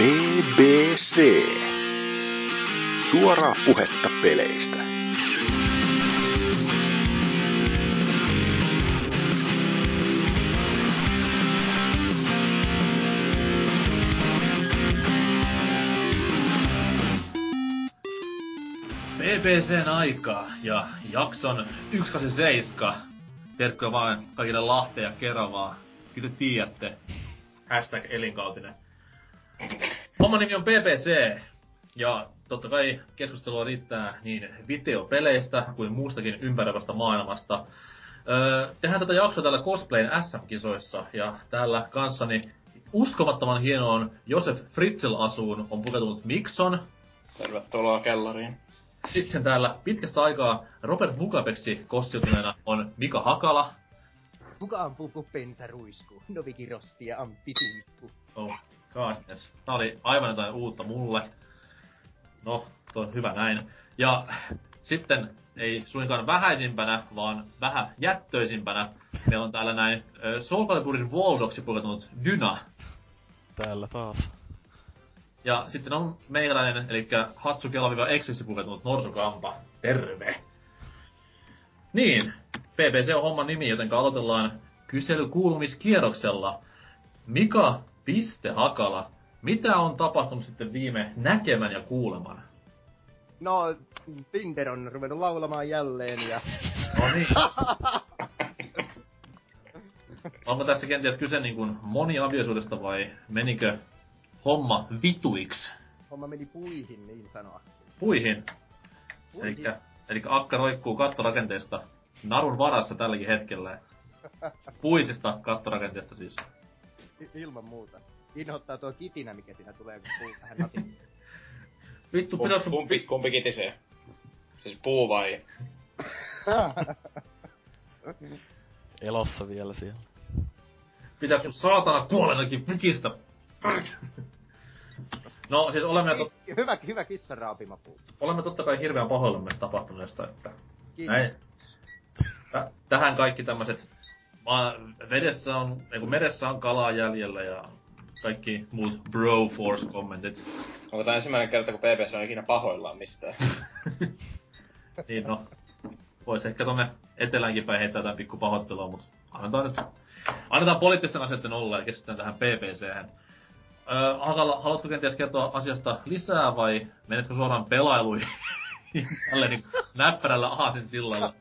BBC. Suoraa puhetta peleistä. BBCn aika ja jakson 187. Terkkoja vaan kaikille Lahteen ja Keravaa. Kyllä te tiedätte. Hashtag elinkautinen. Homman nimi on BBC. Ja totta kai keskustelua riittää niin videopeleistä kuin muustakin ympäröivästä maailmasta. Öö, tehdään tätä jaksoa täällä Cosplayn SM-kisoissa ja täällä kanssani uskomattoman hienoon Josef Fritzl asuun on pukeutunut Mikson. Tervetuloa kellariin. Sitten täällä pitkästä aikaa Robert Mugabeksi kostiutuneena on Mika Hakala. Mukaan pupu pensaruisku, novikirosti ja ampituisku. Oh, goodness. Tää oli aivan jotain uutta mulle. No, toi on hyvä näin. Ja sitten ei suinkaan vähäisimpänä, vaan vähän jättöisimpänä. Meillä on täällä näin äh, Soul Caliburin Waldoksi pukeutunut Dyna. Täällä taas. Ja sitten on meikäläinen, eli Hatsu Kelaviva Exiksi pukeutunut Norsukampa. Terve! Niin, BBC on homman nimi, joten aloitellaan kyselykuulumiskierroksella. Mika Piste Hakala, mitä on tapahtunut sitten viime näkemän ja kuuleman? No, Tinder on ruvennut laulamaan jälleen ja... No niin. Onko tässä kenties kyse niin kuin moniavioisuudesta vai menikö homma vituiksi? Homma meni puihin niin sanoakseni. Puihin. Puihin. Elikkä, elikkä akka roikkuu kattorakenteesta narun varassa tälläkin hetkellä. Puisista kattorakenteesta siis. Ilman muuta. Inhottaa tuo kitinä, mikä siinä tulee, kun puu natin. Vittu, Kum, pitäis sun... kumpi, kumpi kitisee? Siis puu vai? Elossa vielä siellä. Pitäis sun saatana kuolenakin vikistä. No siis olemme, tot, hyvä, hyvä kissan raapima puu. olemme totta kai hirveän pahoillamme tapahtuneesta, että Kiitos. näin. Tä- tähän kaikki tämmöiset maa, vedessä on, ei kun meressä on kalaa jäljellä ja kaikki muut bro force kommentit. Onko tää ensimmäinen kerta, kun BBC on ikinä pahoillaan mistään? niin no, vois ehkä tonne eteläänkin päin heittää jotain pikku pahoittelua, mutta annetaan nyt, annetaan poliittisten asioiden olla ja keskitytään tähän PPChän. Öö, Hakala, haluatko kenties kertoa asiasta lisää vai menetkö suoraan pelailuihin? Tälle niin näppärällä aasin sillalla.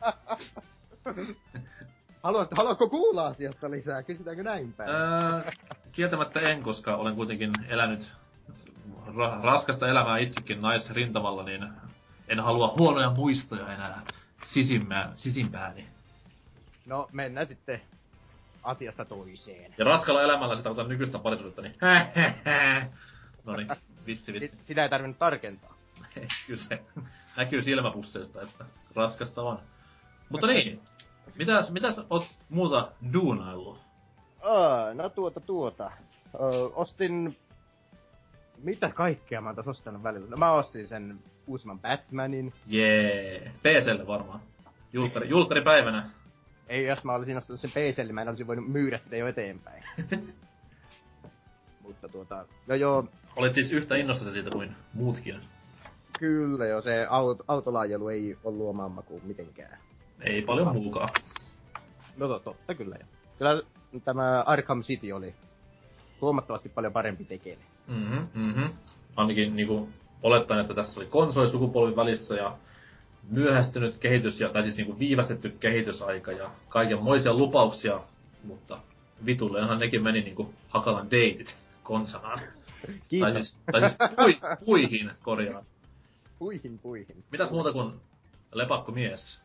Haluat, haluatko kuulla asiasta lisää? Kysytäänkö näin päin? Öö, kieltämättä en, koska olen kuitenkin elänyt ra- raskasta elämää itsekin naisrintamalla, niin en halua huonoja muistoja enää sisimmään, sisimpääni. No, mennään sitten asiasta toiseen. Ja raskalla elämällä sitä otan nykyistä parisuudetta, niin No niin, vitsi vitsi. Si- sitä ei tarvinnut tarkentaa. Kyllä se näkyy silmäpusseista, että raskasta on. Mutta niin, mitäs, mitäs oot muuta duunaillut? Aa, no tuota tuota. Ö, ostin... Mitä kaikkea mä oon tässä ostanut välillä? No mä ostin sen uusimman Batmanin. Jee, PClle varmaan. Julkkari, julkkaripäivänä. Ei, jos mä olisin ostanut sen PClle, mä en olisi voinut myydä sitä jo eteenpäin. Mutta tuota, no joo, Olet siis yhtä innossa siitä kuin muutkin. kyllä jo, se auto, autolaajelu ei ollut omaan makuun mitenkään. Ei paljon muukaan. No to, totta kyllä jo. Kyllä tämä Arkham City oli huomattavasti paljon parempi tekele. Mhm, mhm. Ainakin niinku olettaen, että tässä oli konsolisukupolvin välissä ja myöhästynyt kehitys, ja, tai siis niinku viivästetty kehitysaika ja kaikenmoisia lupauksia, mutta vitulleenhan nekin meni niinku Hakalan deitit konsanaan. Tai Kiitos. siis, tai siis pui, puihin korjaan. Puihin, puihin. Mitäs muuta kuin lepakko mies?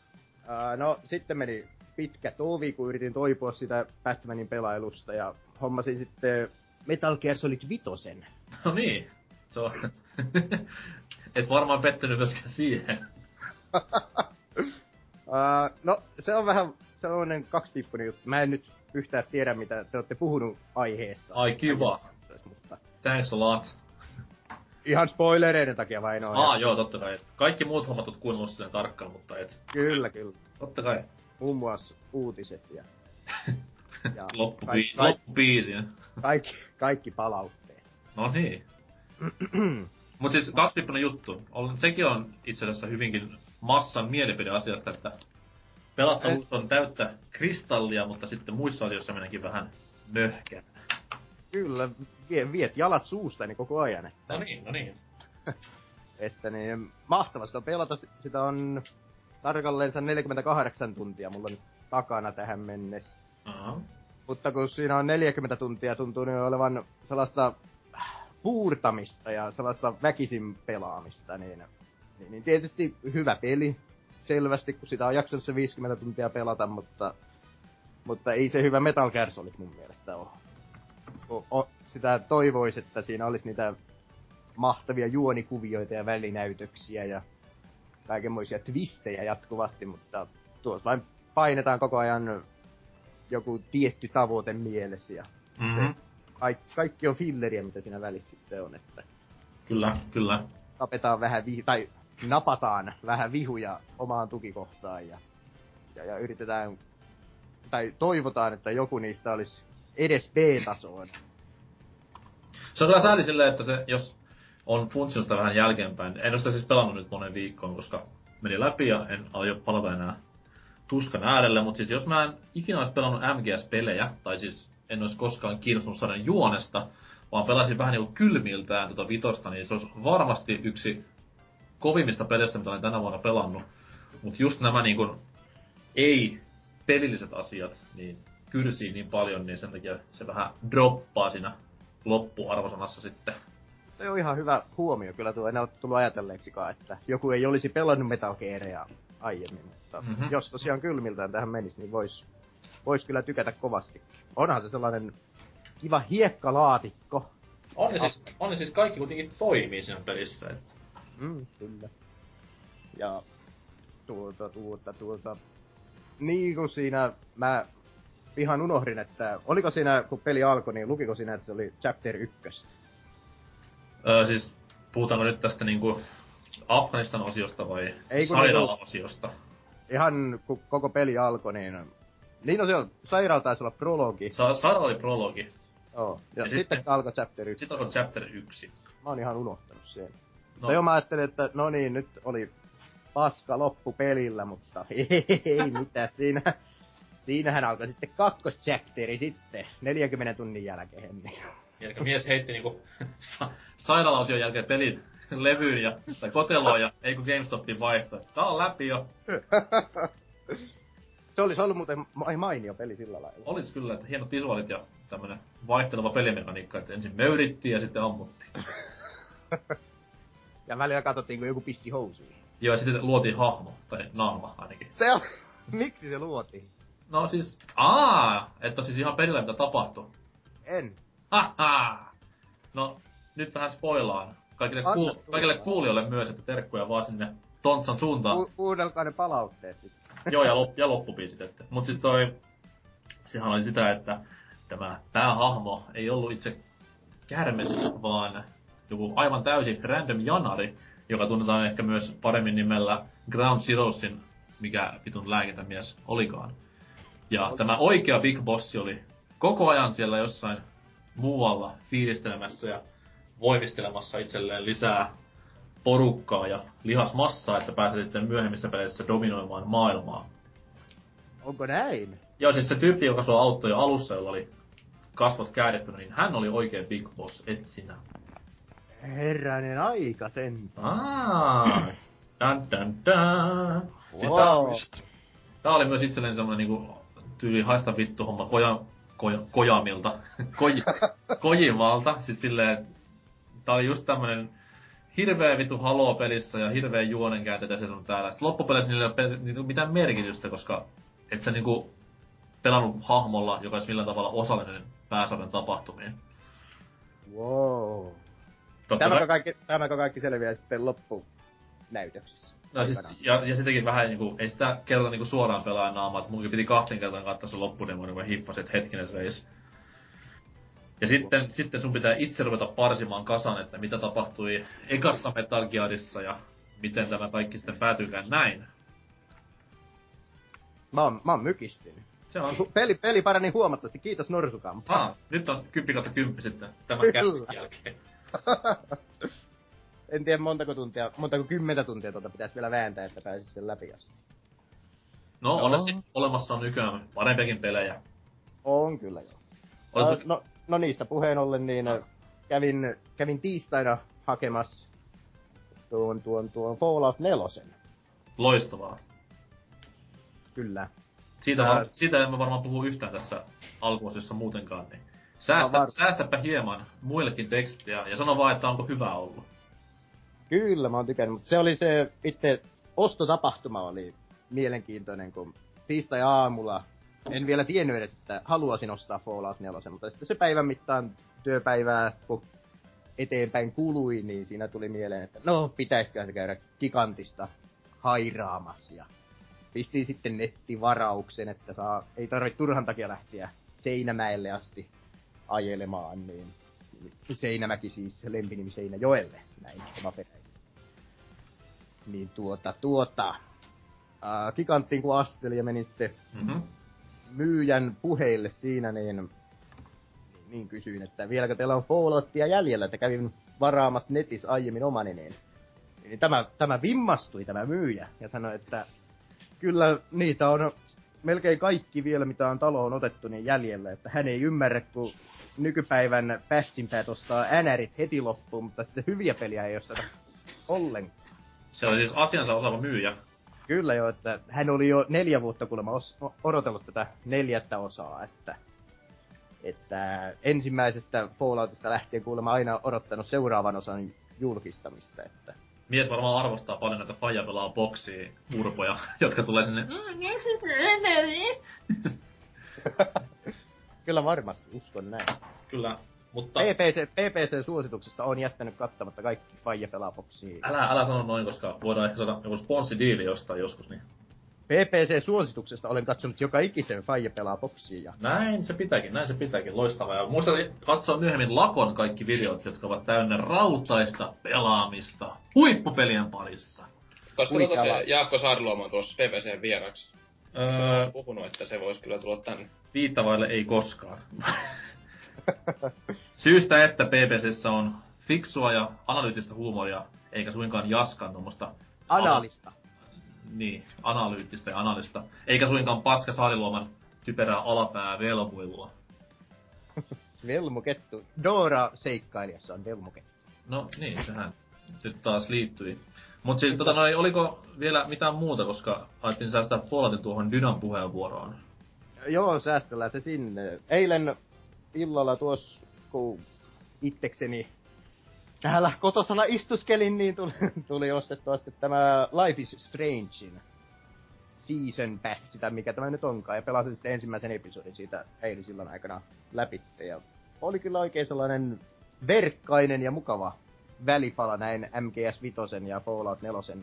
Uh, no, sitten meni pitkä tovi, kun yritin toipua sitä Batmanin pelailusta ja hommasin sitten Metal Gear Solid Vitosen. No niin, se on... Et varmaan pettynyt myöskään siihen. Uh, no, se on vähän sellainen kaksipiippunen juttu. Mä en nyt yhtään tiedä, mitä te olette puhunut aiheesta. Ai kiva. Mutta Thanks a lot. Ihan spoilereiden takia vain on. Aa, joo, totta kai. Kaikki muut hommat oot kuunnellut sen tarkkaan, mutta et... Kyllä, kyllä. Totta kai. Muun muassa uutiset ja, ja Loppubi- kaik- kaik- loppubiisi. kaikki, kaikki palautteet. No niin. Mut siis kaksipiippunen juttu. On, sekin on itse asiassa hyvinkin massan mielipide asiasta, että pelattavuus on täyttä kristallia, mutta sitten muissa asioissa meneekin vähän möhkään. Kyllä, vie- viet jalat suustani koko ajan. Että, No niin, no niin. että niin, mahtavasti on pelata. Si- Sitä on tarkalleensa 48 tuntia mulla nyt takana tähän mennessä. Aha. Mutta kun siinä on 40 tuntia, tuntuu niin olevan sellaista puurtamista ja sellaista väkisin pelaamista, niin, niin, niin tietysti hyvä peli, selvästi, kun sitä on jaksanut se 50 tuntia pelata, mutta, mutta ei se hyvä Metal Gear Solid mun mielestä ole. O, o, sitä toivoisi, että siinä olisi niitä mahtavia juonikuvioita ja välinäytöksiä ja kaikenmoisia twistejä jatkuvasti, mutta tuossa vain painetaan koko ajan joku tietty tavoite mielessä ja Mm-hmm. kaikki, kaikki on filleriä, mitä siinä välissä sitten on, että Kyllä, kyllä. tapetaan vähän vi- tai napataan vähän vihuja omaan tukikohtaan ja, ja, ja yritetään, tai toivotaan, että joku niistä olisi edes B-tasoon. Se on kyllä sääli silleen, että se, jos on funtsinut sitä vähän jälkeenpäin. En ole sitä siis pelannut nyt monen viikkoon, koska meni läpi ja en aio palata enää tuskan äärelle. Mutta siis jos mä en ikinä olisi pelannut MGS-pelejä, tai siis en olisi koskaan kiinnostunut sarjan juonesta, vaan pelasin vähän niinku kylmiltään tuota vitosta, niin se olisi varmasti yksi kovimmista peleistä, mitä olen tänä vuonna pelannut. Mutta just nämä niinku ei-pelilliset asiat, niin kyrsii niin paljon, niin sen takia se vähän droppaa siinä loppuarvosanassa sitten. Se on ihan hyvä huomio, kyllä tuo en ole tullut ajatelleeksikaan, että joku ei olisi pelannut Metal Gearia aiemmin, mutta Mhm. mm-hmm. jos tosiaan kylmiltään tähän menisi, niin vois, vois kyllä tykätä kovasti. Onhan se sellainen kiva hiekkalaatikko. On ne siis, on ne siis kaikki kuitenkin toimii siinä pelissä. Että. Mm, kyllä. Ja tuota, tuota, tuota. Niin kuin siinä mä ihan unohdin, että oliko siinä, kun peli alkoi, niin lukiko siinä, että se oli chapter 1? Öö, siis puhutaanko nyt tästä niinku Afganistan osiosta vai Ei, sairaala-osiosta? Ihan kun koko peli alkoi, niin... Niin no se on, sairaala taisi olla prologi. Sa- sairaala oli prologi, Joo. Ja, Ja ja sitten, sitten- alkoi chapter 1. sitten on chapter 1. Mä oon ihan unohtanut sen. No, joo, mä ajattelin, että no niin, nyt oli paska loppu pelillä, mutta ei mitään siinä. Siinähän alkoi sitten kakkoschapteri sitten, 40 tunnin jälkeen. Niin. Eli mies heitti niinku sa- sairaala-osion jälkeen pelin levyyn ja, tai koteloon ja ei kun GameStopin vaihto. Tää on läpi jo. Se olisi ollut muuten ma- mainio peli sillä lailla. Olis kyllä, että hienot visuaalit ja tämmönen vaihteleva pelimekaniikka, että ensin möyrittiin ja sitten ammuttiin. Ja välillä katsottiin, kun joku pisti housuihin. Joo, ja sitten luotiin hahmo, tai naama ainakin. Se on... Miksi se luotiin? No siis, aa, että siis ihan perillä mitä tapahtui. En. Haha! No, nyt vähän spoilaan. Kaikille, kuul- kaikille kuulijoille myös, että terkkuja vaan sinne Tontsan suuntaan. Ku- kuunnelkaa ne palautteet sitten. Joo, ja, lop- ja loppubiisit. Että. Mut siis toi, sehän oli sitä, että tämä päähahmo ei ollut itse kärmes, vaan joku aivan täysin random janari, joka tunnetaan ehkä myös paremmin nimellä Ground Zeroesin, mikä vitun lääkintämies olikaan. Ja tämä oikea Big Boss oli koko ajan siellä jossain muualla fiilistelemässä ja voimistelemassa itselleen lisää porukkaa ja lihasmassaa, että pääsee sitten myöhemmissä peleissä dominoimaan maailmaa. Onko näin? Joo, siis se tyyppi, joka sua auttoi jo alussa, jolla oli kasvot käädettynä, niin hän oli oikein Big Boss, et sinä. Herranen aika sen. Aa, dun, dun, dun. Siis tää, Wow. Tää oli myös itselleni semmonen niinku tyyli haista vittu homma koja, koja, kojamilta, koj, kojivalta. Siis silleen, tää oli just tämmönen hirveä vitu haloo pelissä ja hirveä juonenkäänteitä se on täällä. Sitten loppupeleissä niillä ei ole pe- niinku mitään merkitystä, koska et sä niinku pelannut hahmolla, joka olisi millään tavalla osallinen pääsarjan tapahtumiin. Wow. Totta Tämäkö kai, kaikki, tämäkö kaikki selviää sitten loppunäytöksessä? No siis, ja, ja sitäkin vähän niinku, ei sitä kerrota niinku suoraan pelaajan naamaa, että munkin piti kahteen kertaan katsoa se loppudemo, niin mä että hetkinen reis. Ja sitten, sitten sun pitää itse ruveta parsimaan kasan, että mitä tapahtui ekassa Metal Gearissa ja miten tämä kaikki sitten päätyykään näin. Mä oon, mä oon mykistynyt. Se on... Peli, peli parani huomattavasti, kiitos Norsukampa. Ah, nyt on 10 kautta 10 sitten tämän kästin jälkeen. en tiedä montako tuntia, montako kymmentä tuntia tuota pitäisi vielä vääntää, että pääsisi sen läpi asti. No, No. onneksi olemassa on nykyään parempiakin pelejä. On kyllä joo. Uh, no, no niistä puheen ollen, niin äh, kävin, kävin tiistaina hakemassa tuon, tuon, tuon Fallout 4. Loistavaa. Kyllä. Siitä, Ää- var, siitä emme varmaan puhu yhtään tässä alkuosissa muutenkaan, niin säästä, No var- säästäpä hieman muillekin tekstiä ja sano vaan, että onko hyvä ollut. Kyllä, mä oon tykännyt, mutta se oli se itse ostotapahtuma oli mielenkiintoinen, kun tiistai-aamulla en vielä tiennyt edes, että haluaisin ostaa Fallout 4, mutta sitten se päivän mittaan työpäivää, kun eteenpäin kului, niin siinä tuli mieleen, että no, pitäisikö se käydä gigantista hairaamassa. Ja pistiin sitten nettivarauksen, että saa, ei tarvitse turhan takia lähteä Seinämäelle asti ajelemaan, niin Seinämäki siis lempinimi Seinäjoelle, näin omaperäisesti. Niin tuota, tuota, ää, giganttiin kun astelin ja menin sitten Mm-hmm. myyjän puheille siinä, niin, niin, niin kysyin, että vieläkö teillä on Falloutia jäljellä, että kävin varaamassa netissä aiemmin omani, niin, niin tämä, tämä vimmastui tämä myyjä ja sanoi, että kyllä niitä on melkein kaikki vielä, mitä on taloon otettu, niin jäljellä, että hän ei ymmärrä, kun nykypäivän pässinpäät ostaa NRit heti loppuun, mutta sitten hyviä peliä ei osteta ollenkaan. Se oli siis asiansa osaava myyjä. Kyllä jo, että hän oli jo neljä vuotta kuulemma os- odotellut tätä neljättä osaa, että, että ensimmäisestä Falloutista lähtien kuulemma aina odottanut seuraavan osan julkistamista, että Mies varmaan arvostaa paljon näitä faija pelaa boksia urpoja, jotka tulee sinne. kyllä varmasti uskon näin. Kyllä, mutta PPC, PPC-suosituksesta on jättänyt kattamatta kaikki Faija pelaa boksia. älä, älä sano noin, koska voidaan ehkä saada joku sponssidiili jostain joskus. Niin. PPC-suosituksesta olen katsonut joka ikisen Faija pelaa boksia ja Näin se pitääkin, näin se pitääkin. Loistavaa. Ja muista katsoa myöhemmin Lakon kaikki videot, jotka ovat täynnä rautaista pelaamista huippupelien parissa. Koska tota se. Jaakko Saariluoma on tuossa PPC vieraksi. Se Öö, on puhunut, että se voisi kyllä tulla tänne. viittavaille ei koskaan. Syystä, että PPCssä on fiksua ja analyyttistä huumoria, eikä suinkaan jaskan tuommoista... analista. Niin, analyyttistä ja analista. Eikä suinkaan paska Saariluoman typerää alapää velmuilua. Velmukettu. Dora seikkailijassa on velmukettu. No niin, sehän nyt taas liittyi. Mut siis tota noin, oliko vielä mitään muuta, koska ajattelin säästää Falloutin tuohon Dynan puheenvuoroon. Joo, säästellään se sinne. Eilen illalla tuossa, kun itsekseni täällä kotosalla istuskelin, niin tuli, tuli ostettua sitten tämä Life is Strangein season pass, tai mikä tämä nyt onkaan, ja pelasin sitten ensimmäisen episodin siitä eilisillan aikana läpi. Ja oli kyllä oikein sellainen verkkainen ja mukava välipala näin MGS 5 ja Fallout 4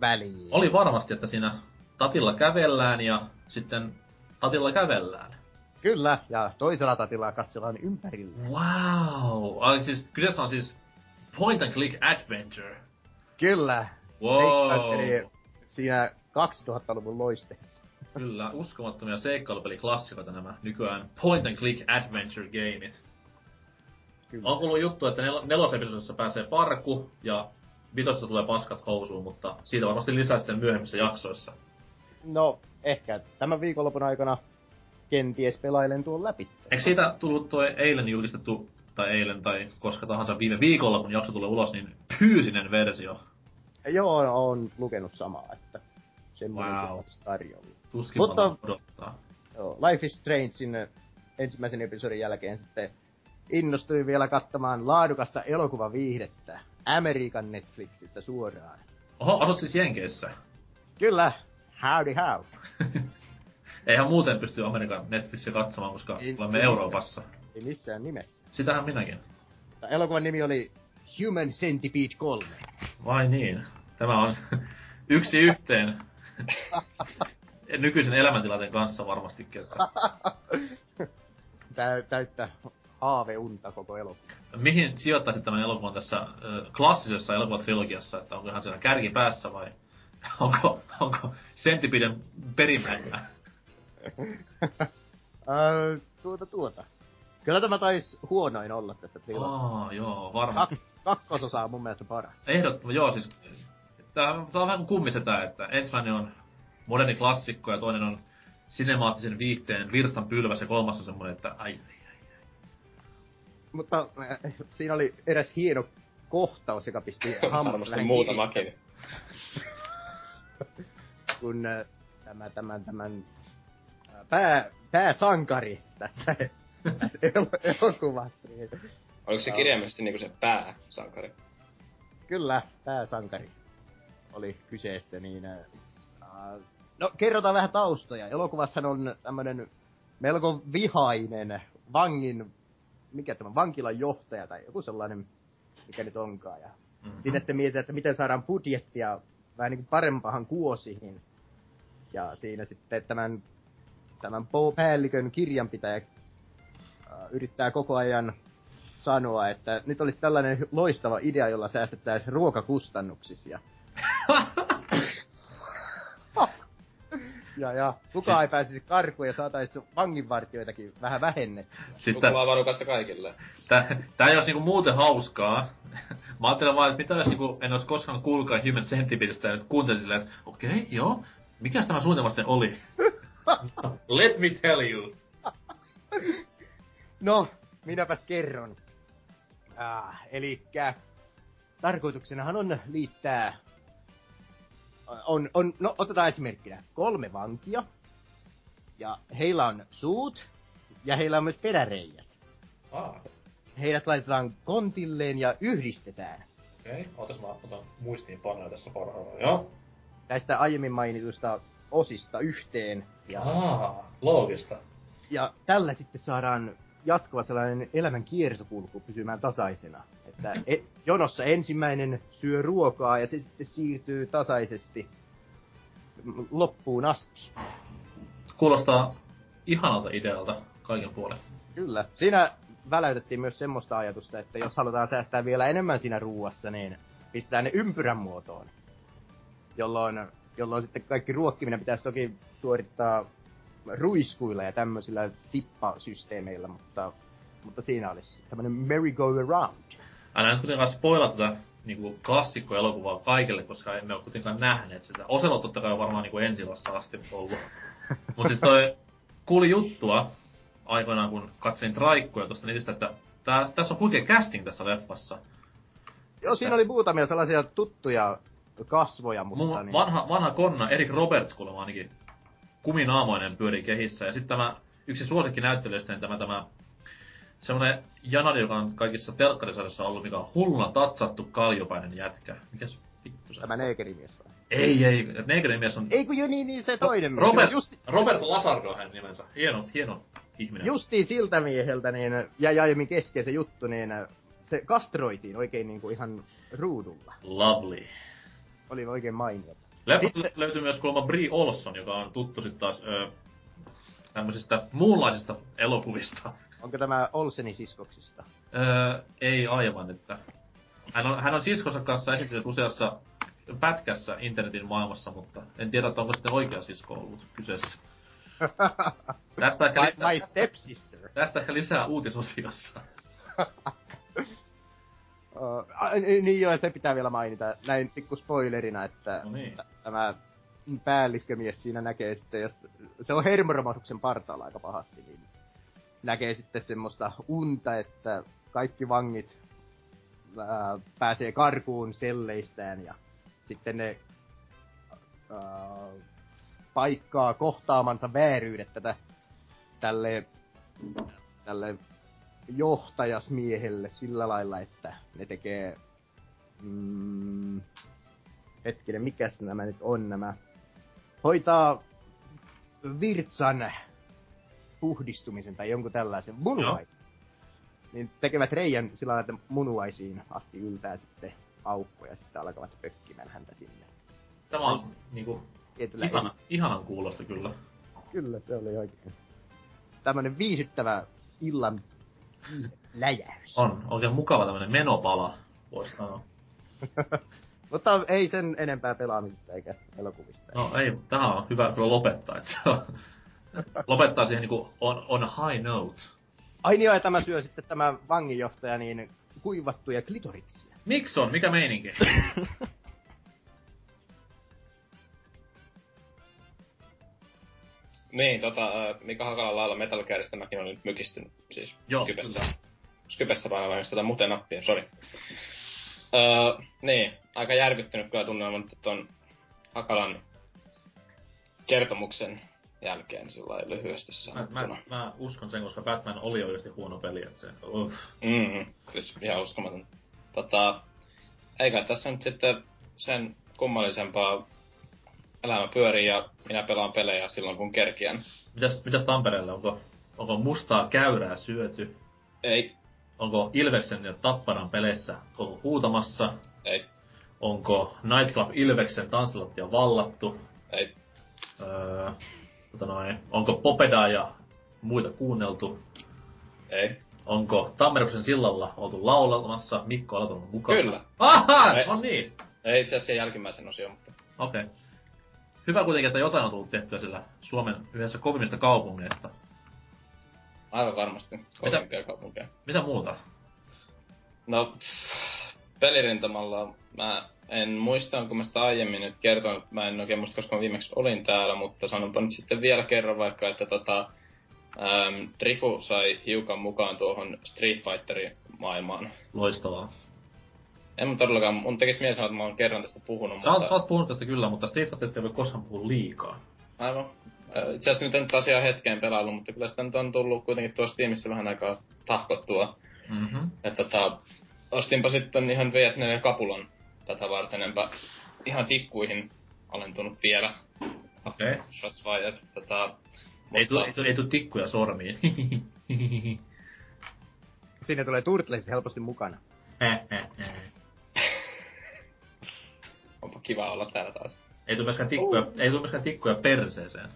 väliin. Oli varmasti, että siinä tatilla kävellään ja sitten tatilla kävellään. Kyllä, ja toisella tatilla katsellaan ympärille. Wow! Ah, siis, kyseessä on siis point and click adventure. Kyllä. Wow! Siinä 2000-luvun loisteessa. Kyllä, uskomattomia seikkailupeliklassikota nämä nykyään point and click adventure gameit. Kyllä. On kuullut juttu, että nel- nelosepisodissa pääsee parku ja vitosessa tulee paskat housuun, mutta siitä varmasti lisää sitten myöhemmissä jaksoissa. No, ehkä tämän viikonlopun aikana kenties pelailen tuon läpi. Eikö siitä tullut tuo eilen julkistettu, tai eilen tai koska tahansa viime viikolla, kun jakso tulee ulos, niin fyysinen versio? Joo, on lukenut samaa, että semmoinen Wow. olisi tarjolla. Tuskin Mutta- Mutta... odottaa. Joo, Life is Strangein ensimmäisen episodin jälkeen sitten innostuin vielä katsomaan laadukasta elokuvaviihdettä Amerikan Netflixistä suoraan. Oho, asut siis Jenkeissä. Kyllä, howdy how. Eihän muuten pysty Amerikan Netflixiä katsomaan, koska Ei- olemme ei Euroopassa. Ei missään nimessä. Sitähän minäkin. Tämä elokuvan nimi oli Human Centipede 3. Vai niin. Tämä on yksi yhteen nykyisen elämäntilanteen kanssa varmastikin. Että Tää, täyttä haaveunta koko elokuva. mihin sijoittaisit tämän elokuvan tässä ö, klassisessa elokuvatrilogiassa, että onko hän siellä kärkipäässä vai onko, onko Sentipiden perimmäisenä? Öö, tuota tuota. Kyllä tämä taisi huonoin olla tästä trilogista. Aa, joo, varmasti. Kak- kakkososa on mun mielestä paras. Ehdottomasti, joo siis. Tää, tää on vähän kuin kummisetä, että ensimmäinen on moderni klassikko ja toinen on sinemaattisen viihteen virstan pylväs ja kolmas on semmonen, että ai, ai, ai. Mutta äh, siinä oli eräs hieno kohtaus, joka pisti hammat vähän muutamakin. kun äh, tämä, tämän, tämän äh, pää, pääsankari tässä, tässä el- elokuvassa. Niin, Oliko se kirjaimellisesti niinku se pääsankari? kyllä, pääsankari oli kyseessä, niin... Äh, äh, no, kerrotaan vähän taustoja. Elokuvassa on tämmönen melko vihainen vangin, mikä tämä, vankilan johtaja tai joku sellainen, mikä nyt onkaan. Ja Mm-hmm. siinä sitten mietitään, että miten saadaan budjettia vähän niin kuin parempahan kuosiin. Ja siinä sitten tämän, tämän päällikön kirjanpitäjä äh, yrittää koko ajan sanoa, että nyt olisi tällainen loistava idea, jolla säästettäisiin ruokakustannuksissa. ja, ja kukaan Siis- ei pääsisi karkuun ja saataisiin vanginvartioitakin vähän vähennettyä. Siis Suklaa varukasta kaikille. tää, tää ei ois niinku muuten hauskaa. Mä ajattelin vaan, että mitä jos niinku, en ois koskaan kuullutkaan Human Centipedestä ja nyt kuuntelin silleen, että okei, okay, joo. Mikäs tämä suunnitelma sitten oli? Let me tell you. No, minäpäs kerron. Ah, elikkä tarkoituksenahan on liittää... On, on, no otetaan esimerkkinä kolme vankia. Ja heillä on suut. Ja heillä on myös peräreijät. Ah, Heidät laitetaan kontilleen ja yhdistetään. okei. Okay. Ootas mä otan muistiinpanoja tässä parhaillaan, joo. Näistä aiemmin mainituista osista yhteen. Ja, Aa, loogista. ja tällä sitten saadaan jatkuva sellainen elämän kiertokulku pysymään tasaisena. Että e- jonossa ensimmäinen syö ruokaa ja se sitten siirtyy tasaisesti loppuun asti. Kuulostaa ihanalta idealta kaiken puolen. Kyllä. Siinä väläytettiin myös semmoista ajatusta, että jos halutaan säästää vielä enemmän siinä ruuassa, niin pistetään ne ympyrän muotoon. Jolloin, jolloin sitten kaikki ruokkiminen pitäisi toki suorittaa ruiskuilla ja tämmöisillä tippasysteemeillä, mutta, mutta siinä olisi tämmöinen merry-go-around. Älä nyt kuitenkaan spoilata tätä niinku klassikkoelokuvaa kaikille, koska emme ole kuitenkaan nähneet sitä. Oselo totta kai on varmaan niinku ensilasta asti ollut. Mut siis toi kuuli juttua aikoinaan, kun katselin traikkuja tuosta netistä, että tää, tässä on huikea casting tässä leffassa. Joo, siinä oli muutamia sellaisia tuttuja kasvoja, mutta Mun niin, vanha, vanha konna, Erik Roberts kuulemma ainakin kuminaamoinen pyörii kehissä. Ja sitten tämä yksi suosikkinäyttelijöistä, niin tämä, tämä semmonen Janari, joka on kaikissa telkkarisarjoissa ollut, mikä on hulluna tatsattu kaljopäinen jätkä. Mikäs vittu se tämä neekerimies vai? Ei, ei. Negerin mies on... Ei kun jo niin, niin se toinen mies. Robert, Just, Robert Lazardo on hänen nimensä. Hieno, hieno ihminen. justiin siltä mieheltä niin, ja aiemmin kesken se juttu, niin se kastroitiin oikein niin kuin ihan ruudulla. Lovely. Oli oikein mainiota. Leffasta Sitten- löytyy myös kuulemma Brie Olson, joka on tuttu sitten taas ö, tämmöisistä muunlaisista elokuvista. Onko tämä Olsenin siskoksista? Öö, ei aivan, että hän on, hän on siskonsa kanssa esiintynyt useassa pätkässä internetin maailmassa, mutta en tiedä, että onko sitten oikea sisko ollut kyseessä. Tästä ehkä, My, lisää, my stepsister. tästä ehkä lisää uutisosiossa. Uh, niin joo, se pitää vielä mainita. Näin pikku spoilerina, että No niin. tämä päällikkömies siinä näkee sitten, jos se on hermoromahduksen partaalla aika pahasti, niin näkee sitten semmoista unta, että kaikki vangit ää, pääsee karkuun selleistään ja sitten ne ää, paikkaa kohtaamansa vääryydet tätä tälle, tälle johtajasmiehelle sillä lailla, että ne tekee... Mm, hetkinen, mikäs nämä nyt on nämä? Hoitaa virtsan puhdistumisen tai jonkun tällaisen munuais. Niin tekevät reijän sillä lailla, että munuaisiin asti yltää sitten aukko ja sitten alkavat pökkimään häntä sinne. Tämä on niinku ihana, ihanan kuulosta kyllä. Kyllä, se oli oikein. Tämmönen viihdyttävä illan läjäys. On oikein mukava tämmönen menopala, voisi sanoa. Mutta ei sen enempää pelaamisesta eikä elokuvista. No ei, tähän on hyvä kyllä lopettaa, että se on, lopettaa siihen niinku on, on high note. Ai niin, ja tämä syö sitten tämä vanginjohtaja niin kuivattuja klitoritsia. Miksi on? Mikä meininki? Niin, tota, Mika Hakalan lailla Metal Gearista mäkin olin nyt mykistynyt, siis Joo, Skypessä. Skypessä painavaimista tätä muuten nappia, sori. Öö, niin, aika järkyttynyt kyllä tunnelma ton Hakalan kertomuksen jälkeen sillä lyhyesti Mä, mä, mä, uskon sen, koska Batman oli oikeasti huono peli, että se... Uff. Mm, siis ihan uskomaton. Tota, eikä tässä nyt sitten sen kummallisempaa elämä pyörii ja minä pelaan pelejä silloin kun kerkiän. Mitäs, mitäs Tampereelle? Onko, onko mustaa käyrää syöty? Ei, Onko Ilveksen ja Tapparan peleissä ollut huutamassa? ei, Onko Nightclub Ilveksen tanssilattia vallattu? ei, Öö, tota noin, onko Popedaa ja muita kuunneltu? ei. Onko Tammeroksen sillalla oltu laulamassa Mikko Alaton mukaan? Kyllä. Aha, on niin. Ei itse asiassa jälkimmäisen osion, mutta Okei. Okay. Hyvä kuitenkin, että jotain on tullut tehtyä sillä Suomen yhdessä kovimmista kaupungeista. aivan varmasti kovimpia kaupunkeja. Mitä muuta? No, pff, pelirintamalla mä en muista, onko mä sitä aiemmin nyt kertonut, mä en oikein muista, koska mä viimeksi olin täällä, mutta sanonpa nyt sitten vielä kerran vaikka, että tota, ähm, Drifu sai hiukan mukaan tuohon Street Fighterin maailmaan. Loistavaa. En mä todellakaan, mun tekis mieli sanoa, että mä oon kerran tästä puhunut, Sä mutta... sä oot puhunut tästä kyllä, mutta Street Fighterista ei voi koskaan puhua liikaa. Aivan. Äh, Itse asiassa nyt en nyt asiaa hetkeen pelaillut, mutta kyllä sitä nyt on tullut kuitenkin tuossa tiimissä vähän aikaa tahkottua. Mm-hmm. Ja tota, ostinpa sitten ihan VS4 kapulan tätä varten, enpä ihan tikkuihin alentunut vielä. Okei. Okay. Shots fired. Tota, Ei, mutta- ei, tu, ei tu tikkuja sormiin. Siinä tulee Turtles helposti mukana. Onpa kiva olla täällä taas. ei tu myöskään tikkuja, ei tu myöskään tikkuja perseeseen.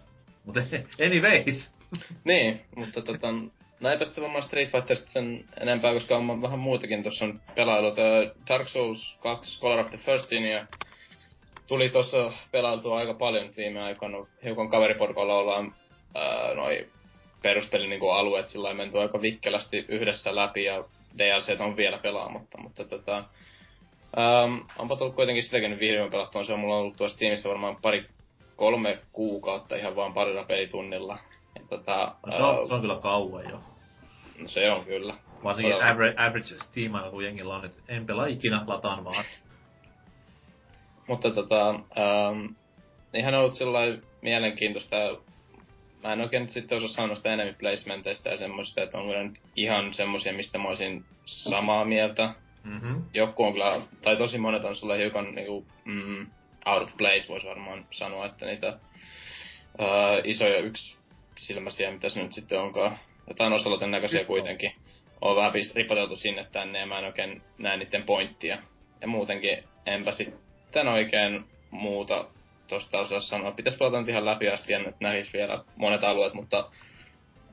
Mutta anyways. Niin, mutta tota, no eipä sitten varmaan Street Fighterista sen enempää, koska on vähän muutakin tuossa on pelailut. Dark Souls 2 Scholar of the First Sin ja tuli tuossa pelailtua aika paljon viime aikoina. Hiukan kaveriporukalla ollaan ää, noi peruspelin niin alueet sillä lailla menty aika vikkelästi yhdessä läpi ja DLC on vielä pelaamatta, mutta tota, ähm, onpa tullut kuitenkin sitäkin nyt vihdoin pelattua. Se on mulla ollut tuossa tiimissä varmaan pari kolme kuukautta ihan vaan parilla pelitunnilla. Ja tota, No, se, on, se on kyllä kauan jo. no se on kyllä. Varsinkin Todella. average, average steam kun jengillä on, että en pelaa ikinä, lataan vaan. Mutta tota, ähm, ihan ollut sellainen mielenkiintoista. Mä en oikein sitten osaa sanoa sitä enemmän placementeista ja semmoista, että onko ne nyt ihan semmosia, mistä mä olisin samaa mieltä. Mm-hmm. Joku on kyllä, tai tosi monet on sulle hiukan niinku, mm, out of place, voisi varmaan sanoa, että niitä ää, isoja yksi silmäisiä, mitä se nyt sitten onkaan, jotain osaloten näköisiä kuitenkin, on vähän ripoteltu sinne tänne ja mä en oikein näe niiden pointtia. Ja muutenkin enpä sitten oikein muuta tosta osaa sanoa. Pitäis pelata nyt ihan läpi asti, että nähis vielä monet alueet, mutta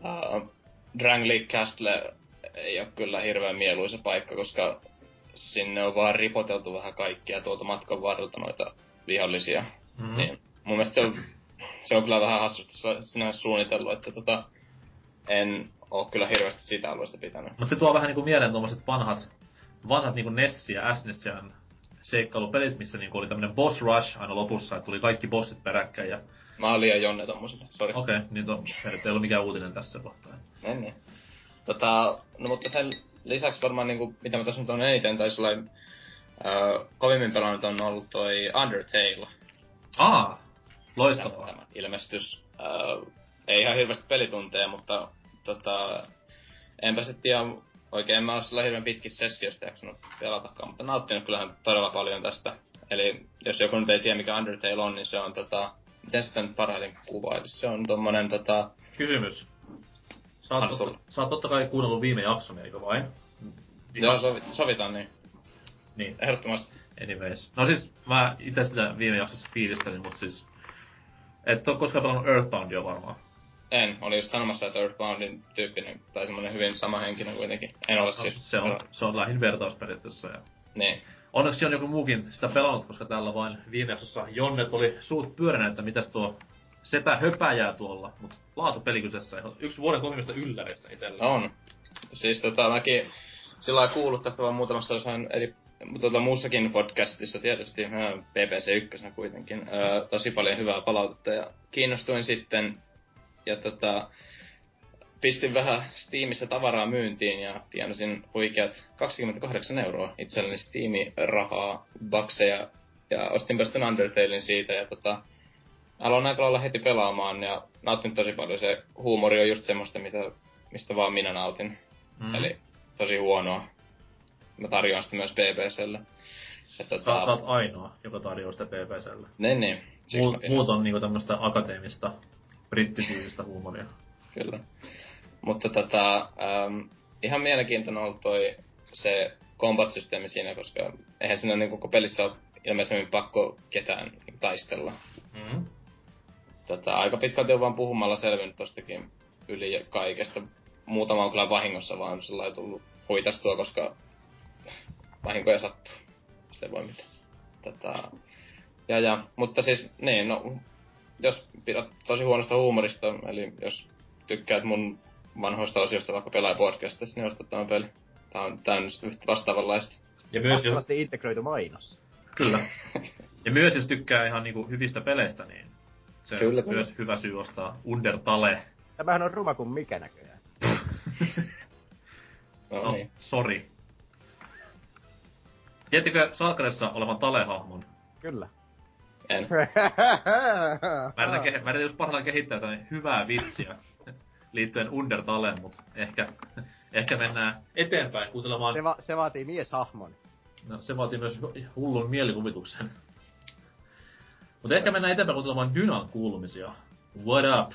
uh, Drangleic Castle ei ole kyllä hirveän mieluisa paikka, koska sinne on vaan ripoteltu vähän kaikkia tuolta matkan varrelta noita vihollisia. Mm-hmm. Mm. Niin, mun mielestä se on, se on kyllä vähän hassusti su- sinänsä suunnitellut, että tota, en oo kyllä hirveästi sitä alueesta pitänyt. Mutta se tuo vähän niinku mieleen tuommoiset vanhat, vanhat niinku NES ja SNES seikkailupelit, missä niinku oli tämmönen boss rush aina lopussa, että tuli kaikki bossit peräkkäin ja Mä oon liian jonne tommoselle, sori. okei, okay, niin to, ei ollut mikään uutinen tässä kohtaa. Niin, niin. Tota, no mutta sen lisäksi varmaan niinku, mitä mä tässä nyt on eniten, tai sellainen äh, kovimmin pelannut on ollut toi Undertale. Aa, Tämä, loistavaa. tämä ilmestys. Äh, ei ihan hirveästi pelitunteja, mutta tota, enpä sitten ihan oikein, mä oon sillä hirveän pitkissä sessioista jaksanut pelatakaan, mutta nauttinut kyllähän todella paljon tästä. Eli jos joku nyt ei tiedä mikä Undertale on, niin se on tota, miten sitä nyt parhaiten kuvailisi? Se on tommonen tota, Kysymys. Sä oot, totta, sä oot totta kai kuunnellut viime jakson, eikö vain? joo, sovi, sovitaan niin, Niin, ehdottomasti. anyways. No siis, mä itse sitä viime jaksossa fiilistelin, mut siis... Et oo koskaan pelannut Earthboundia varmaan. En, oli just sanomassa, että Earthboundin tyyppinen, tai semmonen hyvin sama henkinen kuitenkin. En ole No, siis. se, on, se on lähin vertausperiaatteessa. Ja... Niin. Onneksi on joku muukin sitä pelannut, koska täällä vain viime jaksossa Jonnet oli suut pyöränä, että mitäs tuo setä höpäjää tuolla. Mut laatupeli kyseessä. Yksi vuoden kovimmista ylläreistä itellä. On. Siis tota, mäkin sillä lailla kuullut tästä vaan muutamassa osaan eri tota, muussakin podcastissa tietysti, PPC 1 kuitenkin, ää, tosi paljon hyvää palautetta ja kiinnostuin sitten ja tota, pistin vähän Steamissa tavaraa myyntiin ja tienasin huikeat 28 euroa itselleni Steam-rahaa, bakseja ja ostin sitten Undertalein siitä ja tota, aloin aika lailla heti pelaamaan ja nautin tosi paljon. Se huumori on just semmoista, mitä, mistä vaan minä nautin. Mm. Eli tosi huonoa. Mä tarjoan sitä myös BBClle. Että sä, tota... sä oot ainoa, joka tarjoaa sitä BBClle. Niin, niin. Muut, muut on niinku tämmöstä akateemista, brittityylistä huumoria. Kyllä. Mutta tota, ähm, ihan mielenkiintoinen ollut toi se combat-systeemi siinä, koska eihän siinä niin koko pelissä ole ilmeisesti pakko ketään taistella. Mm-hmm. Tota, aika pitkälti on vaan puhumalla selvinnyt tostakin yli kaikesta. Muutama on kyllä vahingossa vaan sillä tullut huitastua, koska vahinkoja sattuu. Se voi mitään. Tota, ja, ja, mutta siis, niin, no, jos pidät tosi huonosta huumorista, eli jos tykkäät mun vanhoista osioista vaikka pelaajapodcastissa, niin ostat tämän peli. Tää on täynnä yhtä vastaavanlaista. Ja myös jos... integroitu mainos. Kyllä. ja myös jos tykkää ihan niinku hyvistä peleistä, niin se kyllä, on kyllä. myös hyvä syy ostaa Undertale. Tämähän on ruma kuin mikä näköjään. no, no niin. sorry. Tiedättekö Salkaressa olevan Tale-hahmon? Kyllä. En. mä yritän, ke- mä yritän just parhaillaan kehittää jotain hyvää vitsiä liittyen Undertaleen, mutta ehkä, ehkä mennään eteenpäin kuuntelemaan... Se, va- se vaatii mieshahmon. No, se vaatii myös hullun mielikuvituksen. Mutta ehkä mennään eteenpäin kuuntelemaan Dynan kuulumisia. What up?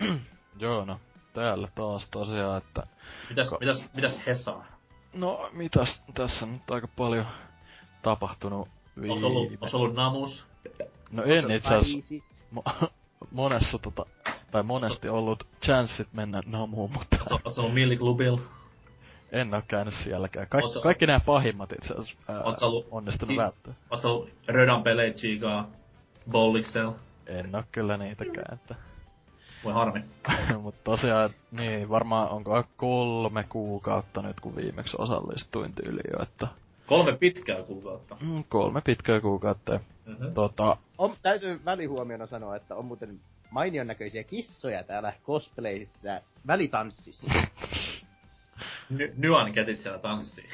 Joo, no täällä taas tosiaan, että... Mitäs, Ko... mitäs, mitäs Hesa? No, mitäs tässä nyt aika paljon tapahtunut viime... Onko ollut, ollut namus? No en itse asiassa. Mo- monessa tota, tai monesti ollut chanssit mennä namuun, mutta... Oletko ollut Milliklubil? En oo käynyt sielläkään. Kaik, Ootko... kaikki nämä pahimmat itse asiassa ollut... onnistunut ki- välttää. Oletko ollut Rödan Pelechigaa, Bolliksel? En oo kyllä niitäkään, että... Voi harmi. Mutta tosiaan, niin varmaan onko kolme kuukautta nyt, kun viimeksi osallistuin tyyliin jo, että... Kolme pitkää kuukautta? Mm, kolme pitkää kuukautta. Mm-hmm. Tota... On, täytyy välihuomiona sanoa, että on muuten mainion näköisiä kissoja täällä cosplayissa välitanssissa. Ny- Nyan kätit siellä tanssii.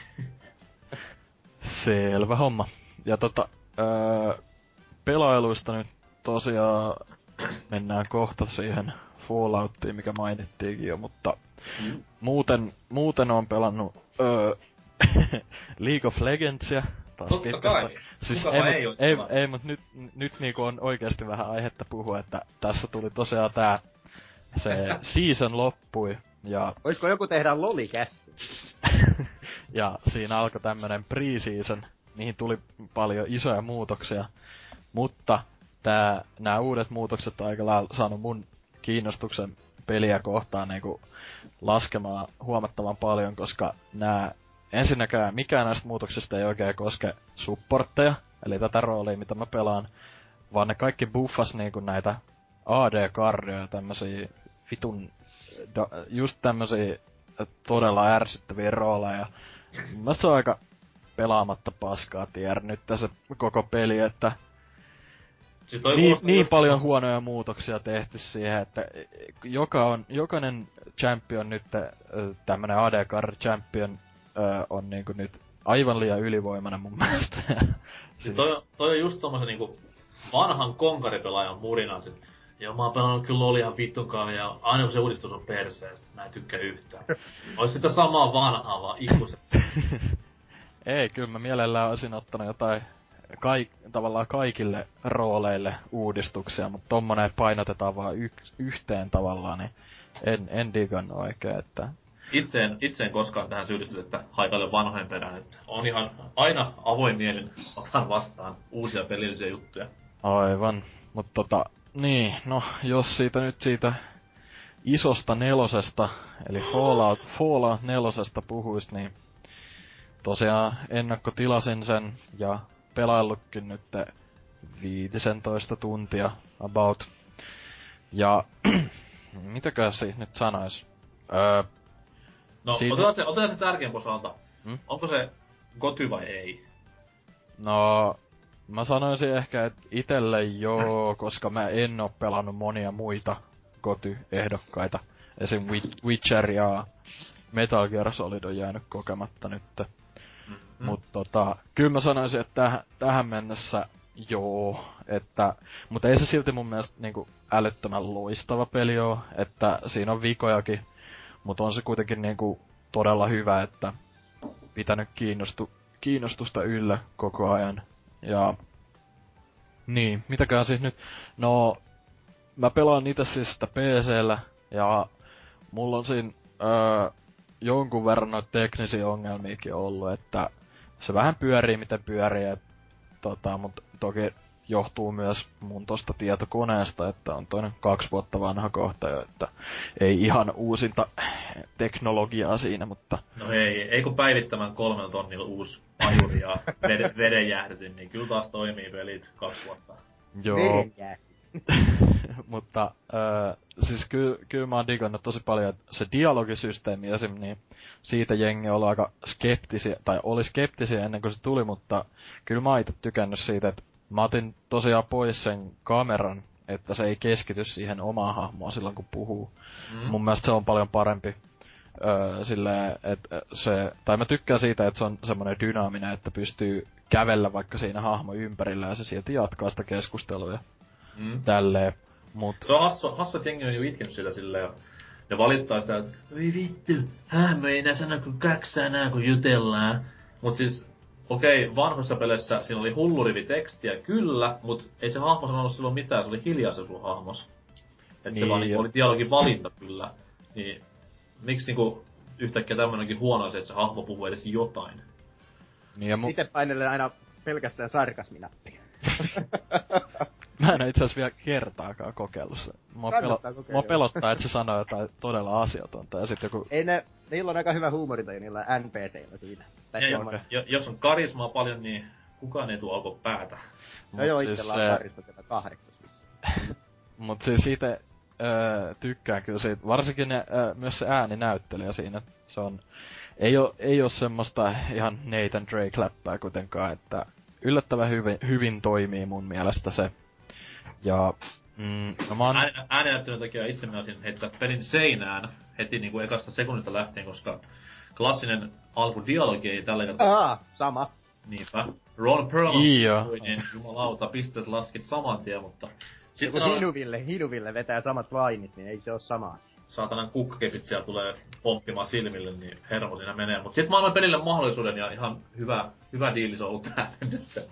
Selvä homma. Ja tota, öö, pelailuista nyt tosiaan mennään kohta siihen Falloutiin, mikä mainittiinkin jo, mutta mm. muuten, muuten on pelannut öö, League of Legendsia taas Totta pitkästä. Kai. Siis ei, ei, mut, ei, ei, mut nyt, nyt niinku on oikeasti vähän aihetta puhua, että tässä tuli tosiaan tää se season loppui ja... Voisiko joku tehdä lolikästi? ja siinä alkoi tämmönen pre-season, mihin tuli paljon isoja muutoksia. Mutta tää, nämä uudet muutokset on aika lailla saanut mun kiinnostuksen peliä kohtaan niinku laskemaan huomattavan paljon, koska nämä ensinnäkään mikään näistä muutoksista ei oikein koske supportteja, eli tätä roolia, mitä mä pelaan, vaan ne kaikki buffas niinku näitä AD-karjoja ja tämmösiä vitun, just tämmösiä todella ärsyttäviä rooleja. Mä se on aika pelaamatta paskaa tier nyt tässä koko peli, että siis niin, niin paljon huonoja muutoksia tehty siihen, että joka on, jokainen champion nyt, tämmönen AD Card champion on niinku nyt aivan liian ylivoimainen mun mielestä. siis toi, toi on just tommosen niinku vanhan konkaripelaajan murina, että Joo, mä oon pelannut kyllä Lolia vittukaan ja aina kun se uudistus on perseestä, mä en tykkää yhtään. Ois sitä samaa vanhaa vaan ikuisesti. Ei, kyllä mä mielellään olisin ottanut jotain kaik, tavallaan kaikille rooleille uudistuksia, mutta tommonen painotetaan vaan yks, yhteen tavallaan, niin en, en digannut oikein, että itse en, itse en koskaan tähän syyllisty, että haikaile vanhojen perään. Että on ihan aina avoin mielin otan vastaan uusia pelillisiä juttuja. Aivan. Mutta tota, niin, no jos siitä nyt siitä isosta nelosesta, eli Fallout, Fallout nelosesta puhuis, niin tosiaan ennakkotilasin sen ja pelaillutkin nyt 15 tuntia about. Ja mitäkään siitä nyt sanois? Öö, No, Siinä- otetaan se, otetaan se tärkein osalta. Hmm? Onko se goty vai ei? No, mä sanoisin ehkä, että itelle joo, koska mä en oo pelannut monia muita Goty-ehdokkaita. Esim. Wi- Witcher ja Metal Gear Solid on jäänyt kokematta nyt. Mm-hmm. Mut tota, kyllä mä sanoisin, että tähän, tähän mennessä joo, että, mutta ei se silti mun mielestä niinku älyttömän loistava peli oo, että siinä on vikojakin, mutta on se kuitenkin niinku todella hyvä, että pitänyt kiinnostu, kiinnostusta yllä koko ajan. Ja niin, mitäkään siis nyt, no mä pelaan itse siis sitä PCllä ja mulla on siinä öö, jonkun verran noita teknisiä ongelmiakin ollut, että se vähän pyörii miten pyörii, et, tota, mutta toki johtuu myös mun tosta tietokoneesta, että on toinen kaksi vuotta vanha kohta jo, että ei ihan uusinta teknologiaa siinä, mutta No ei, ei kun päivittämään kolmella tonnilla uusi ajuri ja veden, vedenjäähdytin, niin kyllä taas toimii pelit kaksi vuotta. joo, mutta öö, siis kyllä ky mä oon digannut tosi paljon, että se dialogisysteemi esim. niin siitä jengi ollut aika skeptisiä, tai oli skeptisiä ennen kuin se tuli, mutta kyllä mä oon itse tykännyt siitä, että mä otin tosiaan pois sen kameran, että se ei keskity siihen omaan hahmoon silloin kun puhuu. Mm. Mun mielestä se on paljon parempi. Öö, silleen, että se, tai mä tykkään siitä, että se on semmoinen dynaaminen, että pystyy kävellä vaikka siinä hahmo ympärillä ja se silti jatkaa sitä keskustelua ja Mm. tälleen. Mut Se on hassu, hassu että jengi on jo itkenyt sillä silleen, ne valittaa sitä, että oi vittu, hahmo ei enää sano kuin kaksi sanaa, kun jutellaan. Mut siis, okei, vanhoissa peleissä siinä oli hullurivi tekstiä, kyllä, mut ei se hahmo sanonut silloin mitään, se oli hiljaa se sun hahmos. Et se Niin, vaan niinku oli dialogin valinta kyllä. Niin, miksi niinku yhtäkkiä tämmönenkin huono asia, että se hahmo puhuu edes jotain? niin ja mu- Itse painelen aina pelkästään sarkasminappia. mä en itse asiassa vielä kertaakaan kokeillut se. Mua, pelo- kokeilla. mua pelottaa, että se sanoo jotain todella asiatonta ja sitten joku... Ei ne, niillä on aika hyvä huumorintaju niillä NPCillä siinä. Tai Ja, semmoinen- jo, jos on karismaa paljon, niin kukaan ei tuo alko päätä. No joo, mut itsellä se- on parista sieltä kahdeksas. Mut siis siitä öö, tykkään kyllä siitä, varsinkin ne, öö, myös se ääninäyttelijä siinä, se on, ei oo, ei oo semmoista ihan Nathan Drake-läppää kuitenkaan, että yllättävän hyvin, hyvin toimii mun mielestä se. Ja, mm, no mä oon, Äänenäyttelyn takia itse menisin heittää pelin seinään heti niinku ekasta sekunnista lähtien, koska klassinen alkudialogi ei tällä kertaa Aa, sama. niinpä. Ron Perlman puhui, niin jumalauta, pisteet laskit saman tien, mutta Joku sitten on Hinuville, Hinuville vetää samat lainit, niin ei se oo sama asia. saatanan kukkakepit siellä tulee poppimaan silmille, niin hermo siinä menee. Mut sit mä annoin pelille mahdollisuuden ja ihan hyvä, hyvä diili se on ollut tähän mennessä.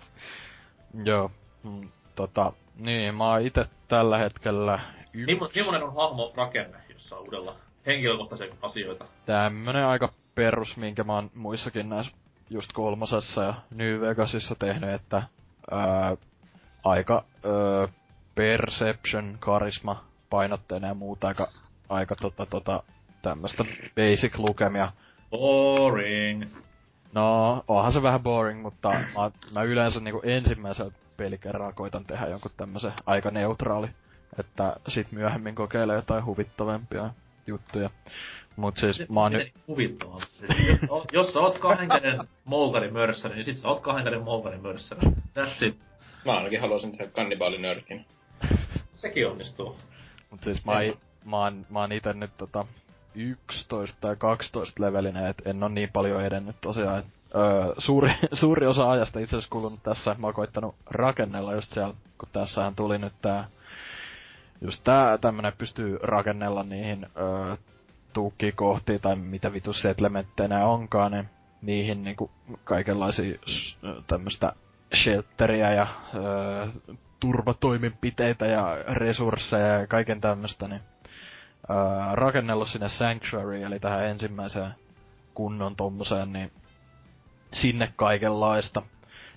joo, mm, tota, niin, mä oon itse tällä hetkellä yksi Millainen on hahmo rakenne, jos saa uudella henkilökohtaisia asioita? tämmönen aika perus, minkä mä oon muissakin näissä just kolmosessa ja New Vegasissa tehnyt, että ää, aika ää, perception, karisma, painotteinen ja muuta aika, aika tota, tota, tämmöstä basic lukemia. Boring. No, onhan se vähän boring, mutta mä, mä yleensä niinku ensimmäisellä pelikerralla koitan tehdä jonkun tämmösen aika neutraali, että sit myöhemmin kokeilee jotain huvittavampia juttuja. Mut siis mä oon nyt Miten huvittavaa. Siis, jos, jos sä oot kahden käden moukari mörssäri, niin sit sä oot kahden käden moukari mörssäri. That's it. Mä ainakin haluaisin tehdä kannibaalinörkin. Sekin onnistuu. Mut siis mä, oon- mä, oon, mä oon ite nyt tota 11 tai 12 levelinen, et en oo niin paljon edennyt tosiaan. Et, öö, suuri, suuri osa ajasta itse asiassa kulunut tässä, mä oon koittanut rakennella just siellä, kun tässähän tuli nyt tää, just tää tämmönen pystyy rakennella niihin öö, tukkikohtiin tai mitä settlementtejä nää onkaan, niin niihin niinku kaikenlaisia tämmöstä shelteriä ja öö, turvatoimenpiteitä ja resursseja ja kaiken tämmöstä, niin öö, rakennellut sinne Sanctuary, eli tähän ensimmäiseen kunnon tommoseen, niin sinne kaikenlaista.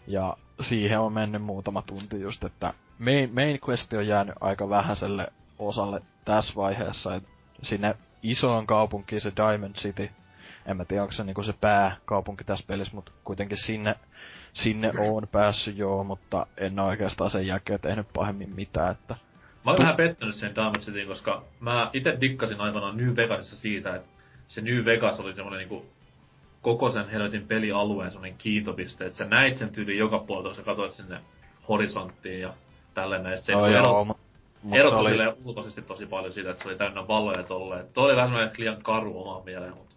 Ja siihen on mennyt muutama tunti just, että main, main quest on jäänyt aika vähäiselle osalle tässä vaiheessa, että sinne isoon kaupunkiin se Diamond City, en mä tiedä onko se niinku se pääkaupunki tässä pelissä, mutta kuitenkin sinne, sinne on päässyt joo, mutta en ole oikeastaan sen jälkeen tehnyt pahemmin mitään, että Mä olen vähän pettynyt sen Diamond Cityin, koska mä itse dikkasin aikanaan New Vegasissa siitä, että se New Vegas oli semmoinen niinku koko sen helvetin pelialueen semmoinen kiitopiste, että sä näit sen tyyli joka puolelta, kun sä katsoit sinne horisonttiin ja tälleen näin. Se no, niinku joo, ero, mu- erottui oli... ulkoisesti tosi paljon siitä, että se oli täynnä valoja tolleen. Toi oli vähän liian karu omaan mieleen, mutta...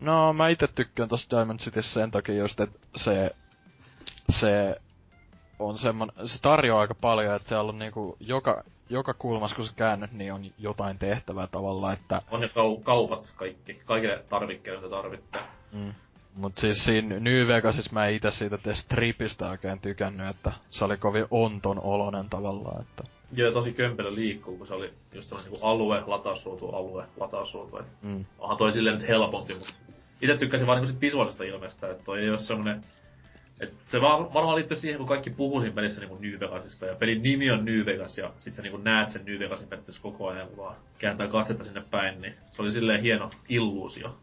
No, mä itse tykkään tosta Diamond Cityssä sen takia just, että se, se on semmon, se tarjoaa aika paljon, että siellä on niinku joka, joka kulmas kun sä käännyt, niin on jotain tehtävää tavallaan, että... On ne kau- kaupat kaikki, kaikille tarvikkeille, mitä tarvitte. Mm. Mut siis siinä New Vegasissa mä ite siitä te stripistä oikein tykännyt, että se oli kovin onton olonen tavallaan, että... Joo, tosi kömpelö liikkuu, kun se oli just sellainen niinku alue, latausruutu, alue, latausruutu, et Mm. onhan toi silleen nyt helpompi, mutta itse tykkäsin vaan niinku visuaalista ilmeestä, että toi ei oo semmonen... Et se vaan, varmaan liittyy siihen, kun kaikki puhuu siinä pelissä niinku New Vegasista, ja pelin nimi on New Vegas, ja sit sä niinku näet sen New Vegasin periaatteessa koko ajan, kun vaan kääntää katsetta sinne päin, niin se oli silleen hieno illuusio.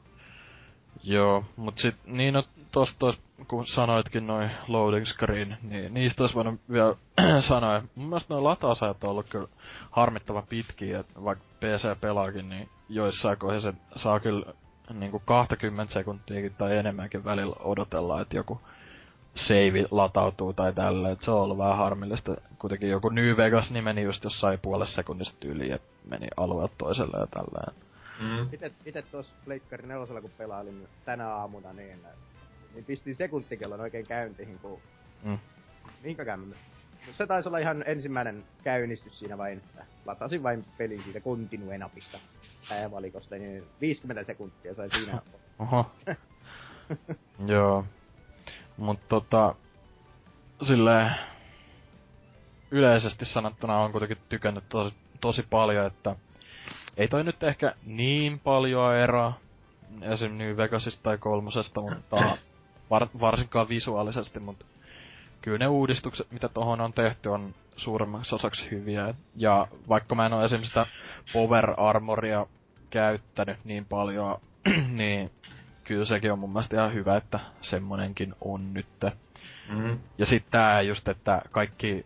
Joo, mut sit niin no tosta kun sanoitkin noin loading screen, niin niistä ois voinut vielä sanoa. Mun mielestä noin latausajat on ollut kyllä harmittavan pitkiä, että vaikka PC pelaakin, niin joissain kohdissa se saa kyllä niinku 20 sekuntiakin tai enemmänkin välillä odotella, että joku save latautuu tai tällä, että se on ollut vähän harmillista. Kuitenkin joku New Vegas niin meni just jossain puolessa sekunnista yli ja meni alueelta toiselle ja tällä. Mm. Ite, ite tuossa Pleikkari nelosella, kun pelailin tänä aamuna, niin, niin pistin sekuntikellon oikein käyntiin, kun... Mm. Minkäkään. Se taisi olla ihan ensimmäinen käynnistys siinä vain, että latasin vain pelin siitä Continue-napista päävalikosta, niin 50 sekuntia sai siinä Oho. Joo. Mut tota... Silleen... Yleisesti sanottuna on kuitenkin tykännyt tosi, tosi paljon, että... Ei toi nyt ehkä niin paljon eroa esim. New Vegasista tai kolmosesta, mutta var, varsinkaan visuaalisesti, mutta kyllä ne uudistukset, mitä tohon on tehty, on suurimmaksi osaksi hyviä. Ja vaikka mä en ole esim. sitä Power Armoria käyttänyt niin paljon, niin kyllä sekin on mun mielestä ihan hyvä, että semmonenkin on nyt. Mm. Ja sitten tää just, että kaikki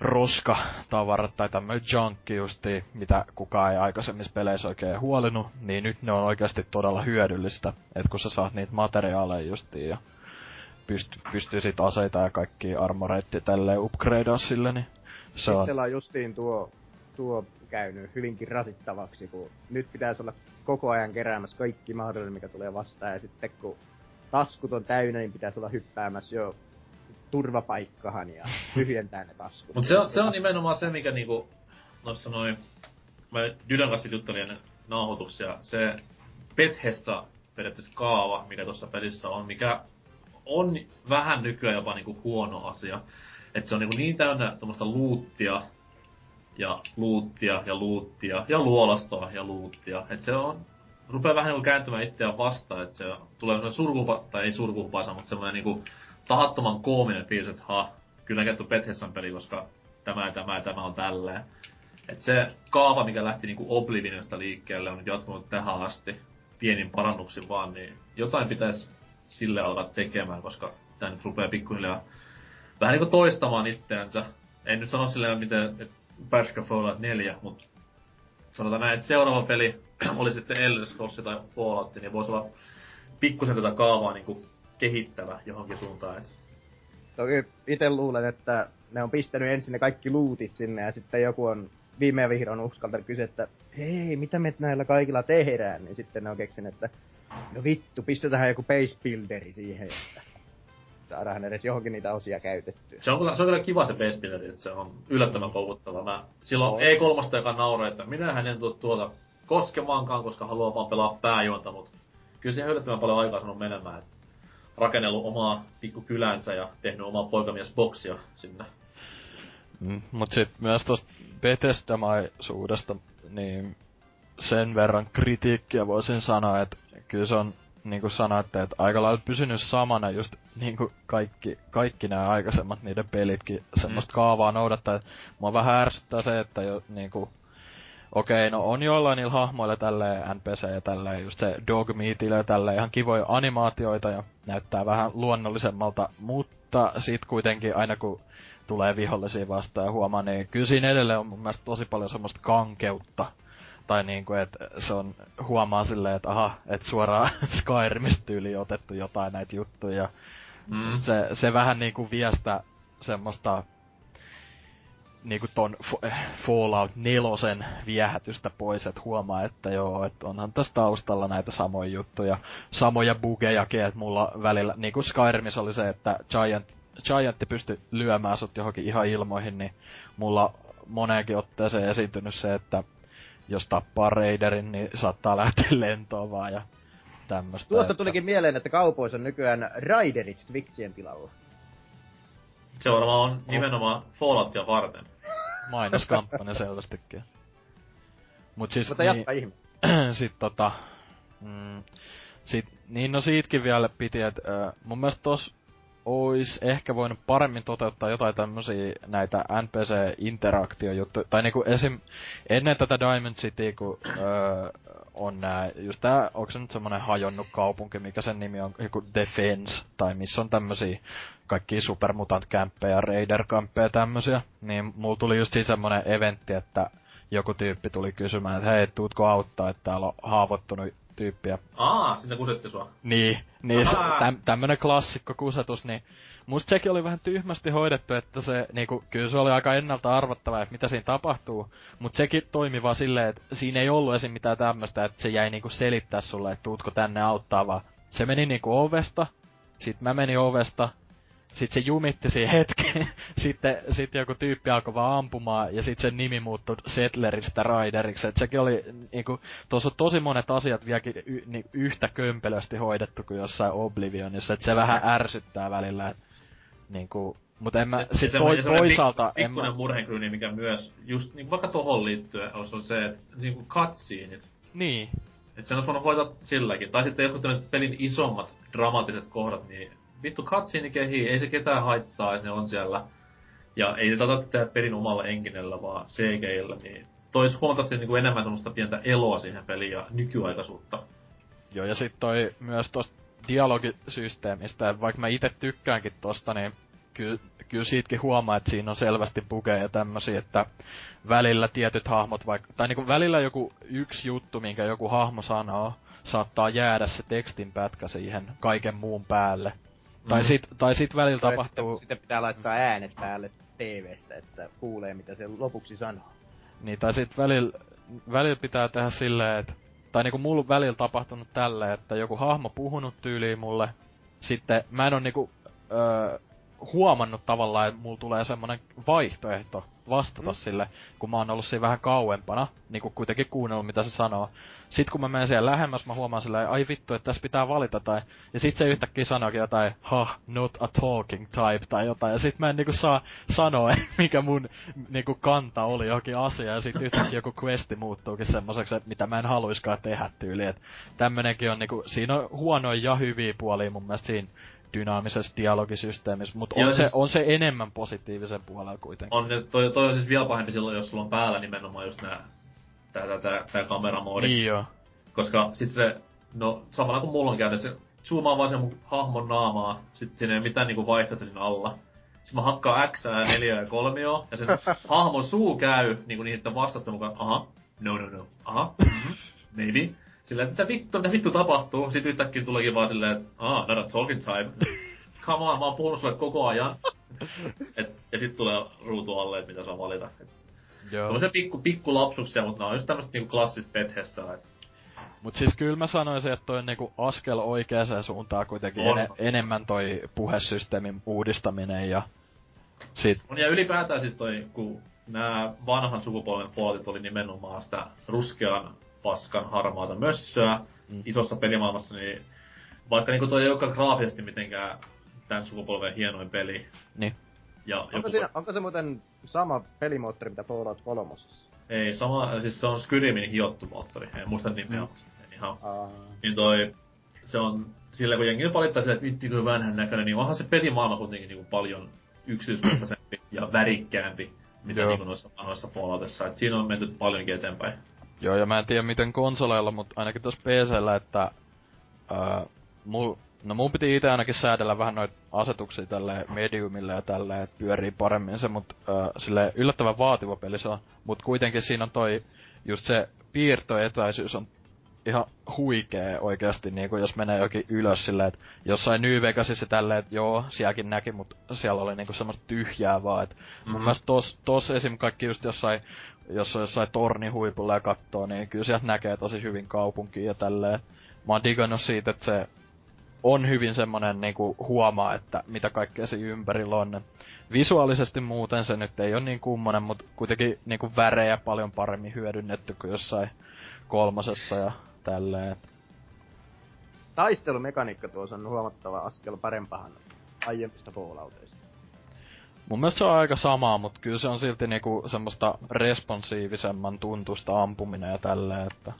roska-tavarat tai tämmöinen junkki justi, mitä kukaan ei aikaisemmissa peleissä oikein huolinut, niin nyt ne on oikeasti todella hyödyllistä. että kun sä saat niitä materiaaleja justiin ja pystyy, pystyy sit aseita ja kaikki armoreitti tälleen upgradea sille, niin se on... Itsellä on justiin tuo, tuo käynyt hyvinkin rasittavaksi, kun nyt pitäisi olla koko ajan keräämässä kaikki mahdollinen, mikä tulee vastaan, ja sitten kun taskut on täynnä, niin pitäisi olla hyppäämässä jo turvapaikkahan ja tyhjentää ne taskut. Mut se on, se on nimenomaan se, mikä niinku, noissa noin, mä Dylan kanssa juttelin ennen nauhoituksia, se Bethesda periaatteessa kaava, mikä tuossa pelissä on, mikä on vähän nykyään jopa niinku huono asia. että se on niinku niin täynnä tuommoista luuttia, ja luuttia, ja luuttia, ja luolastoa, ja luuttia. että se on, rupeaa vähän niinku kääntymään itseään vastaan, että se tulee semmoinen surkupa, tai ei surkuhupaisa, mutta semmoinen niinku tahattoman koominen fiilis, että ha, kyllä näkee Bethesdan peli, koska tämä ja tämä ja tämä on tälleen. Et se kaava, mikä lähti niinku Oblivionista liikkeelle, on jatkunut tähän asti pienin parannuksin vaan, niin jotain pitäisi sille alkaa tekemään, koska tämä nyt rupeaa pikkuhiljaa vähän niinku toistamaan itseänsä. En nyt sano silleen, miten, pääsikö Fallout 4, mutta sanotaan näin, että seuraava peli oli sitten Elder Scrolls tai Fallout, niin voisi olla pikkusen tätä kaavaa niinku kehittävä johonkin suuntaan. Toki itse luulen, että ne on pistänyt ensin ne kaikki luutit sinne ja sitten joku on viime vihdoin uskaltanut kysyä, että hei, mitä me näillä kaikilla tehdään? Niin sitten ne on keksinyt, että no vittu, pistetään joku base builderi siihen, että saadaan edes johonkin niitä osia käytettyä. Se on kyllä, se on kyllä kiva se base builderi, että se on yllättävän koukuttava. Mä silloin On. E3, joka nauraa, että minähän en tuu tuota koskemaankaan, koska haluan vaan pelaa pääjuonta, mutta kyllä siihen yllättävän paljon aikaa saanut menemään. että rakennellut omaa pikkukylänsä ja tehnyt omaa poikamiesboksia sinne. Mm, mut sit myös tosta Bethesda-maisuudesta, niin sen verran kritiikkiä voisin sanoa, että kyllä se on niinku sanoitte, että aika lailla pysynyt samana just niinku kaikki, kaikki nämä aikaisemmat niiden pelitkin semmoista kaavaa noudattaa. Mua vähän ärsyttää se, että jo niinku Okei, no on jollain niillä hahmoilla tälleen NPC ja tälleen just se Dogmeatillä ja tälleen ihan kivoja animaatioita ja näyttää vähän luonnollisemmalta, mutta sit kuitenkin aina kun tulee vihollisia vastaan ja huomaa, niin kyllä siinä edelleen on mun mielestä tosi paljon semmoista kankeutta tai niinku, että se on, huomaa silleen, että aha, että suoraan Skyrimistä otettu jotain näitä juttuja. Mm. Se, se vähän niinku viestä semmoista niinku ton Fallout 4 viehätystä pois, että huomaa, että joo, että onhan tässä taustalla näitä samoja juttuja, samoja bugejakin, että mulla välillä, niinku Skyrimissa oli se, että Giant, Giantti pystyi lyömään sut johonkin ihan ilmoihin, niin mulla moneenkin otteeseen esiintynyt se, että jos tappaa Raiderin, niin saattaa lähteä lentoon vaan ja tämmöstä. Tuosta että... tulikin mieleen, että kaupoissa on nykyään Raiderit Twixien tilalla. Se varmaan on nimenomaan Falloutia varten. Mainoskampanja selvästikin. Mut siis Mutta jatka niin, sit tota... Mm, sit, niin no siitäkin vielä piti, että äh, mun mielestä tos ois ehkä voinut paremmin toteuttaa jotain tämmösiä näitä NPC-interaktio-juttuja. Tai niinku esim. ennen tätä Diamond City, kun öö, on nää, just tää, onko se nyt semmonen hajonnut kaupunki, mikä sen nimi on, joku Defense, tai missä on tämmösiä kaikki supermutant-kämppejä, raider-kämppejä tämmösiä, niin mulla tuli just siinä semmonen eventti, että joku tyyppi tuli kysymään, että hei, tuutko auttaa, että täällä on haavoittunut tyyppiä. Aa, sinne kusetti sua. Niin, niin täm, tämmönen klassikko kusetus, niin musta sekin oli vähän tyhmästi hoidettu, että se, niinku, kyllä se oli aika ennalta arvattavaa, että mitä siinä tapahtuu, mutta sekin toimi vaan silleen, että siinä ei ollut esim. mitään tämmöistä, että se jäi niinku selittää sulle, että tuutko tänne auttaa, vaan se meni niinku ovesta, sit mä menin ovesta, sitten se jumitti siihen hetkeen. sitten, sitten joku tyyppi alkoi vaan ampumaan ja sitten sen nimi muuttui Settleristä Raideriksi. Et sekin oli niinku, tuossa on tosi monet asiat vieläkin y, niin, yhtä kömpelösti hoidettu kuin jossain Oblivionissa. Et se vähän ärsyttää välillä. Et, niinku, mutta en mä, et, sit toi, toisaalta... Pik, pikkuinen murhenkryni, mikä myös, just niin vaikka tohon liittyen, on se, että niinku cutsceneit. Niin. että sen olisi voinut hoitaa silläkin. Tai sitten joku tämmöiset pelin isommat dramaattiset kohdat, niin vittu cutscene kehii, ei se ketään haittaa, että ne on siellä. Ja ei se tota tehdä pelin omalla enkinellä, vaan CGillä, niin tois huomattavasti niin kuin enemmän semmoista pientä eloa siihen peliin ja nykyaikaisuutta. Joo, ja sitten toi myös tosta dialogisysteemistä, vaikka mä itse tykkäänkin tosta, niin kyllä, kyllä siitäkin huomaa, että siinä on selvästi bugeja ja tämmösiä, että välillä tietyt hahmot, vaikka, tai niinku välillä joku yksi juttu, minkä joku hahmo sanoo, saattaa jäädä se tekstin pätkä siihen kaiken muun päälle. Tai, mm. sit, tai sit välillä tai tapahtuu... Sitten, sitten pitää laittaa äänet päälle TVstä, että kuulee mitä se lopuksi sanoo. Niin, tai sit välillä, välillä pitää tehdä silleen, että... Tai niinku mulla välillä tapahtunut tälleen, että joku hahmo puhunut tyyliin mulle, sitten mä en oo niinku öö, huomannut tavallaan, että mulla tulee semmonen vaihtoehto vastata mm. sille, kun mä oon ollut siinä vähän kauempana, niin kuin kuitenkin kuunnellut mitä se sanoo. Sitten kun mä menen siellä lähemmäs, mä huomaan silleen, ai vittu, että tässä pitää valita tai... Ja sit se yhtäkkiä sanookin jotain, ha, not a talking type tai jotain. Ja sit mä en niinku saa sanoa, mikä mun niinku kanta oli johonkin asia. Ja sit yhtäkkiä joku questi muuttuukin semmoiseksi, että mitä mä en haluiskaan tehdä tyyli. Et tämmönenkin on niinku, siinä on huonoja ja hyviä puolia mun mielestä siinä dynaamisessa dialogisysteemissä, mutta on, siis, se, on se enemmän positiivisen puolella kuitenkin. On, toi, toi on siis vielä pahempi silloin, jos sulla on päällä nimenomaan just nää, tää, tää, tää, tää kameramoodi. Niin joo. Koska sit se, no samalla kun mulla on käynyt, se zoomaa vaan sen mun hahmon naamaa, sit siinä ei ole mitään niinku vaihtoehtoja siinä alla. Sitten mä hakkaan X, 4 ja 3 ja sen hahmon suu käy niinku niiden vastasta mukaan, aha, no no no, aha, mm-hmm, maybe. Silleen, että mitä vittu, mitä vittu tapahtuu? Sitten yhtäkkiä tuleekin vaan silleen, että ah, not a talking time. Come on, mä oon puhunut sulle koko ajan. Et, ja sitten tulee ruutu alle, että mitä saa valita. Et, Joo. pikku, pikku lapsuksia, mutta ne on just tämmöset niinku klassista Bethesdaa. Et. Mut siis kyllä mä sanoisin, että toi on niinku askel oikeaan suuntaan kuitenkin en, enemmän toi puhesysteemin uudistaminen ja sit... On ja ylipäätään siis toi, kun nämä vanhan sukupolven Falloutit oli nimenomaan sitä ruskean paskan harmaata mössöä mm. isossa pelimaailmassa, niin vaikka niinku toi ei olekaan graafisesti mitenkään tämän sukupolven hienoin peli. Niin. Ja onko, joku... siinä, onko se muuten sama pelimoottori, mitä Fallout 3? Ei, sama, siis se on Skyrimin hiottu moottori, en muista nimeä. Mm. Ihan. Uh... Niin toi, se on, sillä kun jengi valittaa sille, että vitti kun vanhan näköinen, niin onhan se pelimaailma kuitenkin niinku paljon yksityiskohtaisempi ja värikkäämpi, mitä niinku noissa vanhoissa Falloutissa. Et siinä on menty paljonkin eteenpäin. Joo, ja mä en tiedä miten konsoleilla, mutta ainakin tuossa PCllä, että ää, mul, no mun piti itse ainakin säädellä vähän noita asetuksia tälle mediumille ja tälle, että pyörii paremmin se, mutta sille yllättävän vaativa peli se on. Mut kuitenkin siinä on toi just se piirtoetäisyys on ihan huikee oikeasti, niinku jos menee jokin ylös silleen, että jossain New Vegasissa tälleen, että joo, sielläkin näki, mutta siellä oli niinku semmoista tyhjää vaan, että mm-hmm. mun mielestä tos, tos esim. kaikki just jossain, jos on jossain tornihuipulla ja kattoo, niin kyllä sieltä näkee tosi hyvin kaupunkia ja tälleen. Mä oon digannut siitä, että se on hyvin semmonen niinku huomaa, että mitä kaikkea se ympärillä on. Visuaalisesti muuten se nyt ei ole niin kummonen, mutta kuitenkin niinku värejä paljon paremmin hyödynnetty kuin jossain kolmosessa ja tälleen. Taistelumekaniikka tuossa on huomattava askel parempahan aiemmista Fallouteista. Mun mielestä se on aika sama, mutta kyllä se on silti niinku semmoista responsiivisemman tuntusta ampuminen ja tälleen, että...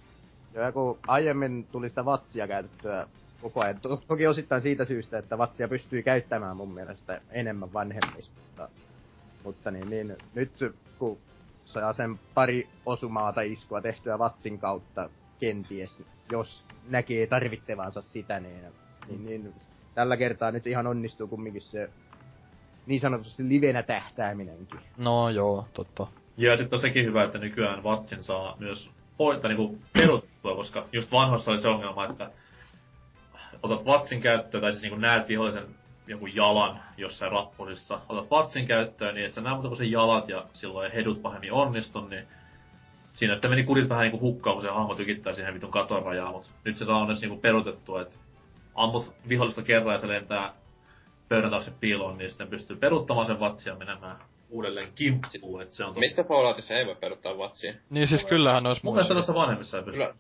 Joo, ja kun aiemmin tuli sitä vatsia käytettyä koko ajan, to- toki osittain siitä syystä, että vatsia pystyy käyttämään mun mielestä enemmän vanhemmista, mutta, mutta niin, niin, nyt kun saa sen pari osumaa tai iskua tehtyä vatsin kautta kenties, jos näkee tarvittavansa sitä, niin, niin, niin tällä kertaa nyt ihan onnistuu kumminkin se niin sanotusti livenä tähtääminenkin. No joo, totta. Ja sitten on sekin hyvä, että nykyään Vatsin saa myös hoitaa niinku peruttua, koska just vanhoissa oli se ongelma, että otat Vatsin käyttöön, tai siis niinku näet vihollisen joku jalan jossain rappusissa, otat Vatsin käyttöön, niin et sä näe muuta kuin sen jalat ja silloin ei hedut pahemmin onnistu, niin siinä sitten meni kudit vähän niinku hukkaan, kun se hahmo tykittää siihen vitun katon rajaa, mutta nyt se saa onneksi niinku perutettua, että ammut vihollista kerran ja se lentää pöydän taakse piiloon, niin sitten pystyy peruttamaan sen vatsia menemään uudelleen kimppuun, että se on tosi... Mistä Falloutissa ei voi peruttaa vatsia? Niin siis kyllähän nois Mun mielestä noissa vanhemmissa ei pysty. Kyllä.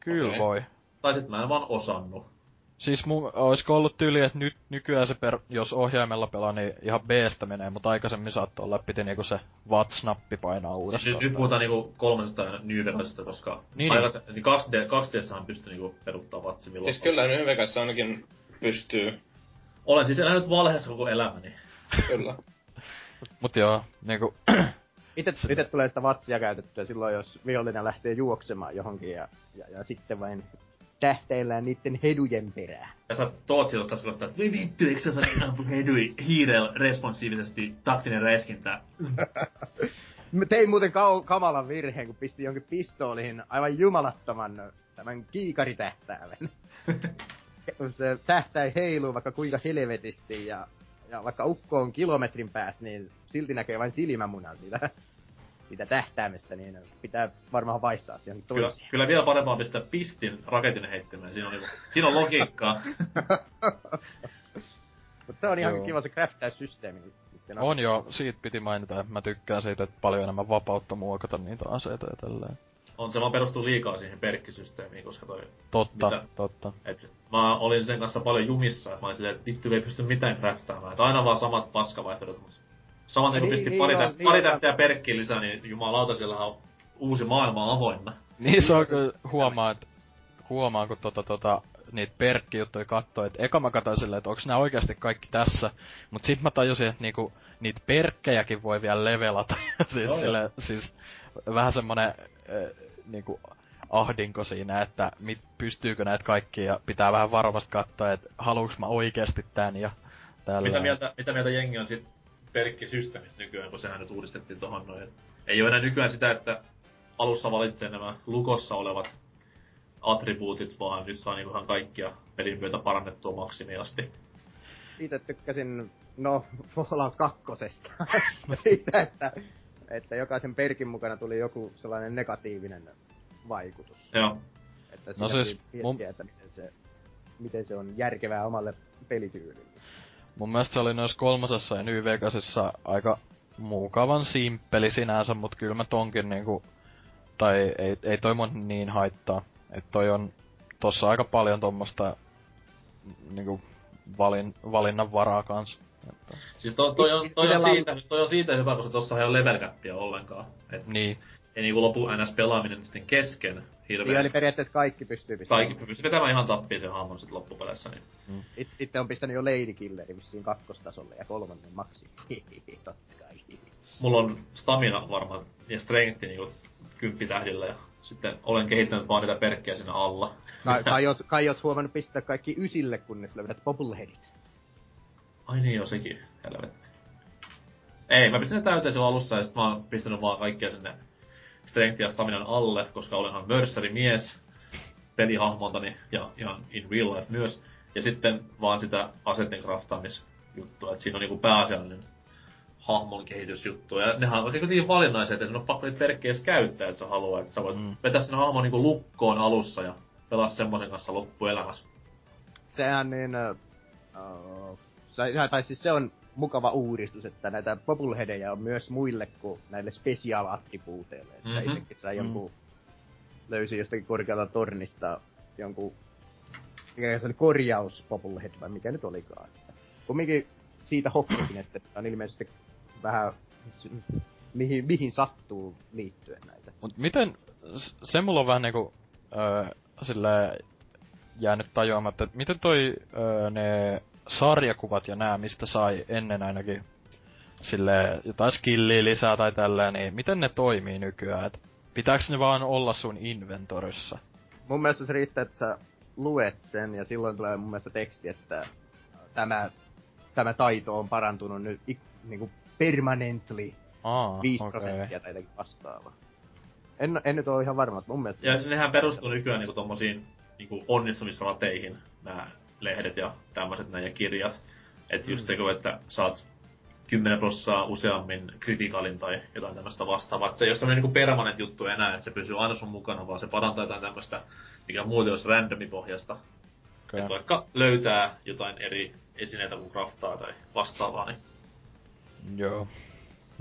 Kyllä Okei. voi. Tai sit mä en vaan osannut. Siis mu, oisko ollut tyyli, että nyt nykyään se per, jos ohjaimella pelaa, niin ihan B-stä menee, mutta aikaisemmin saattoi olla, että piti niinku se VATS-nappi painaa Siis uudestaan. nyt, nyt puhutaan niinku kolmannesta ja New Vegasista, koska Niin. niin, aikaisemmin, niin 2D, 2Dssahan pystyy niinku peruttaa vatsi milloin. Siis kyllä New Vegas ainakin pystyy. Olen siis elänyt valheessa koko elämäni. Kyllä. Mut joo, niinku, Itse, itse tulee sitä vatsia käytettyä silloin, jos vihollinen lähtee juoksemaan johonkin ja, ja, ja sitten vain tähteillään niiden hedujen perään. Ja sä toot silloin tässä kohtaa, että vittu, eikö sä osaa ampu hedui hiirellä responsiivisesti taktinen räiskintä. Mä tein muuten kau- kamalan virheen, kun pistin jonkin pistooliin aivan jumalattoman tämän kiikaritähtäimen. Kun se tähtäin heiluu vaikka kuinka helvetisti ja, ja vaikka ukko on kilometrin päässä, niin silti näkee vain silmämunan siitä, siitä tähtäimestä, niin pitää varmaan vaihtaa siihen Kyllä, kyllä vielä parempaa pistää pistin raketin heittimeen. Siinä on, niinku, siinä on logiikkaa. Mutta se on ihan Joo. kiva se craftaussysteemi. niitten on jo, siitä piti mainita, että mä tykkään siitä, että paljon enemmän vapautta muokata niitä aseita ja tälleen. on se vaan perustuu liikaa siihen perkkisysteemiin, koska toi... Totta, Mitä? totta. Et mä olin sen kanssa paljon jumissa, että mä olin silleen, että vittu ei pysty mitään craftaamaan. Että aina vaan samat paskavaihtoehdot, saman niin, Niin, pisti niin pari, on, tä- niin pari on. tähteä perkkiin lisää, niin jumalauta, siellähän on uusi maailma avoinna. Niin se on kyllä huomaa, että huomaa, kun tota, tota, niitä perkkijuttuja katsoo, että eka mä katsoin silleen, että onks nää oikeasti kaikki tässä, mut sit mä tajusin, että niinku, niitä perkkejäkin voi vielä levelata. siis, Joo, sille, siis vähän semmonen äh, niinku, ahdinko siinä, että mit, pystyykö näitä kaikki ja pitää vähän varovasti katsoa, että haluuks mä oikeasti tän ja tällä. Mitä mieltä, mitä mieltä jengi on sit perkkisysteemistä nykyään, kun sehän nyt uudistettiin tohon noin. et Ei ole enää nykyään sitä, että alussa valitsee nämä lukossa olevat attribuutit, vaan nyt saa niinku ihan kaikkia pelin myötä parannettua maksimiasti. itse tykkäsin, no, Fallout 2. siitä, että, että jokaisen perkin mukana tuli joku sellainen negatiivinen vaikutus. Joo. Että No siis piti mun- miettiä, että miten se, miten se on järkevää omalle pelityylille. Mun mielestä se oli noissa kolmosessa ja New Vegasissa aika mukavan simppeli sinänsä, mut kyllä mä tonkin niinku, tai ei, ei toi mun niin haittaa. että toi on tossa aika paljon tommosta niinku valin, valinnan varaa kans. Että, Siis to, toi, on, toi, on siitä, toi on siitä hyvä, koska tossa ei ole level ollenkaan. Et niin, ei niinku lopu ns pelaaminen sitten kesken Niin, hirveän. eli periaatteessa kaikki pystyy pistämään. Kaikki pystyy vetämään ihan tappiin sen hahmon sit loppupeleissä, niin It, itse on pistänyt jo Lady Killeri vissiin kakkostasolle ja kolmannen maksi. Totta kai. mulla on stamina varmaan ja strength niinku kymppitähdillä ja sitten olen kehittänyt vaan niitä perkkejä siinä alla. Kai, kai, oot, kai oot huomannut pistää kaikki ysille, kunnes löydät bobbleheadit. Ai niin joo, sekin. Helvetti. Ei, mä pistin ne täyteen silloin alussa ja sit mä oon pistänyt vaan kaikkia sinne strength ja staminan alle, koska olenhan mies pelihahmontani ja ihan in real life myös. Ja sitten vaan sitä asetten craftaamisjuttua, että siinä on niinku pääasiallinen hahmon kehitysjuttu. Ja nehän on kuitenkin valinnaisia, että sun on pakko niitä perkkejä edes käyttää, että sä haluat. Että sä voit mm. vetää sen hahmon niinku lukkoon alussa ja pelaa semmoisen kanssa loppuelämässä. Sehän niin... Uh, se, tai siis se on mukava uudistus, että näitä bobbleheadejä on myös muille kuin näille special attribuuteille. Että mm-hmm. itsekin sä jonkun mm. löysi jostakin korkealta tornista jonkun mikä se oli korjaus bobblehead vai mikä nyt olikaan. Kumminkin siitä hokkasin, että on ilmeisesti vähän mihin, mihin sattuu liittyen näitä. Mut miten, se mulla on vähän niinku, öö, sille jäänyt tajuamatta, että miten toi öö, ne sarjakuvat ja nää, mistä sai ennen ainakin sille jotain skilliä lisää tai tälleen, niin miten ne toimii nykyään? Et pitääkö ne vaan olla sun inventorissa? Mun mielestä se riittää, että sä luet sen ja silloin tulee mun mielestä teksti, että tämä, tämä taito on parantunut nyt ik, niinku permanently Aa, 5 okay. prosenttia tai jotenkin vastaavaa. En, en nyt ole ihan varma, mutta mun mielestä... Ja nehän perustuu nykyään niinku tommosiin niinku onnistumisrateihin, nämä lehdet ja tämmöiset näin ja kirjat. Että just mm. teko, että saat 10 prossaa useammin kritikalin tai jotain tämmöistä vastaavaa. Et se ei ole semmoinen niinku permanent juttu enää, että se pysyy aina sun mukana, vaan se parantaa jotain tämmöistä, mikä muuten olisi randomipohjasta. Okay. Että vaikka löytää jotain eri esineitä kun craftaa tai vastaavaa, niin... Joo.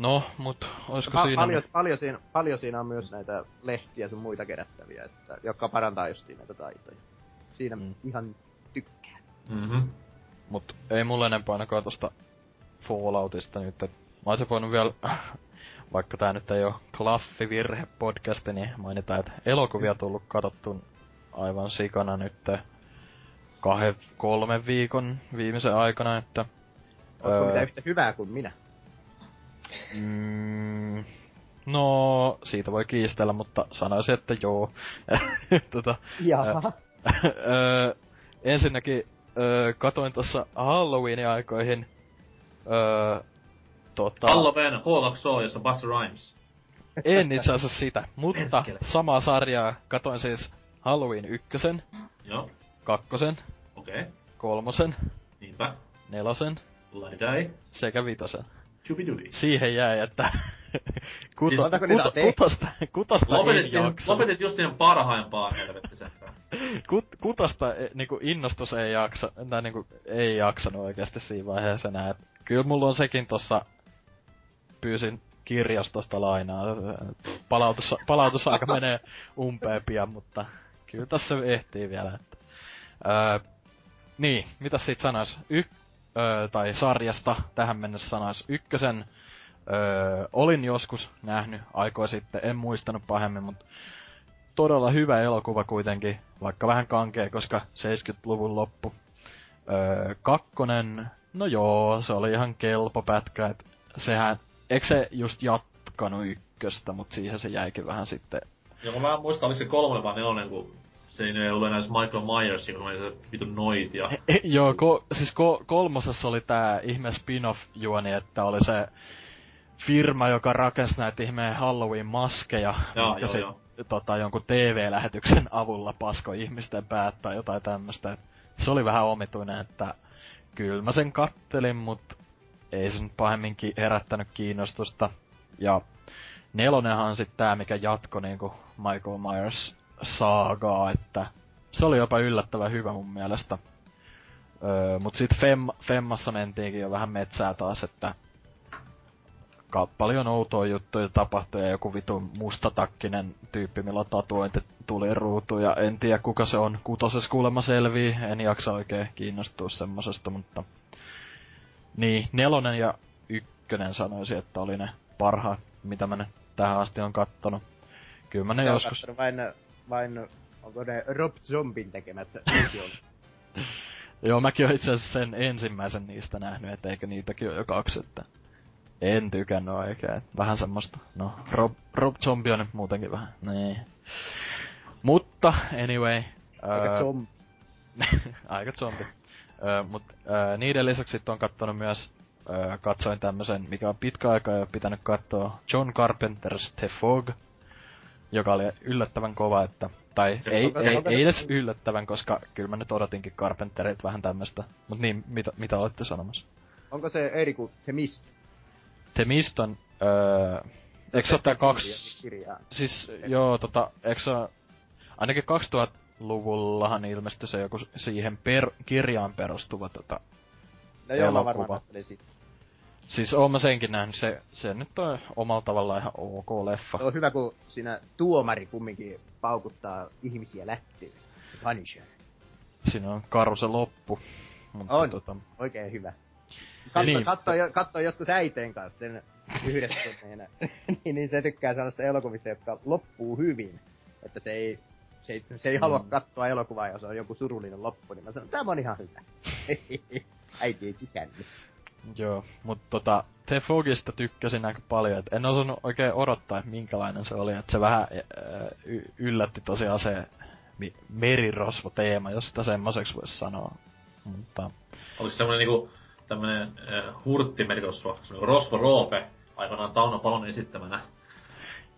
No, mut olisiko pa- siinä... Paljon, paljon, siinä... paljon siinä on myös näitä lehtiä sun muita kerättäviä, että, jotka parantaa justiin näitä taitoja. Siinä mm. ihan Mm-hmm. Mut ei mulle enempää ainakaan tosta Falloutista nyt, et mä olisin voinut vielä, vaikka tää nyt ei oo klaffi virhe podcasti, niin mainitaan, että elokuvia tullut katsottu aivan sikana nyt kahden, kolmen viikon viimeisen aikana, että... Onko öö, mitä yhtä hyvää kuin minä? Mm, no, siitä voi kiistellä, mutta sanoisin, että joo. tota, Jaha. öö, ensinnäkin öö, katoin tuossa Halloweenin aikoihin öö, tota... Halloween HLXO, jossa Buster Rhymes. En itse asiassa sitä, mutta samaa sarjaa katoin siis Halloween ykkösen. Joo. Kakkosen. Okei. Okay. Kolmosen. Niinpä. Nelosen. Laidai. Sekä vitosen. Chubidudi. Siihen jäi, että kuto, siis, kuto, kutosta, kutosta lopetit, ei jaksa. lopetit just siihen parhaimpaan helvetti Kut, kutosta e, niinku innostus ei jaksa, tai niinku ei jaksanut oikeasti siinä vaiheessa enää. Kyllä mulla on sekin tossa, pyysin kirjastosta lainaa. Palautus, palautusaika menee umpeen pian, mutta kyllä tässä ehtii vielä. Että. Öö, niin, mitä siitä sanois? Y- öö, tai sarjasta tähän mennessä sanois ykkösen. Öö, olin joskus nähnyt aikoja sitten, en muistanut pahemmin, mutta todella hyvä elokuva kuitenkin, vaikka vähän kankea, koska 70-luvun loppu. Öö, kakkonen, no joo, se oli ihan kelpo pätkä, et sehän, eikö se just jatkanut ykköstä, mutta siihen se jäikin vähän sitten. Joo, mä muistan, oliko se kolmonen vai nelonen, kun se ei ollut enää Michael Myers, kun oli se vitun noit ja... E, e, joo, ko, siis ko, kolmosessa oli tää ihme spin-off-juoni, että oli se firma, joka rakensi näitä ihmeen Halloween-maskeja, joo, joo, se joo tota, jonkun TV-lähetyksen avulla pasko ihmisten päät tai jotain tämmöstä. Se oli vähän omituinen, että kyllä mä sen kattelin, mutta ei se nyt pahemmin ki- herättänyt kiinnostusta. Ja nelonenhan on sitten tää, mikä jatko niinku Michael Myers saagaa, että se oli jopa yllättävän hyvä mun mielestä. Öö, mut sit Fem, Femmassa mentiinkin jo vähän metsää taas, että paljon outoja juttuja tapahtui ja joku vitu mustatakkinen tyyppi, millä tatuointi tuli ruutu ja en tiedä kuka se on. Kutoses kuulemma selvii, en jaksa oikein kiinnostua semmosesta, mutta... Niin, nelonen ja ykkönen sanoisin, että oli ne parhaat, mitä mä tähän asti on kattonut. Kyllä mä ne joskus... Vain, vain, onko ne Rob Zombin tekemät Joo, mäkin oon itse asiassa sen ensimmäisen niistä nähnyt, että eikö niitäkin ole jo kaksi, että en tykännyt oikein. Vähän semmoista. No, Rob, Rob Zombie on nyt muutenkin vähän. Nee. Mutta, anyway. Aika ää, zombi. aika zombi. Öö, mut niiden lisäksi on kattonut myös, ää, katsoin tämmösen, mikä on pitkä aika jo pitänyt katsoa, John Carpenter's The Fog. joka oli yllättävän kova, että, tai Se- ei, ei, ei edes yllättävän, koska kyllä mä nyt odotinkin Carpenterilta vähän tämmöstä. Mut niin, mitä, mitä olette sanomassa? Onko se eri kuin The Mist? The Mist on, öö, eikö se tää kaksi, Kirjaa. siis joo tota, eikö se ainakin 2000-luvullahan ilmestyi se joku siihen per, kirjaan perustuva tota, No joo, mä elokuva. varmaan kattelin sit. siis oon mä senkin nähnyt, se, se nyt on omalla tavallaan ihan ok leffa. Se on hyvä, kun siinä tuomari kumminkin paukuttaa ihmisiä lättyyn. Se Punisher. Siinä on karu se loppu. Mutta On. tota, Oikein hyvä. Katso, Niin. katso joskus äiteen kanssa sen yhdessä niin, niin se tykkää sellaista elokuvista, jotka loppuu hyvin. Että se ei, se ei, se ei halua Mm. katsoa elokuvaa, jos on joku surullinen loppu. Niin mä sanon, tämä on ihan hyvä. Äiti ei tykännyt. Joo, mutta tota, The Fogista tykkäsin aika paljon, et en osannut oikein odottaa, että minkälainen se oli, että se vähän äh, y- yllätti tosiaan se mi- merirosvo-teema, jos sitä semmoiseksi voisi sanoa. Mutta Olis semmonen niinku tämmönen äh, hurttimerirosvo, se niinku Rosvo Roope, aikanaan Tauno Palonen esittämänä.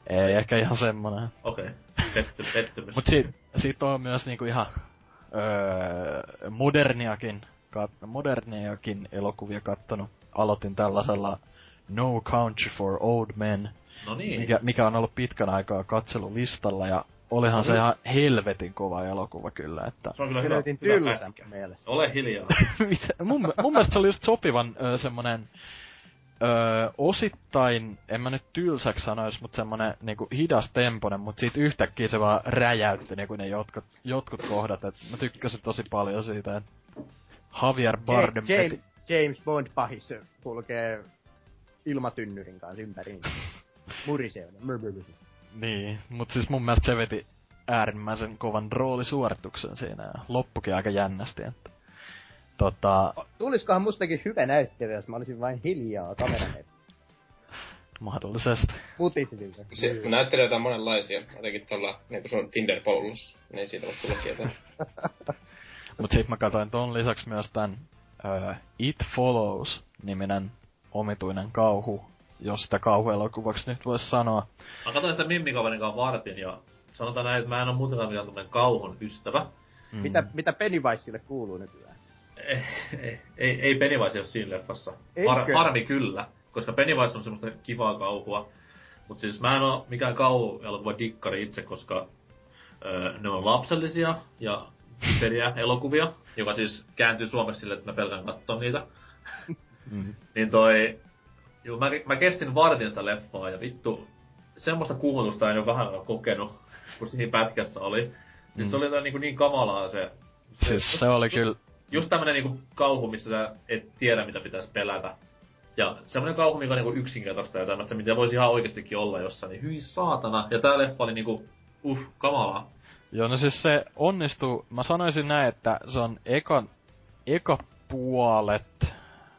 ei ehkä ihan semmonen. Okei, okay. petty, pettymys. Mut siitä, siitä on myös niinku ihan öö, moderniakin, kat, moderniakin elokuvia kattonut. Aloitin tällaisella No Country for Old Men, no niin, mikä, mikä on ollut pitkän aikaa katselulistalla ja olihan se Mhm. ihan helvetin kova elokuva kyllä, että se on kyllä hyvä, hyvä pätkä. mielestä. Ole hiljaa. Mitä? mun, mun mielestä se oli just sopivan ö, semmonen ö, osittain, en mä nyt tylsäksi sanois, mutta semmonen niinku hidas temponen, mutta siitä yhtäkkiä se vaan räjäytti niinku ne jotkut, jotkut kohdat, et mä tykkäsin tosi paljon siitä, että Javier Bardem James, James Bond pahis kulkee ilmatynnyrin kanssa ympäri. Murisee. Niin, mut siis mun mielestä se veti äärimmäisen kovan roolisuorituksen siinä ja loppukin aika jännästi, että tota, Tuliskohan mustakin hyvä näyttelijä, jos mä olisin vain hiljaa kameran mahdollisesti. Putisi siltä. Se, kun näyttelijöitä on monenlaisia, jotenkin tuolla niinku sun Tinder-polussa, niin siitä voisi tulla jotain. Mut sit mä katsoin ton lisäksi myös tän uh, It Follows-niminen omituinen kauhu, jos sitä kauhuelokuvaksi nyt voisi sanoa. Mä katsoin sitä Mimmikaverin kanssa vartin ja sanotaan näin, että mä en oo muutenkaan mikään tämmönen kauhun ystävä. Mm. Mitä, mitä Pennywiseille kuuluu nykyään? Ei, ei, ei, ei Pennywise ole siinä leffassa. Har, harmi kyllä, koska Pennywise on semmoista kivaa kauhua. Mut siis mä en oo mikään kauhuelokuva dikkari itse, koska öö, ne on lapsellisia ja typeriä elokuvia, joka siis kääntyy suomeksi sille, että mä pelkään katsoa niitä. Mm. Niin toi... Joo, mä, mä kestin vartin sitä leffaa ja vittu, semmoista kuumotusta en ole vähän kokenut, kun siinä pätkässä oli. Siis Mm. se oli jotain niin, niin kamalaa se... Siis se oli kyllä, Just tämmönen niinku kauhu, missä sä et tiedä, mitä pitäisi pelätä. Ja semmonen kauhu, mikä on niinku yksinkertaista ja tämmöistä, mitä voisi ihan oikeastikin olla jossain, niin hyi saatana. Ja tää leffa oli niinku, uh, kamalaa. joo no siis se onnistuu, mä sanoisin näin, että se on eka, eka puolet,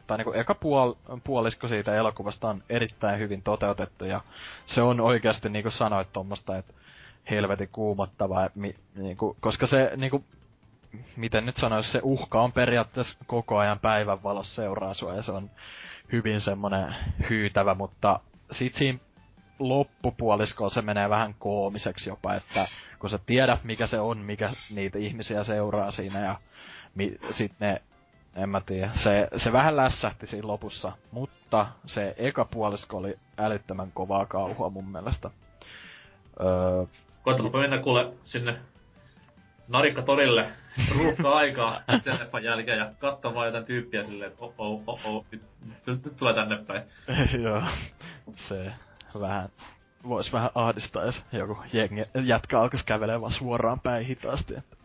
tai niinku eka puol, puolisko siitä elokuvasta on erittäin hyvin toteutettu ja se on oikeasti niinku sanoit tommosta, että helvetin kuumottavaa, mi, niinku, koska se niinku, miten nyt sanois, se uhka on periaatteessa koko ajan päivänvalossa seuraa sua ja se on hyvin semmonen hyytävä, mutta sit siinä loppupuoliskolla se menee vähän koomiseksi jopa, että kun sä tiedät mikä se on, mikä niitä ihmisiä seuraa siinä ja mi, sit ne, en mä tiedä, se, se vähän lässähti siinä lopussa, mutta se eka puolisko oli älyttömän kovaa kauhua mun mielestä. Öö, Koittapa mennä kuule sinne narikka torille ruuhka aikaa sen leffan jälkeen ja katsoa vaan jotain tyyppiä silleen, että oh oh oh oh, nyt, nyt, nyt tulee tänne päin. Joo, se vähän, vois vähän ahdistaa, jos joku jengi, jätkä alkas kävelee vaan suoraan päin hitaasti. Että.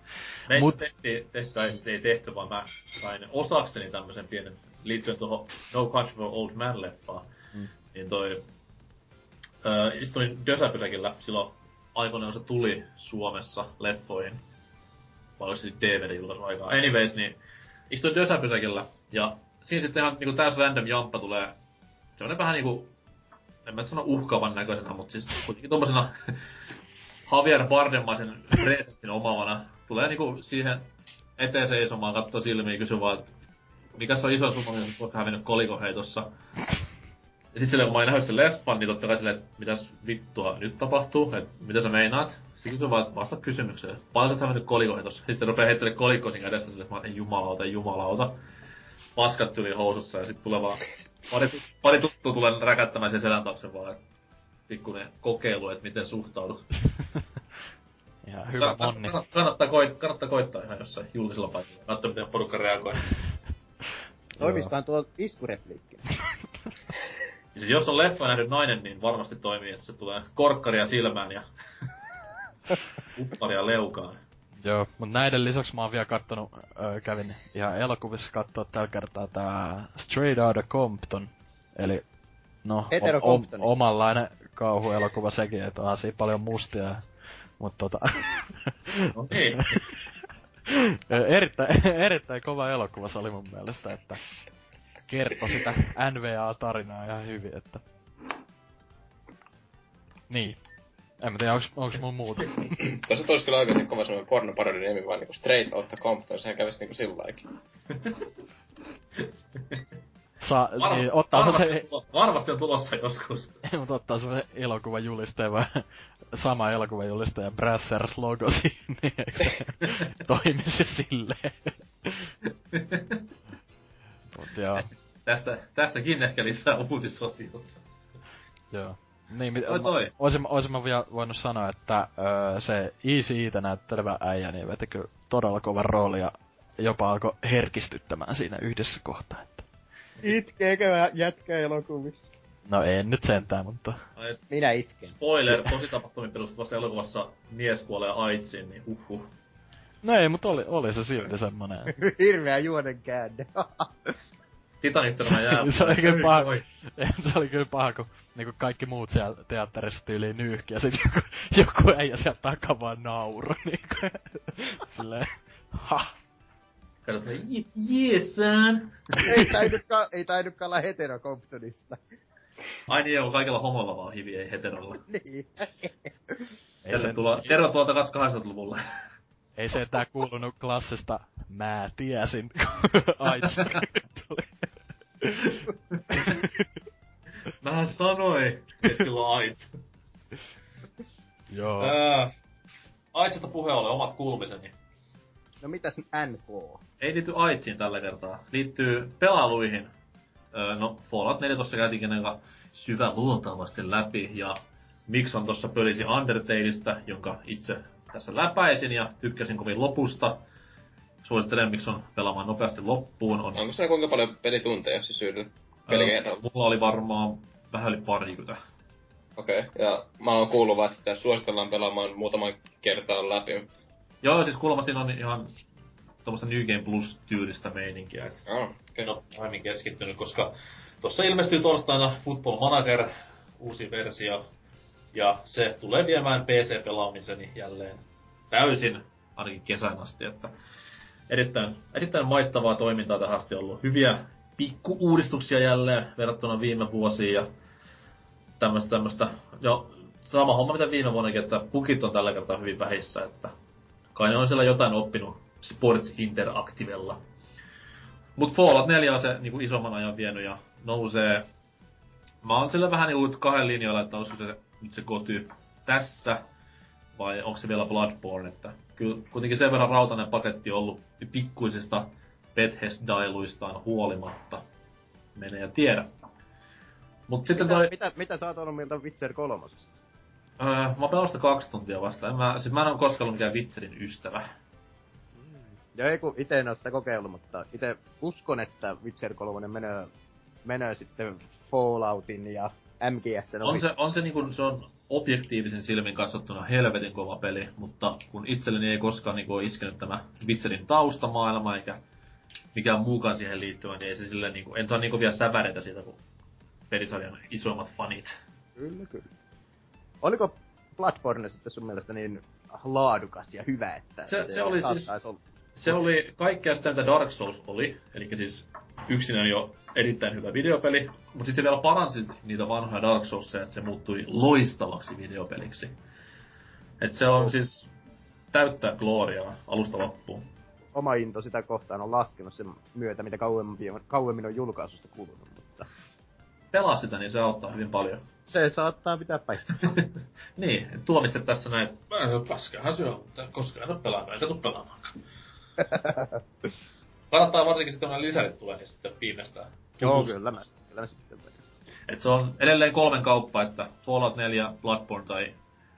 Me Mut- tehtiin, tehtiin, tai se ei tehty, vaan mä sain osakseni tämmösen pienen, liittyen tuohon No Country for Old Man leffaan. Mm. Niin toi, ö, istuin Dösäpysäkillä silloin aikoinaan, kun se tuli Suomessa leffoihin. Vai oliko se DVD-julkaisuaikaa? Anyways, niin istuin Dösäpysäkillä ja siinä sitten ihan niinku täys random jamppa tulee semmonen vähän niinku, en mä sano uhkaavan näköisenä, mutta siis kuitenkin tommosena Javier Bardemaisen presenssin omaavana tulee niinku siihen eteen seisomaan, katsoo silmiin kysyy vaan, että mikä on iso summa, mitä olet hävinnyt kolikoheitossa. Ja sit silleen, kun mä olin nähnyt sen leffan, niin totta kai silleen, että mitäs vittua nyt tapahtuu, että mitä sä meinaat? Sitten se vaan, että vasta kysymykseen. Paljon sä mennyt kolikoihin tossa? Sitten rupeaa heittelemään kolikkoa siinä kädessä silleen, että en jumalauta, jumalauta. Paskat tyli housussa ja sit tulee vaan pari, pari tuttua tulee räkättämään sen selän taakse vaan, pikkuinen kokeilu, että miten suhtaudut. Ihan hyvä Kannattaa- monni. kannattaa, kannattaa, koit, kannattaa koittaa ihan jossain julkisella paikalla. Katso miten porukka reagoi. Toimiskaan tuo iskurepliikki. Ja siis jos on leffa nähnyt nainen, niin varmasti toimii, että se tulee korkkaria silmään ja upparia leukaan. Joo, mut näiden lisäksi mä oon vielä kattonut, öö, kävin ihan elokuvissa katsoa tällä kertaa tää Straight Outta Compton. Eli, no, o- o- omanlainen kauhuelokuva sekin, että onhan siinä paljon mustia. Mut tota, No erittäin, erittäin kova elokuva se oli mun mielestä, että kertoi sitä NVA-tarinaa ihan hyvin, että... Niin. En mä tiedä, onks, onks mun muuta. Tossa tois kyllä oikeesti kova semmonen pornoparodin nimi vaan niinku Straight Outta Compton, sehän kävis niinku sillaikin. Sa, Var- niin, ottaa varmasti, se, varmasti on tulossa joskus. Ei, mutta ottaa se elokuvan julisteen vai sama elokuvan julistaja Brassers logo siinä, niin eikö se toimisi silleen. Mut joo, Tästä, tästäkin ehkä lisää uutisosiossa. joo. Niin, mit, Toi toi. Oisin, oisin mä vielä voinut sanoa, että öö, se Easy Eitä näyttelevä äijä, niin veti kyllä todella kovan rooli ja jopa alkoi herkistyttämään siinä yhdessä kohtaa. Että. Itkeekö jätkä elokuvissa? No en nyt sentään, mutta Ai, Minä itken. Spoiler, tositapahtumiin perustuvassa elokuvassa mies kuolee AIDSiin, niin huhhuh. No ei, mutta oli, oli se silti semmonen. Hirveä juonen käänne. Titanic tämä jää. Se oli kyllä paha. Se oli kyllä paha, kun niinku kaikki muut siellä teatterissa tyyliin nyyhki ja sit joku, joku äijä sieltä takaa vaan nauru niinku. Silleen, ha. Katsot, "Je- yes, son. ei taidutkaan, ei taidutkaan olla heterokomptonista. Ai niin, on kaikilla homoilla vaan hivi, ei heterolla. niin. Ei se, Tervetuloa, tervetuloa takas 80-luvulle. ei se tää kuulunut klassista mä tiesin, kun AIDS tuli. Mä sanoin, että sillä on AIDS. Joo. Ää, AIDSista puheen ollen omat kuulumiseni. No mitäs NK? Ei liity AIDSiin tällä kertaa. Liittyy pelailuihin. Öö, no, Fallout 4 tossa käytiin aika syvä luultavasti läpi, ja miksi on tossa pölisi Undertaleista, jonka itse tässä läpäisin ja tykkäsin kovin lopusta. Suosittelen, miksi on pelaamaan nopeasti loppuun. On, Onko se kuinka paljon pelitunteja se syydy pelikerralla? mulla oli varmaan vähän yli parikymmentä. Okei, okay. ja mä oon kuullut vaan, että suositellaan pelaamaan muutaman kertaa läpi. Joo, siis kuulemma siinä on ihan tuommoista New Game Plus-tyylistä meininkiä. Et Oh, en ole aiemmin keskittynyt, koska tuossa ilmestyy torstaina Football Manager, uusi versio, ja se tulee viemään PC-pelaamiseni jälleen täysin, ainakin kesän asti, että erittäin, erittäin maittavaa toimintaa tähän asti ollut. Hyviä pikku-uudistuksia jälleen verrattuna viime vuosiin ja tämmöstä tämmöstä, jo sama homma mitä viime vuonnakin, että bugit on tällä kertaa hyvin vähissä, että kai ne on siellä jotain oppinut Sports Interactivella. Mut Fallout 4 on se niinku isomman ajan vienyt ja nousee. Mä oon sillä vähän niinku kahden linjoilla, että olisiko se nyt se koty tässä vai onko se vielä Bloodborne, että kyllä kuitenkin sen verran rautainen paketti on ollut pikkuisista Bethesda-dailuistaan huolimatta. Mene ja tiedä. Mut sitten toi... Mitä, mitä, mitä sä oot ollut mieltä Witcher kolmosesta? Öö, mä sitä kaksi tuntia vasta. En mä, siis mä en oo koskaan ollut mikään Witcherin ystävä. Ja ei kun ite en oo sitä kokeillut, mutta ite uskon, että Witcher 3 menee, menee sitten Falloutin ja MGSn On se, on se niinku, se on objektiivisen silmin katsottuna helvetin kova peli, mutta kun itselleni ei koskaan niinku ole iskenyt tämä Witcherin taustamaailma eikä mikään muukaan siihen liittyvä, niin ei se silleen niinku, en saa niinku vielä säväreitä siitä, kun pelisarjan isoimmat fanit. Kyllä, kyllä. Oliko Bloodborne sitten sun mielestä niin laadukas ja hyvä, että Se- se oli siis- olla? Se oli kaikkea sitä, mitä Dark Souls oli, eli siis yksinään jo erittäin hyvä videopeli, mutta sitten se vielä paransi niitä vanhoja Dark Soulsia, että se muuttui loistavaksi videopeliksi. Et se on siis täyttää gloriaa alusta loppuun. Oma into sitä kohtaan on laskenut sen myötä, mitä kauemmin, kauemmin on julkaisusta kulunut, mutta pelaa sitä, niin se auttaa hyvin paljon. Se saattaa pitää paikkaa. niin, tuomitse tässä näin, paskahan se on, mutta koska en ole pelannut, eikä tuu pelaamaan. Kannattaa varsinkin sitten, kun lisärit tulee, niin sitten viimeistään. Joo, kyllä mä, kyllä mä sitten. Et se on edelleen kolmen kauppa, että Fallout 4, Bloodborne tai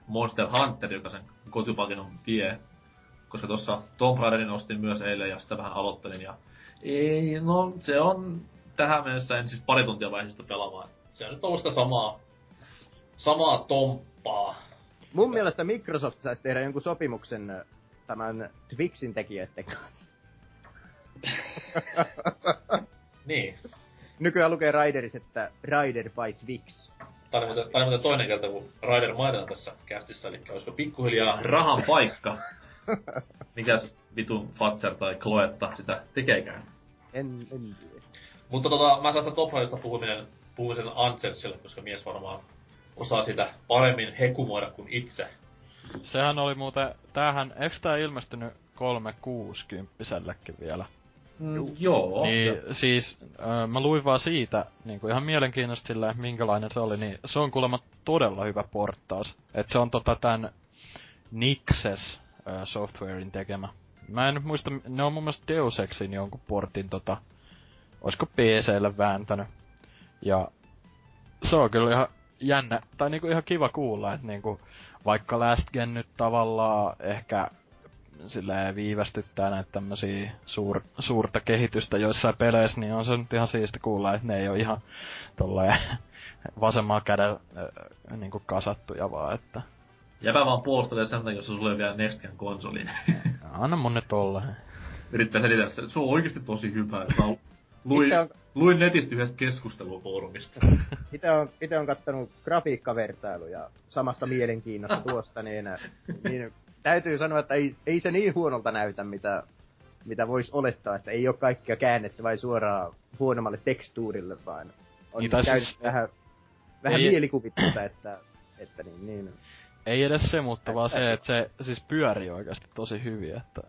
Monster Hunter, joka sen kotipakinon vie. Koska tuossa Tomb Raiderin ostin myös eilen ja sitä vähän aloittelin ja... Ei, no se on tähän mennessä en siis pari tuntia vaiheesta pelaamaan. Se on nyt ollut sitä samaa, samaa tomppaa. Mun mielestä Microsoft saisi tehdä jonkun sopimuksen tämän Twixin tekijöiden kanssa. Niin. Nykyään lukee Raideris, että Rider by Twix. Oli muuten, toinen kerta, kun Raider mainitaan tässä kästissä, eli olisiko pikkuhiljaa rahan paikka. Mikäs vitun Fatser tai Kloetta sitä tekeekään. En, en tiedä. Mutta tota, mä saan sitä Top Raidista puhuminen, puhumisen Antselsille, koska mies varmaan osaa sitä paremmin hekumoida kuin itse. Sehän oli muuten, tämähän, eiks tää ilmestynyt 360 vielä? Mm, joo. Niin, Ja- siis äh, mä luin vaan siitä, niin kuin ihan mielenkiintoista silleen, minkälainen se oli, niin se on kuulemma todella hyvä porttaus. Et se on tota tän Nixes äh, softwarein tekemä. Mä en nyt muista, ne on mun mielestä Deus Exin jonkun portin tota, oisko PClle vääntänyt. Ja se on kyllä ihan jännä, tai niinku ihan kiva kuulla, että niinku, vaikka Last Gen nyt tavallaan ehkä silleen viivästyttää näitä tämmösiä suur, suurta kehitystä joissain peleissä, niin on se nyt ihan siisti kuulla, että ne ei ole ihan tolleen vasemmalla kädellä äh, niinku kasattuja vaan, että Jäpä vaan puolustelee sen takia, jos sulla ei vielä Next Gen konsoli. anna mun nyt olla. Yrittää selitellä sen, että se on oikeesti tosi hyvä. että luin, Itse on, luin netistä yhdestä keskustelufoorumista. ite on, ite on kattonut grafiikkavertailuja samasta mielenkiinnosta tuosta, niin, niin täytyy sanoa, että ei, ei se niin huonolta näytä, mitä, mitä voisi olettaa, että ei ole kaikkia käännetty vai suoraan huonommalle tekstuurille, vaan on Niin, käynyt siis- vähän, vähän ei- mielikuvitusta, että, että niin, niin. Ei edes se, mutta vaan se, että se siis pyörii oikeasti tosi hyvin, että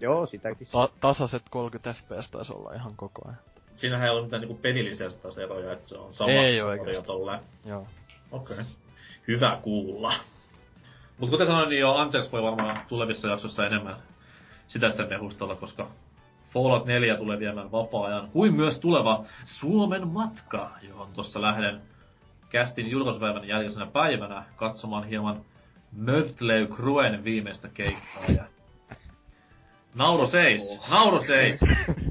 Joo, sitäkin. ta- tasaiset 30 fps taisi olla ihan koko ajan. Siinähän ei ole mitään niinku pelillisiä taas eroja, että se on sama Ei tolleen. Joo. Okei. Okay. Hyvä kuulla. Mut kuten sanoin, niin jo Antsels voi varmaan tulevissa jaksoissa enemmän sitä sitten mehustella, koska Fallout 4 tulee viemään vapaa-ajan, kuin myös tuleva Suomen matka, johon tuossa lähden kästin julkaisupäivän jälkeisenä päivänä katsomaan hieman Mötley Cruen viimeistä keikkaa. Ja... Nauro seis! Nauro seis!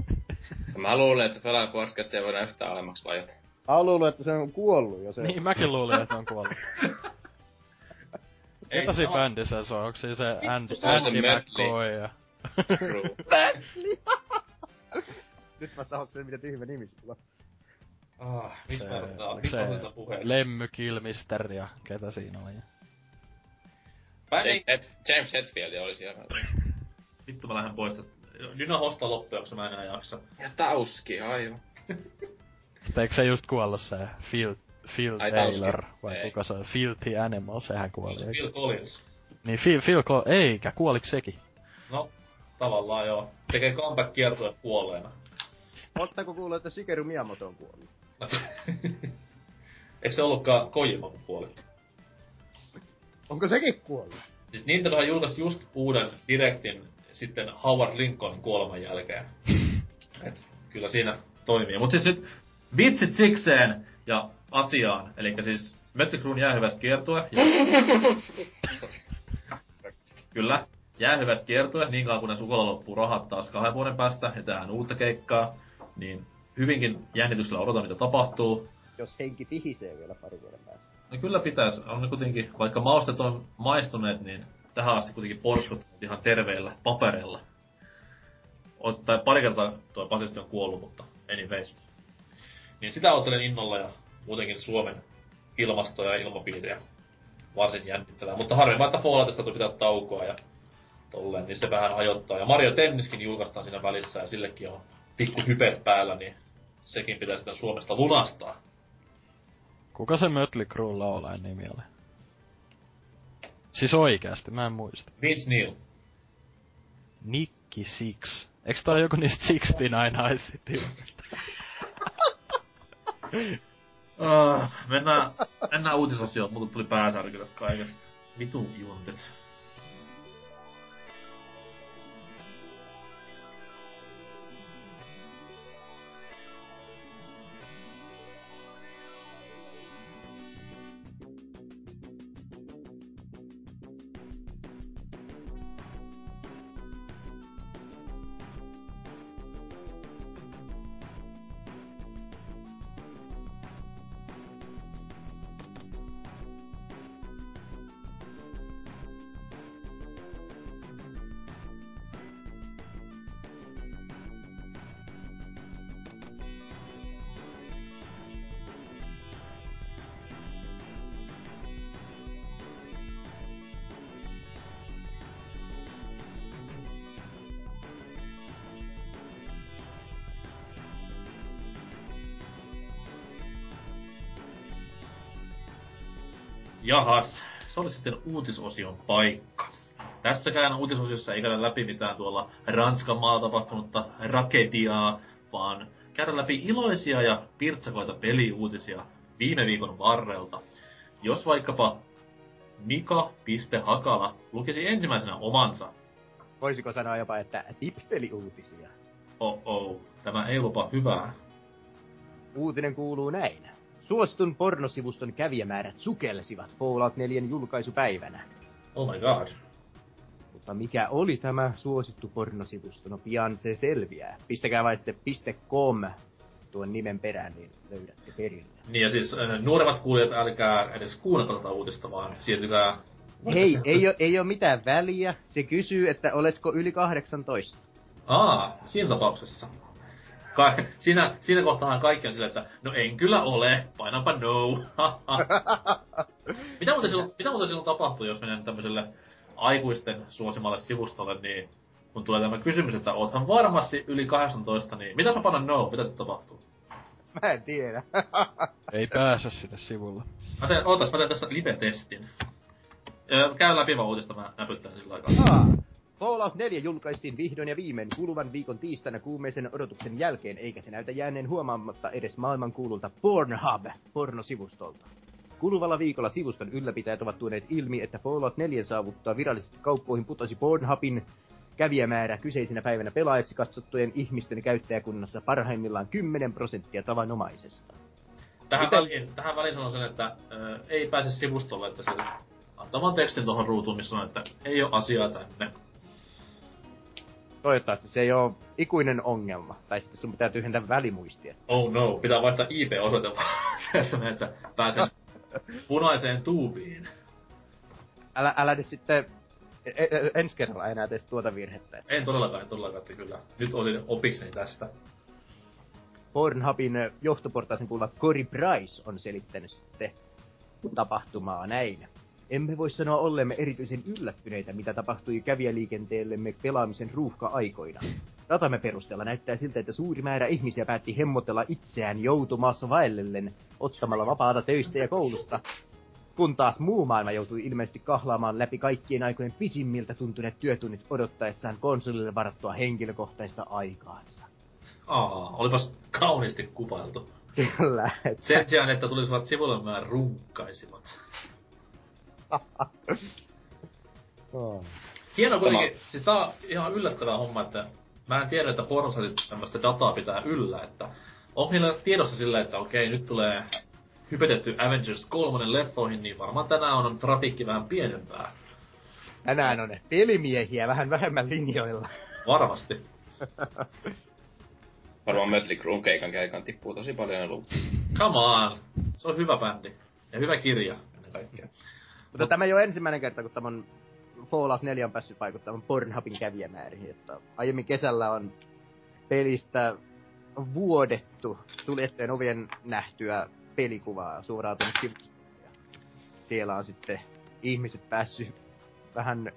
Mä luulen, että pelaa podcastia voidaan yhtään alemmaksi vajota. Mä luullut, että se on kuollut jo se. Niin, mäkin luulin, että ne on kuollut. Ei, Ketä siinä bändissä se on? Onko siinä se Andy, se on se Andy. McCoy ja... True. Nyt vasta onko mitä tyhmä nimi sulla. Ah, mistä Se, otetaan, mistä se otetaan? Lemmy Kilmister ja ketä siinä oli? James Hetfield oli siellä. Vittu mä lähden pois tästä. Dyna hostaa loppujakso, mä enää jaksa. Ja Tauski, aivan. Sitten eikö se just kuollut se Phil, Phil Ai, Taylor, Tauski. vai Ei. kuka se on? Filthy Animal, sehän kuoli. Phil Collins. Niin Phil, Phil Col- eikä, kuoliko sekin? No, tavallaan joo. Tekee comeback kiertue kuolleena. Oletteko kuullut, että Shigeru Miyamoto on kuollut? Eikö se ollutkaan Kojima kun kuoli? Onko sekin kuollut? Siis Nintendohan julkaisi just uuden Directin sitten Howard Lincolnin kuoleman jälkeen. Et kyllä siinä toimii. Mut siis nyt vitsit sikseen ja asiaan. Eli siis Cruen jäähyväs kiertue. Ja... kyllä. Jäähyväs kiertue, niin kauan kunnes Ukolla loppuu rahat taas kahden vuoden päästä ja tehdään uutta keikkaa. Niin hyvinkin jännityksellä odotan mitä tapahtuu. Jos henki pihisee vielä pari vuoden päästä. No kyllä pitäisi. On ne kuitenkin, vaikka mausteet on maistuneet, niin tähän asti kuitenkin porskut ihan terveellä paperilla. O- tai pari kertaa tuo basisti on kuollut, mutta anyways. Niin sitä odottelen innolla ja muutenkin Suomen ilmastoa ja ilmapiiriä varsin jännittävää. Mutta harvemmin, että Falloutista pitää taukoa ja tolleen, niin se vähän hajottaa. Ja Mario Tenniskin julkaistaan siinä välissä ja sillekin on pikku hypet päällä, niin sekin pitää sitten Suomesta lunastaa. Kuka se Mötley Crue laulajan nimi oli? Siis oikeasti, mä en muista. Vince Neil. Nikki Six. Eiks tää ole joku niistä 69 Eyes tyypistä? Uh, mennään, mennään uutisosioon, mutta tuli pääsärky tästä kaikesta. Vitu juntit. Jahas, se oli sitten uutisosion paikka. Tässäkään uutisosiossa ei käydä läpi mitään tuolla Ranskan maalla tapahtunutta raketiaa, vaan käydä läpi iloisia ja pirtsakoita peliuutisia viime viikon varrelta. Jos vaikkapa Mika.Hakala lukisi ensimmäisenä omansa. Voisiko sanoa jopa, että tippeliuutisia? Oh oh, tämä ei lupa hyvää. Uutinen kuuluu näin. Suostun pornosivuston kävijämäärät sukelsivat Fallout 4 julkaisupäivänä. Oh my god. Mutta mikä oli tämä suosittu pornosivusto? No pian se selviää. Pistäkää vain sitten .com tuon nimen perään, niin löydätte perille. Niin ja siis äh, nuoremmat kuulijat, älkää edes kuunnella tätä uutista, vaan siirtykää... Hei, ei ole, ei ole mitään väliä. Se kysyy, että oletko yli 18. Aa, siinä tapauksessa. Ka- siinä, siinä kohtaa kaikki on silleen, että no en kyllä ole, painanpa no. mitä, muuten silloin, mitä muuten silloin tapahtuu, jos menen tämmöiselle aikuisten suosimalle sivustolle, niin kun tulee tämä kysymys, että oothan varmasti yli 18, niin mitä mä panan no, mitä se tapahtuu? Mä en tiedä. Ei pääse sinne sivulle. Mä teen, ootas, mä teen tässä live-testin. Käy läpi vaan uutista, mä näpyttän sillä aikaa. Aa, Fallout 4 julkaistiin vihdoin ja viimein kuluvan viikon tiistaina kuumeisen odotuksen jälkeen, eikä se näytä jääneen huomaamatta edes maailman kuululta Pornhub pornosivustolta. Kuluvalla viikolla sivuston ylläpitäjät ovat tuoneet ilmi, että Fallout 4 saavuttaa virallisesti kauppoihin putosi Pornhubin kävijämäärä kyseisenä päivänä pelaajaksi katsottujen ihmisten käyttäjäkunnassa parhaimmillaan 10 prosenttia tavanomaisesta. Tähän, Miten? väliin, tähän väliin sanon sen, että ö, ei pääse sivustolle, että se antamaan tekstin tuohon ruutuun, missä on, että ei ole asiaa tänne. Toivottavasti se ei ole ikuinen ongelma. Tai sitten sun pitää tyhjentää välimuistia. Oh no, pitää vaihtaa IP-osoite että pääsen punaiseen tuubiin. Älä, älä nyt sitten e- e- ensi kerralla enää tee tuota virhettä. En todellakaan, en todellakaan, että kyllä. Nyt olin opikseni tästä. Pornhubin johtoportaisen kuuluva Cory Price on selittänyt sitten tapahtumaa näin. Emme voi sanoa ollemme erityisen yllättyneitä, mitä tapahtui kävijäliikenteellemme pelaamisen ruuhka-aikoina. Datamme perusteella näyttää siltä, että suuri määrä ihmisiä päätti hemmotella itseään joutumaassa vaellellen ottamalla vapaata töistä ja koulusta, kun taas muu maailma joutui ilmeisesti kahlaamaan läpi kaikkien aikojen pisimmiltä tuntuneet työtunnit odottaessaan konsolille varattua henkilökohtaista aikaansa. Aa, olipas kauniisti kuvailtu. Kyllä. Että... Sen sijaan, että tulisivat sivulle mä runkkaisivat. oh. Hieno kuitenkin, Tämä... siis tää on ihan yllättävää homma, että mä en tiedä, että pornosaitit tämmöistä dataa pitää yllä, että on niillä tiedossa sillä, että okei, nyt tulee hypetetty Avengers 3 leffoihin, niin varmaan tänään on trafikki vähän pienempää. Tänään on pelimiehiä vähän vähemmän linjoilla. Varmasti. Varmaan Mötley Crue keikan keikan tippuu tosi paljon ne. Come on! Se on hyvä bändi. Ja hyvä kirja ennen kaikkea. Mutta tämä ei ole ensimmäinen kerta, kun tämän Fallout 4 on päässyt vaikuttamaan Pornhubin kävijämääriin. Että aiemmin kesällä on pelistä vuodettu suljettujen ovien nähtyä pelikuvaa suoraan tuonne Siellä on sitten ihmiset päässyt vähän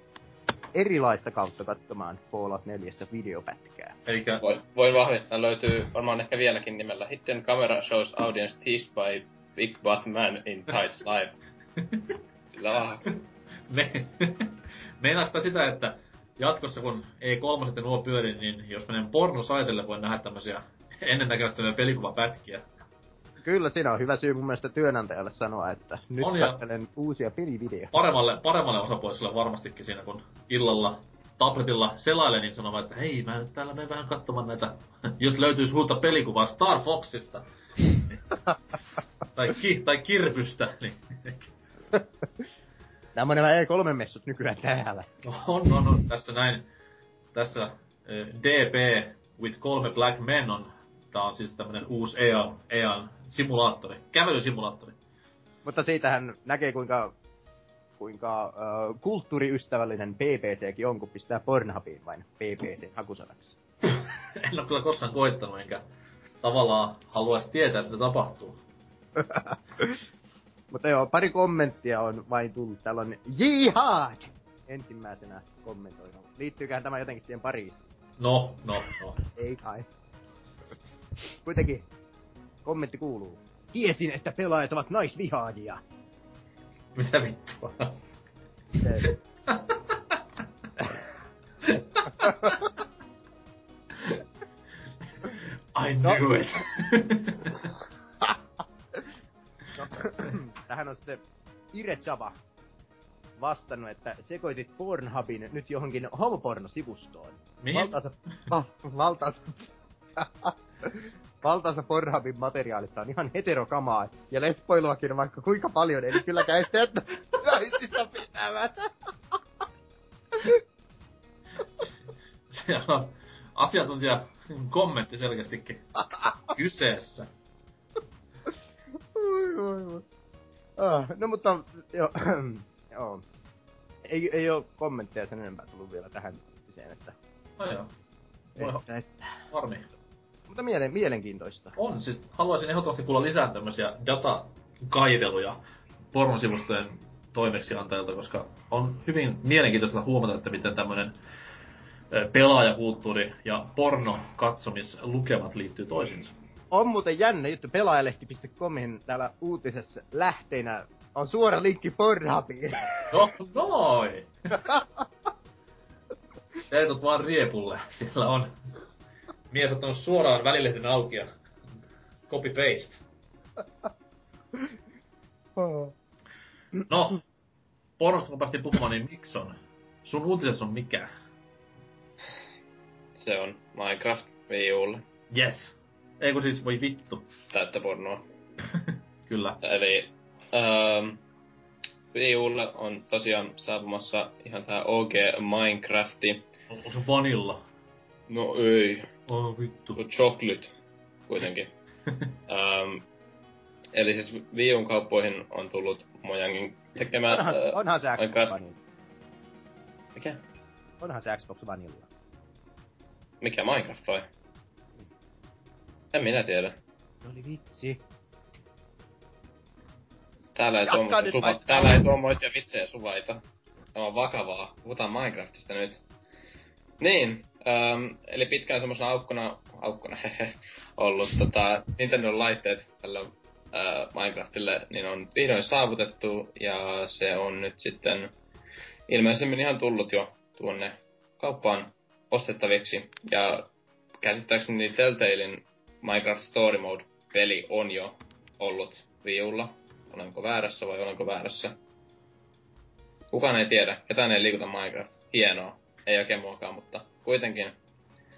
erilaista kautta katsomaan Fallout 4 videopätkää. Elikkä... Voin, voin vahvistaa, löytyy varmaan ehkä vieläkin nimellä Hidden Camera Shows Audience Teased by Big Butt Man in Tights Live. Sillä Me, meinaako sitä, että jatkossa kun ei 3 ja nuo pyöri, niin jos menen pornosaitelle, voin nähdä tämmösiä ennennäkemättömiä pelikuvapätkiä. Kyllä siinä on hyvä syy mun mielestä työnantajalle sanoa, että nyt On ja- katselen uusia pelivideoita. Paremmalle, paremmalle osapuoliselle varmastikin siinä, kun illalla tabletilla selailee, niin sanoo, että hei, mä nyt täällä menen vähän katsomaan näitä, jos löytyisi uutta pelikuvaa Star Foxista. tai, ki, tai Kirpystä, niin Nämä on nämä E3-messut nykyään täällä. on, on, on, tässä näin, tässä eh, DP with kolme Black Men on, tää on siis tämmönen uusi EA, EAN simulaattori, kävelysimulaattori. Mutta siitähän näkee kuinka kuinka äh, kulttuuriystävällinen PPCkin on, kun pistää Pornhubiin vain PPC hakusanaksi. en oo kyllä koskaan koittanut, enkä tavallaan haluaisi tietää, mitä tapahtuu. Mutta joo, pari kommenttia on vain tullut. Täällä on Jihad! Ensimmäisenä kommentoinut. Liittyyköhän tämä jotenkin siihen Pariisiin? No, no, no. Ei kai. Kuitenkin kommentti kuuluu. Tiesin, että pelaajat ovat naisvihaadia. Mitä vittua? I knew it. Tähän on sitten Ire Java vastannut, että sekoitit Pornhubin nyt johonkin homopornosivustoon. Mihin? Valtaansa, val, valtaansa, valtaansa Pornhubin materiaalista on ihan heterokamaa ja lesboiluakin on vaikka kuinka paljon, eli kyllä käyttäjät naisista pitävät. Siellä on asiantuntija kommentti selkeästikin kyseessä. Oi, oi, oi. Ah, no mutta, joo, joo. Ei, ei oo kommentteja sen enempää tullut vielä tähän uutisen, että, No joo, Voi- että, että. harmi. Mutta mielen, mielenkiintoista. On, siis haluaisin ehdottomasti kuulla lisää tämmöisiä datakaiveluja pornosivustojen toimeksiantajilta, koska on hyvin mielenkiintoista huomata, että miten tämmöinen pelaajakulttuuri ja porno katsomislukemat liittyy toisiinsa. On muuten jännä juttu, pelaajalehti.comin täällä uutisessa lähteenä on suora linkki Pornhubiin. No, noin! Teetut vaan riepulle. Siellä on mies ottanut suoraan välilehden auki ja copy paste. No, pornosta kun päästiin puhumaan, niin Mikson, sun uutisessa on mikä? Se on Minecraft Wii Ulle. Yes. Ei kun siis, voi vittu. Täyttä pornoa. Kyllä. Eli ähm, Ulle on tosiaan saapumassa ihan tää OG Minecrafti. On, on se vanilla. No ei, Oh vittu. on chocolate kuitenkin. ähm, eli siis Wii Uun kauppoihin on tullut Mojangin tekemä... Onhan, äh, onhan se Xbox Minecraft. Vanilla. Mikä? Onhan se Xbox Vanilla. Mikä Minecraft vai? En minä tiedä. Se oli vitsi. Täällä ei, tuommoisia, suva, täällä ei tuommoisia vitsejä suvaita. Tämä on vakavaa. Puhutaan Minecraftista nyt. Niin, ähm, eli pitkään semmosena aukkona, aukkona hehe, ollut tota, Nintendo laitteet tällä äh, Minecraftille, niin on vihdoin saavutettu, ja se on nyt sitten ilmeisemmin ihan tullut jo tuonne kauppaan ostettaviksi. Ja käsittääkseni Telltalein Minecraft Story Mode-peli on jo ollut Wii Ulla. Olenko väärässä vai olenko väärässä? Kukaan ei tiedä. Ketään ei liikuta Minecraft. Hienoa. Ei oikein muokaa, mutta kuitenkin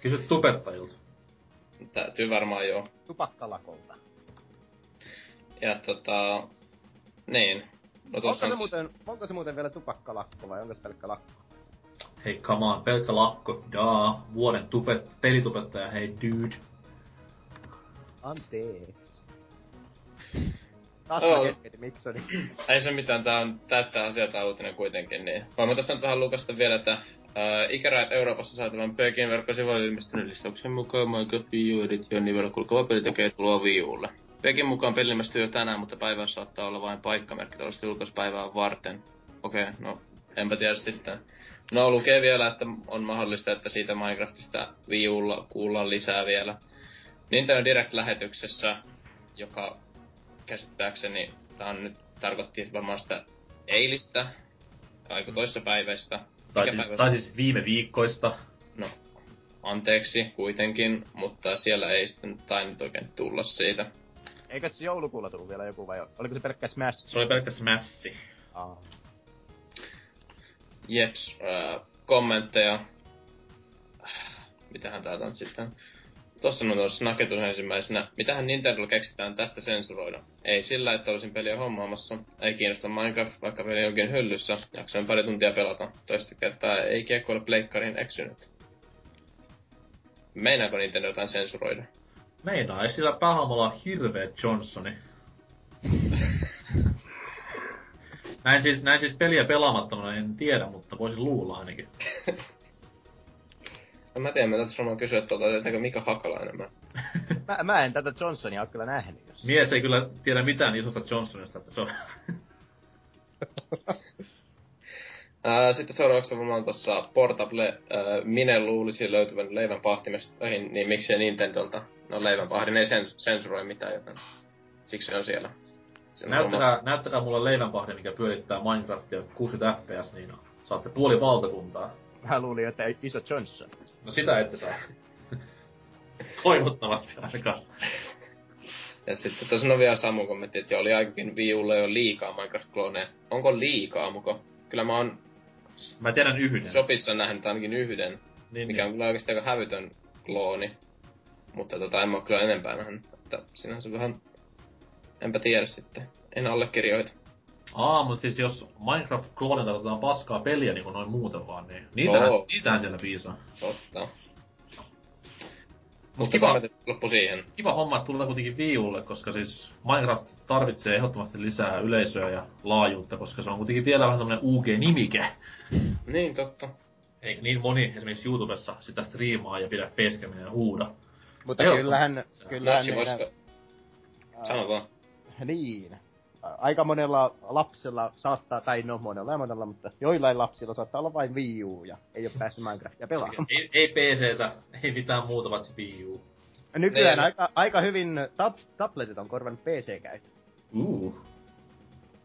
Kysy tubettajilta. täytyy varmaan jo. Tupakkalakolta. Ja tota... Niin. No Onko tuossa se, on... muuten, onko se muuten vielä tupakkalakko vai onko se pelkkä lakko? Hei, come on, pelkkä lakko. Daa, vuoden tupet, pelitubettaja, hei dude. Anteeksi. Taas keskeytin Miksoni. Ei se mitään, tää on täyttää asiaa tää uutinen kuitenkin, niin voin mä tässä nyt vähän lukasta vielä, että ää, ikärajat Euroopassa saatavan Pökin verkkosivuille ilmestyneen listauksen mukaan Minecraft Wii U Edition nivellä kulkeva peli tekee tuloa Wii Ulle. Pökin mukaan peli ilmestyy jo tänään, mutta päivä saattaa olla vain paikkamerkki tällaista julkaisupäivää varten. Okei, okay, no enpä tiedä sitten. No lukee vielä, että on mahdollista, että siitä Minecraftista Wii Ulla kuullaan lisää vielä. Nintendo Direct-lähetyksessä, joka käsittääkseni tää on nyt tarkoitti varmaan sitä eilistä, aika toissapäiväistä. Tai Mikä siis, päivä tai siis viime viikkoista. No, anteeksi kuitenkin, mutta siellä ei sitten tainnut oikein tulla siitä. Eikö se joulukuulla tullut vielä joku vai oliko se pelkkä Smash? Se oli pelkkä Smassi. Jeps, äh, kommentteja. Mitähän täältä on sitten? Tossa on tuossa naketun ensimmäisenä. Mitähän Nintendo keksitään tästä sensuroida? Ei sillä, että olisin peliä hommaamassa. Ei kiinnosta Minecraft, vaikka peli onkin hyllyssä. Jaksoin pari tuntia pelata. Toista kertaa ei kiekkoile pleikkarin eksynyt. Meinaako Nintendo jotain sensuroida? Meinaa, ei sillä ole hirveet Johnsoni. näin siis, näin siis peliä pelaamattomana en tiedä, mutta voisin luulla ainakin. No mä tiedän, mä täytyy varmaan kysyä tuolta, tietääkö Mika Hakalainen mä. Mä, mä en tätä Johnsonia ole kyllä nähnyt. Jos... Mies ei kyllä tiedä mitään isosta Johnsonista, että se on... Sitten seuraavaksi varmaan tuossa Portable ää, Mine luulisi löytyvän leivän pahtimesta, niin miksi ei Nintendolta? No leivän pahdin ei sens- sensuroi mitään, joten siksi se on siellä. Se on näyttäkää, näyttäkää mulle leivänpahde, mikä pyörittää Minecraftia 60 fps, niin saatte puoli valtakuntaa. Mä luulin, että iso Johnson. No sitä ette saa. Toivottavasti ainakaan. Ja sitten tässä on vielä Samu kommentti, että jo oli aikakin Wii Ulle jo liikaa Minecraft-klooneja. Onko liikaa muko? Kyllä mä oon Mä tiedän yhden. Shopissa nähnyt ainakin yhden, niin, mikä on niin. kyllä oikeasti aika hävytön klooni. Mutta tota, en mä oo kyllä enempää nähnyt. Että sinänsä se vähän... Enpä tiedä sitten. En allekirjoita. Aa, mut siis jos Minecraft-kloonilta tarvitaan paskaa peliä niin kuin noin muuten vaan, niin niitähän, Oo. niitähän siellä piisaa. Totta. Mut Mutta kiva, loppu siihen. kiva homma, että tulee kuitenkin Wii Ulle, koska siis Minecraft tarvitsee ehdottomasti lisää yleisöä ja laajuutta, koska se on kuitenkin vielä vähän tämmönen UG-nimike. Niin, totta. Eikä niin moni esimerkiksi YouTubessa sitä striimaa ja pidä peskemään ja huuda. Mutta kyllähän, kyllähän Natsi, meidän, voisiko... Sano vaan. Niin. Aika monella lapsella saattaa, tai no monella ja monella, mutta joillain lapsilla saattaa olla vain Wii U ja ei ole päässyt Minecraftia pelaamaan. Ei, ei PCtä, ei mitään muuta paitsi Wii U. Nykyään Niin. aika, aika hyvin tab- tabletit on korvannut PC-käytön. Uh.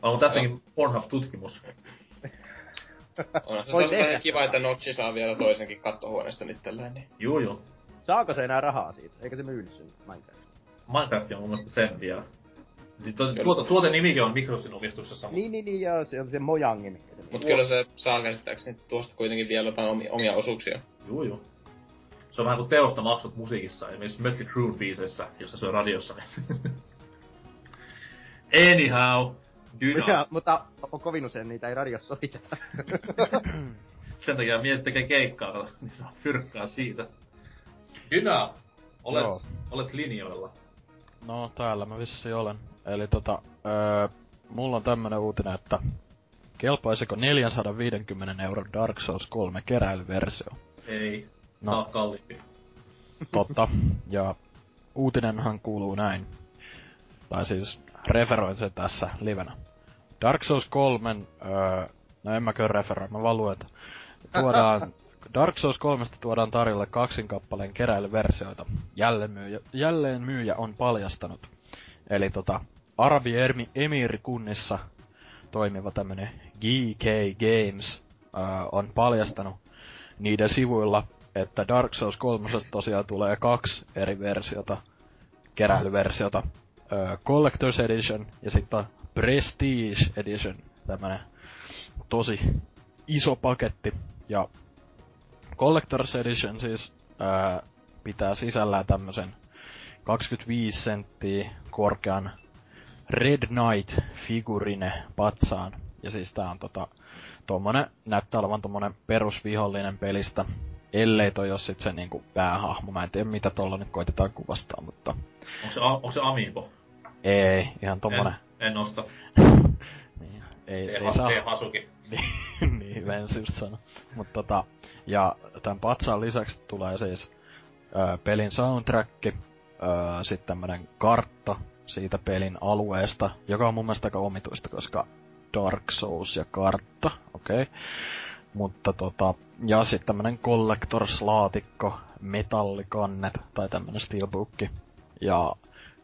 On tässäkin Pornhub-tutkimus. Onhan se Voi tosi tehdä kiva, että Notchi saa vielä toisenkin kattohuoneesta itselleen. Niin. Juu, juu. Saako se enää rahaa siitä? Eikö se myynyt sen Minecraft? Minecraft on mun mielestä sen vielä. Tuo- Tuota, tuote nimikin on Microsoftin omistuksessa. Niin, niin, niin, joo, se on se Mojangi, mikä se Mut nimi. kyllä se saa käsittääkseni tuosta kuitenkin vielä jotain omia, omia osuuksia. Juu, juu. Se on vähän kuin teosta maksut musiikissa, esimerkiksi Mötley Crue biiseissä, jossa se on radiossa. Anyhow, Dyna. Ja, mutta on kovin usein niitä ei radiossa soiteta. Sen takia mietit tekee keikkaa, niin saa fyrkkaa siitä. Dyna, olet, Joo. olet linjoilla. No, täällä mä vissi olen. Eli tota, öö, mulla on tämmönen uutinen, että kelpaisiko 450 euron Dark Souls 3 keräilyversio? Ei, No. kalliimpi. Totta. Ja uutinenhan kuuluu näin. Tai siis referoin sen tässä livenä. Dark Souls 3, öö, no en mäkö referoi, mä vaan luen. Tuodaan, Dark Souls 3 tuodaan tarjolle kaksin kappaleen keräilyversioita. Jälleen myyjä, jälleen myyjä on paljastanut. Eli tota, Arabi Ermi Emirikunnissa toimiva tämmönen GK Games öö, on paljastanut niiden sivuilla, että Dark Souls 3 tosiaan tulee kaksi eri versiota, keräilyversiota. Öö, Collector's Edition ja sitten Prestige Edition, tämmönen tosi iso paketti. Ja Collector's Edition siis öö, pitää sisällään tämmösen 25 senttiä korkean Red Knight figurine patsaan. Ja siis tää on tota, tommonen, näyttää olevan tommonen perusvihollinen pelistä. Ellei toi jos sit se niinku päähahmo. Mä en tiedä mitä tolla nyt koitetaan kuvastaa, mutta Onko se, onko se Amiibo? ei, ihan tommonen. En, en osta. Niin, ei, ei saa. Hasuki. niin, niin Vens just sano. Mut tota, ja tämän patsaan lisäksi tulee siis ö, pelin soundtrack, ö, sitten tämmönen kartta siitä pelin alueesta, joka on mun mielestä aika omituista, koska Dark Souls ja kartta, okei. Okay. Mutta tota, ja sitten tämmönen collectors-laatikko, metallikannet tai tämmönen steelbookki. Ja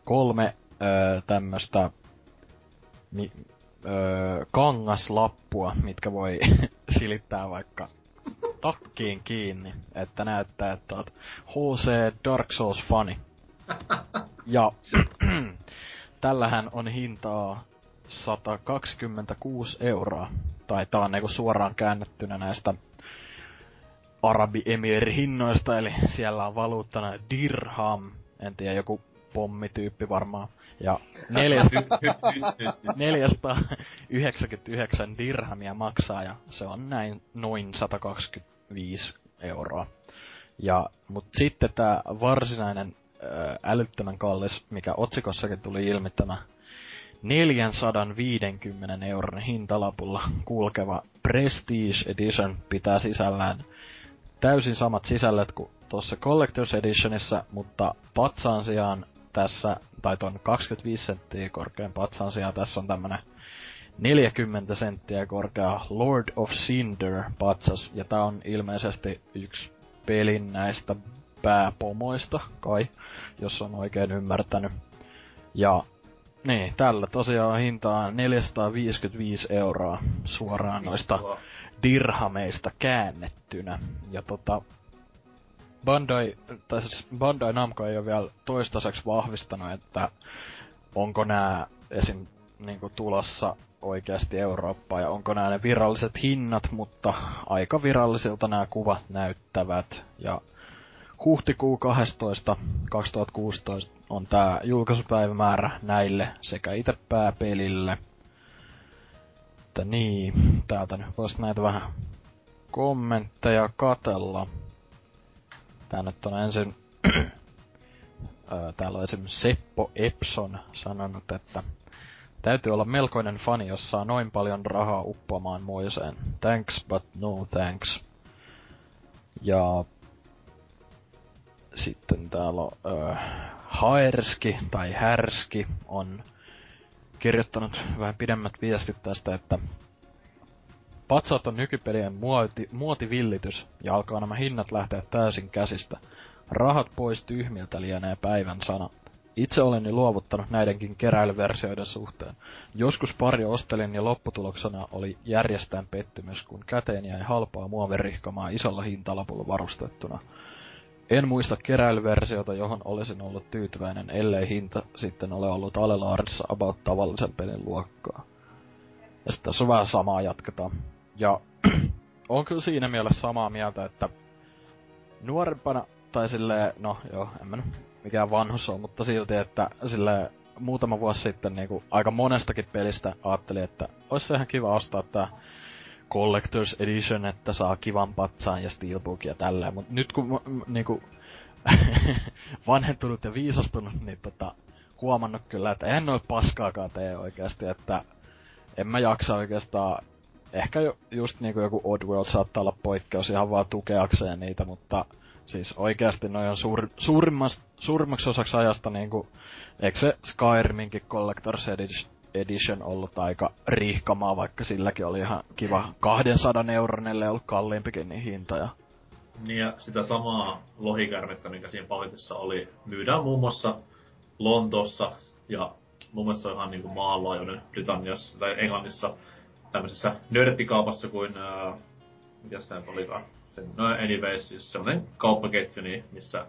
kolme öö, tämmöstä mi, öö, kangaslappua, mitkä voi silittää vaikka takkiin kiinni, että näyttää, että oot HC Dark Souls fani. Ja tällähän on hintaa 126 euroa. Tai tää on niinku suoraan käännettynä näistä Arabiemirin hinnoista, eli siellä on valuuttana dirham, en tiedä, joku pommityyppi varmaan. Ja 499 dirhamia maksaa ja se on näin noin 125 euroa. Ja, mut sitten tää varsinainen älyttömän kallis, mikä otsikossakin tuli ilmi tämä 450 euron hintalapulla kulkeva Prestige Edition pitää sisällään täysin samat sisällöt kuin tuossa Collector's Editionissa, mutta patsaan sijaan tässä, tai ton 25 senttiä korkean patsaan sijaan tässä on tämmönen 40 senttiä korkea Lord of Cinder patsas, ja tää on ilmeisesti yksi pelin näistä pääpomoista, kai, jos on oikein ymmärtänyt. Ja niin, tällä tosiaan hintaa 455 euroa suoraan noista dirhameista käännettynä. Ja tota, Bandai, tai siis Bandai Namco ei ole vielä toistaiseksi vahvistanut, että onko nämä esim. Niinku tulossa oikeasti Eurooppaan ja onko nämä ne viralliset hinnat, mutta aika virallisilta nämä kuvat näyttävät. Ja huhtikuu 12. 2016 on tämä julkaisupäivämäärä näille sekä itse pääpelille. Että niin, täältä nyt voisi näitä vähän kommentteja katella. Tää nyt on ensin... täällä on esimerkiksi Seppo Epson sanonut, että Täytyy olla melkoinen fani, jos saa noin paljon rahaa uppoamaan moiseen. Thanks, but no thanks. Ja sitten täällä on Haerski tai Härski on kirjoittanut vähän pidemmät viestit tästä, että Patsaat on nykypelien muoti, muotivillitys ja alkaa nämä hinnat lähteä täysin käsistä. Rahat pois tyhmiltä lienee päivän sana. Itse olen jo luovuttanut näidenkin keräilyversioiden suhteen. Joskus pari ostelin ja lopputuloksena oli järjestään pettymys, kun käteen jäi halpaa muovirihkamaa isolla hintalapulla varustettuna. En muista keräilyversiota, johon olisin ollut tyytyväinen, ellei hinta sitten ole ollut alelaarissa about tavallisen pelin luokkaa. Ja sitten tässä on vähän samaa jatketaan. Ja on kyllä siinä mielessä samaa mieltä, että nuorempana, tai silleen, no joo, en mä mikään vanhus on, mutta silti, että sille muutama vuosi sitten niinku aika monestakin pelistä ajattelin, että olisi ihan kiva ostaa tää Collector's Edition, että saa kivan patsaan ja Steelbook ja tälleen, mutta nyt kun niinku vanhentunut ja viisastunut, niin tota, huomannut kyllä, että en noin paskaakaan tee oikeasti, että en mä jaksa oikeastaan, ehkä jo, just niinku joku Oddworld saattaa olla poikkeus ihan vaan tukeakseen niitä, mutta Siis oikeasti noin on suur, suurimmas, suurimmaksi osaksi ajasta niinku, eikö se Skyriminkin Collector's ollut aika riihkamaa, vaikka silläkin oli ihan kiva 200 euron, ellei ollut kalliimpikin niin hinta. Ja... Niin ja sitä samaa lohikärmettä, mikä siinä paletissa oli, myydään muun muassa Lontoossa ja muun muassa ihan niinku maanlaajuinen Britanniassa tai Englannissa tämmöisessä nörttikaupassa kuin, ää, mitäs se nyt olikaan, No anyways, siis semmonen kauppaketju, niin, missä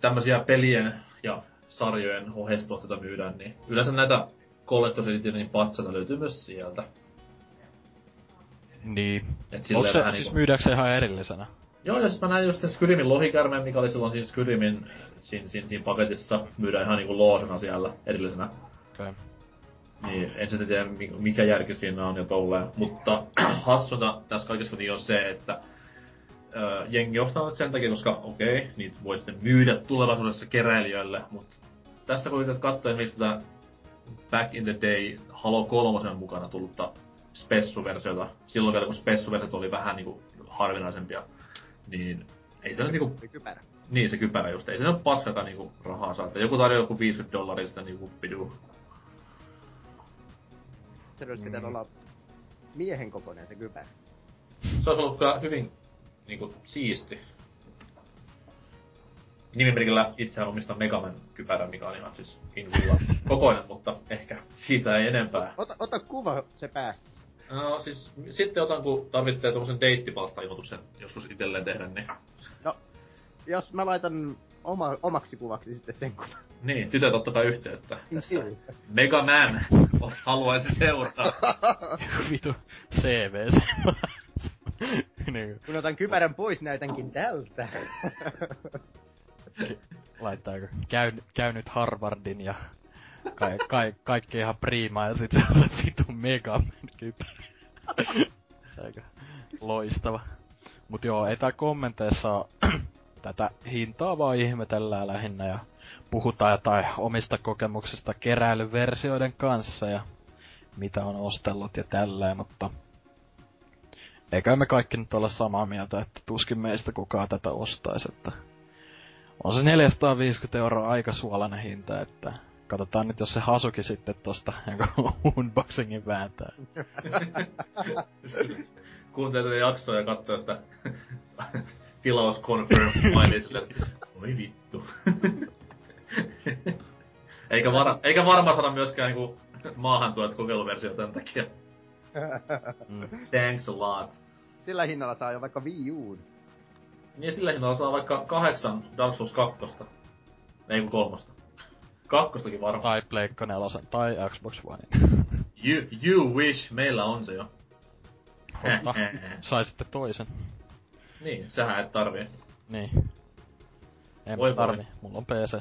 tämmösiä pelien ja sarjojen oheistuotteita myydään, niin yleensä näitä Collector's Editionin patsata löytyy myös sieltä. Niin. Et Onko se siis niinku... myydäänkö se ihan erillisenä? Joo, siis mä näin just sen Skyrimin lohikärmeen, mikä oli silloin siinä Skyrimin siinä, siinä, siinä paketissa. Myydään ihan niinku loosena siellä erillisenä. Okei. Okay. Niin, en sitten tiedä mikä järki siinä on ja tolleen. Mutta hassuta tässä kaikessa on se, että öö, jengi ostaa nyt sen takia, koska okei, okay, niitä voi sitten myydä tulevaisuudessa keräilijöille, mutta tässä kun yrität katsoa esimerkiksi tätä Back in the Day Halo 3 mukana tullutta spessuversiota, silloin vielä kun spessuversiot oli vähän niinku harvinaisempia, niin ei se niinku... Se kypärä. Niin, se kypärä just. Ei se nyt paskata niinku rahaa saa. Joku tarjoaa joku 50 dollaria sitä niinku pidu. Se olisi mm. olla miehen kokoinen se kypärä. Se olisi ollut hyvin niinku siisti. Nimimerkillä itsehän omistan Megaman kypärän, mikä on ihan siis inhulla kokoinen, mutta ehkä siitä ei enempää. Ota, ota kuva se päässä. No siis sitten otan, kun tarvitsee tuommoisen deittipalsta-ilmoituksen joskus itselleen tehdä, niin... No, jos mä laitan oma, omaksi kuvaksi sitten sen kuvan. Niin, tytöt ottakaa yhteyttä. Tässä Niin. Mega Man haluaisi seurata. Vitu CV niin, Kun otan kypärän pois, näytänkin tältä. Laittaako käy, käynyt Harvardin ja kai, kai, kaikki ihan priimaa ja sit se on se vitu Megaman kypärä. se aika loistava. Mut joo, ei tää kommenteissa tätä hintaa vaan ihmetellään lähinnä ja puhutaan jotain omista kokemuksista keräilyversioiden kanssa ja mitä on ostellut ja tälleen, mutta eikä me kaikki nyt olla samaa mieltä, että tuskin meistä kukaan tätä ostaisi, että on se 450 euroa aika suolainen hinta, että katsotaan nyt, jos se Hasuki sitten tosta unboxingin vääntää. Kuuntelee tätä jaksoa ja katsoo sitä tilaus confirm mainii sille, että oi vittu. eikä, var, eikä varmaan saada myöskään niinku maahan tuot kokeiluversio tämän takia. Thanks a lot. Sillä hinnalla saa jo vaikka Wii Uun. Niin sillä hinnalla saa vaikka kahdeksan Dark Souls 2. Ei kun kolmosta. Kakkostakin varmaan. Tai Pleikka 4 tai Xbox One. You, you wish, meillä on se jo. Mutta sai sitten toisen. niin, sähän et tarvii. Niin. En Voi tarvi, mulla on PC.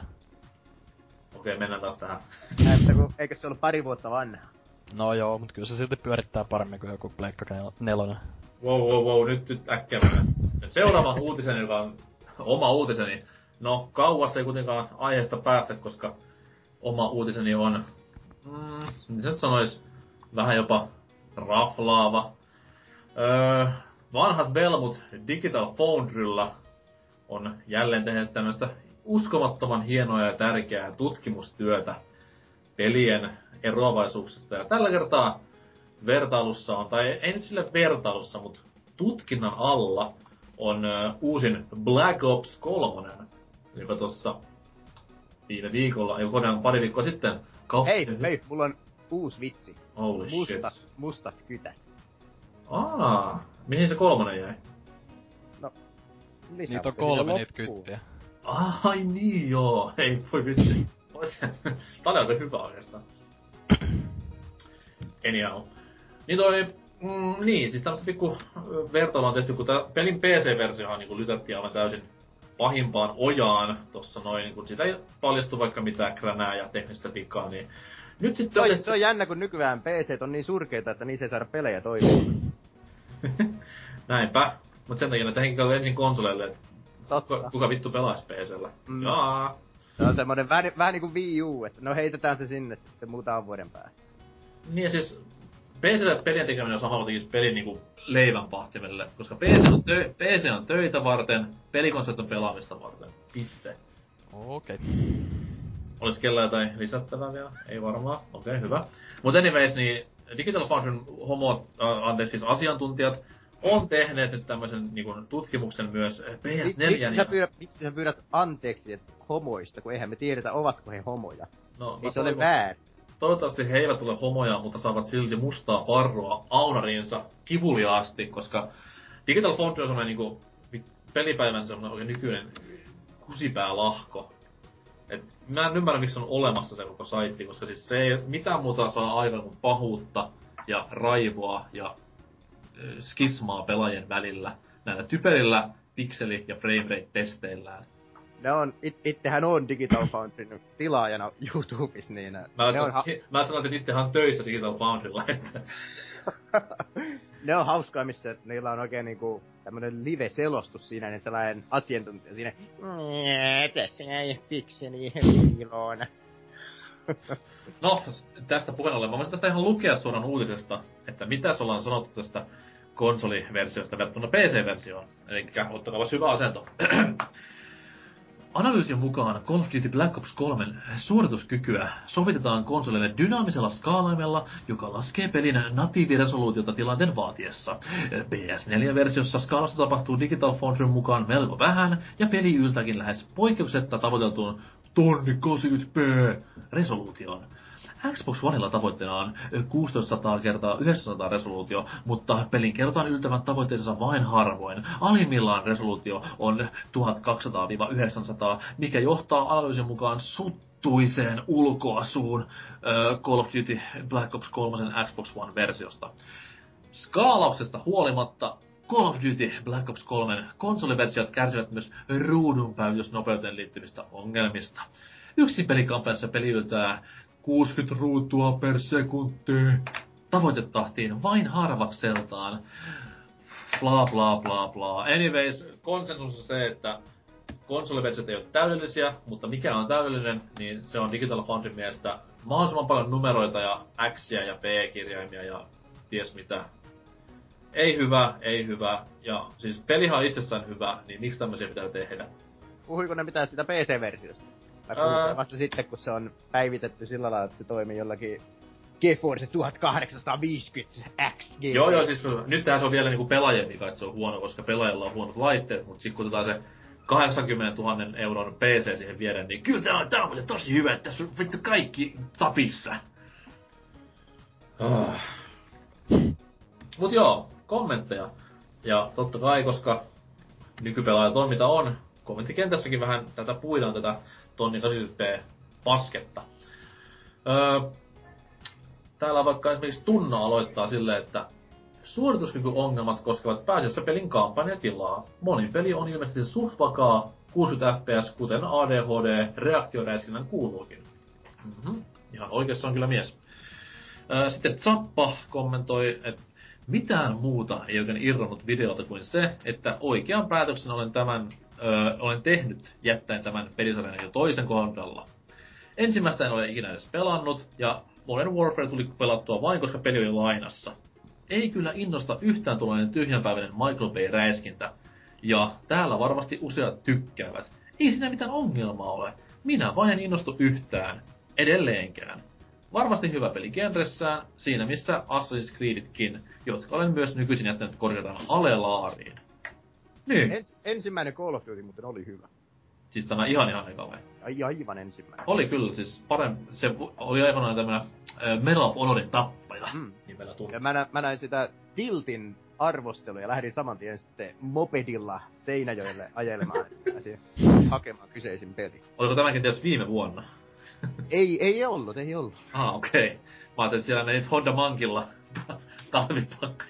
Okei, mennään taas tähän. Näyttää, kun, eikö se ollut pari vuotta vanha? No joo, mut kyllä se silti pyörittää paremmin kuin joku Pleikka nel- nelonen. Wow, wow, wow, nyt, nyt äkkiä mennään. Seuraava uutisen, joka on oma uutiseni. No, kauas ei kuitenkaan aiheesta päästä, koska oma uutiseni on, mm, miten se sanois, vähän jopa raflaava. Öö, vanhat velmut Digital Foundrylla on jälleen tehnyt tämmöistä uskomattoman hienoa ja tärkeää tutkimustyötä pelien eroavaisuuksista. Ja tällä kertaa vertailussa on, tai ei nyt sille vertailussa, mutta tutkinnan alla on ö, uusin Black Ops 3, joka tuossa viime viikolla, ei konean pari viikkoa sitten, kaup- Hei, hei, mulla on uusi vitsi. Holy shit. Musta, mustat kytät. Aa, mihin se kolmonen jäi? Lisää Niitä on kolme niitä kyttiä. Ai niin joo, hei voi vitsi. Tää oli aika hyvä oikeastaan. Anyhow. Niin toi, mm, niin, siis tämmöstä pikku ö, vertailua on tehty, kun tää pelin PC-versiohan niin lytättiin aivan täysin pahimpaan ojaan tossa noin, niin kun siitä ei paljastu vaikka mitään kränää ja teknistä vikaa, niin nyt sitten Se on, on, se on jännä, kun nykyään PC on niin surkeita, että niissä ei saada pelejä toimimaan. näinpä. Mut sen takia, että henkilöllä ensin konsoleille, että kuka, kuka vittu pelaisi PCllä. Mm. Mm. Jaa. Se on semmonen vähän, vähän niinku Wii U, että no heitetään se sinne sitten muutaman vuoden päästä. Niin ja siis PClle pelien tekeminen on samalla tekis pelin niinku leivän pahtimelle, koska PC on, tö- PC on töitä varten, pelikonsolit on pelaamista varten. Piste. Okei. Olis kellä jotain lisättävää vielä? Ei varmaan. Okei, okay, hyvä. Mutta anyways, niin Digital Foundryn homo, äh, anteeksi siis asiantuntijat, on tehneet nyt tämmöisen niin tutkimuksen myös Mi- PS4 miksi, sä pyydät, miksi sä pyydät anteeksi et homoista, kun eihän me tiedetä, ovatko he homoja. No, Ei se ole väärin. Toivottavasti he eivät ole homoja, mutta saavat silti mustaa parroa aunariinsa kivuliaasti, koska Digital Foundry on semmoinen vi- pelipäivän semmoinen oikein nykyinen kusipäälahko. Et mä en ymmärrä, miksi on olemassa se koko saitti, koska siis se ei mitään muuta saa aikaan kuin pahuutta ja raivoa ja skismaa pelaajien välillä näillä typerillä pikseli- ja framerate-testeillään. Ne on, it, itsehän on Digital Foundryn tilaajana YouTubessa, niin Mä, ne, on, ha- mä sanoin, että itsehän on töissä Digital Foundrylla, että ne on hauskaa, missä niillä on oikein niinku tämmönen live-selostus siinä, niin sellainen asiantuntija siinä. "Nyö, Tässä ei pikseli piiloona. No, tästä puheen ollen. Mä voisin tästä ihan lukea suoraan uutisesta, että mitä se ollaan sanottu tästä konsoliversiosta verrattuna PC-versioon. Eli ottakaa hyvä asento. Analyysin mukaan Call of Duty Black Ops 3 suorituskykyä sovitetaan konsolille dynaamisella skaalaimella, joka laskee pelin natiiviresoluutiota tilanteen vaatiessa. PS4-versiossa skaalassa tapahtuu Digital Foundryn mukaan melko vähän, ja peli yltäkin lähes poikkeuksetta tavoiteltuun tonni 80p resoluutioon. Xbox Oneilla tavoitteena on 1600 kertaa 900 resoluutio, mutta pelin kertaan yltävät tavoitteensa vain harvoin. Alimmillaan resoluutio on 1200-900, mikä johtaa analyysin mukaan suttuiseen ulkoasuun Call of Duty Black Ops 3 Xbox One-versiosta. Skaalauksesta huolimatta Call of Duty Black Ops 3 konsoliversiot kärsivät myös ruudunpäivitysnopeuteen liittyvistä ongelmista. Yksin pelikampanjassa peli yltää 60 ruutua per sekunti tavoitetahtiin vain harvakseltaan. Bla bla bla bla. Anyways, konsensus on se, että konsoliversiot ei ole täydellisiä, mutta mikä on täydellinen, niin se on Digital Foundryn mielestä mahdollisimman paljon numeroita ja X ja B-kirjaimia ja ties mitä. Ei hyvä, ei hyvä. Ja siis pelihan on itsessään hyvä, niin miksi tämmöisiä pitää tehdä? Puhuiko ne mitään sitä PC-versiosta? Vasta sitten, kun se on päivitetty sillä lailla, että se toimii jollakin GeForce 1850 XG. Joo, joo, siis nyt se on vielä niinku pelaajien vika, että se on huono, koska pelaajilla on huonot laitteet, mutta sitten kun otetaan se 80 000 euron PC siihen viereen, niin kyllä tää on, tää on tosi hyvä, että tässä on vittu kaikki tapissa. Ah. Mut joo, kommentteja. Ja totta kai, koska nykypelaaja toiminta on, kommenttikentässäkin vähän tätä puidaan tätä tonni 80p pasketta. Öö, täällä vaikka esimerkiksi Tunna aloittaa silleen, että suorituskykyongelmat koskevat pääasiassa pelin kampanjatilaa. Moni peli on ilmeisesti suht vakaa 60 fps, kuten ADHD reaktioräiskinnän kuuluukin. Mm-hmm. Ihan oikeassa on kyllä mies. Sitten Zappa kommentoi, että mitään muuta ei oikein irronnut videolta kuin se, että oikean päätöksen olen tämän öö, olen tehnyt jättäen tämän pelisarjan jo toisen kohdalla. Ensimmäistä en ole ikinä edes pelannut, ja Modern Warfare tuli pelattua vain, koska peli oli lainassa. Ei kyllä innosta yhtään tuollainen tyhjänpäiväinen Michael Bay-räiskintä, ja täällä varmasti useat tykkäävät. Ei siinä mitään ongelmaa ole. Minä vain en innostu yhtään. Edelleenkään. Varmasti hyvä peli genressään, siinä missä Assassin's Creeditkin, jotka olen myös nykyisin jättänyt korjataan alelaariin. Niin, Ens, ensimmäinen Call of Duty muuten oli hyvä. siis tämä ihan ihan eka vai? Ai, aivan ensimmäinen. Oli kyllä, siis parempi, se oli aikanaan tämmönen äh, Medal of Honorin tappaja Mm. nimellä tuntuu. Ja mä, nä, mä näin sitä Tiltin arvostelua ja lähdin saman tien sitten mopedilla Seinäjoelle ajelemaan hakemaan kyseisin peli. Oliko tämäkin tietysti viime vuonna? Ei, ei ollut, ei ollut. Ah, okei. Okay. Mä ajattelin, että siellä menit Honda Mankilla talvipakka.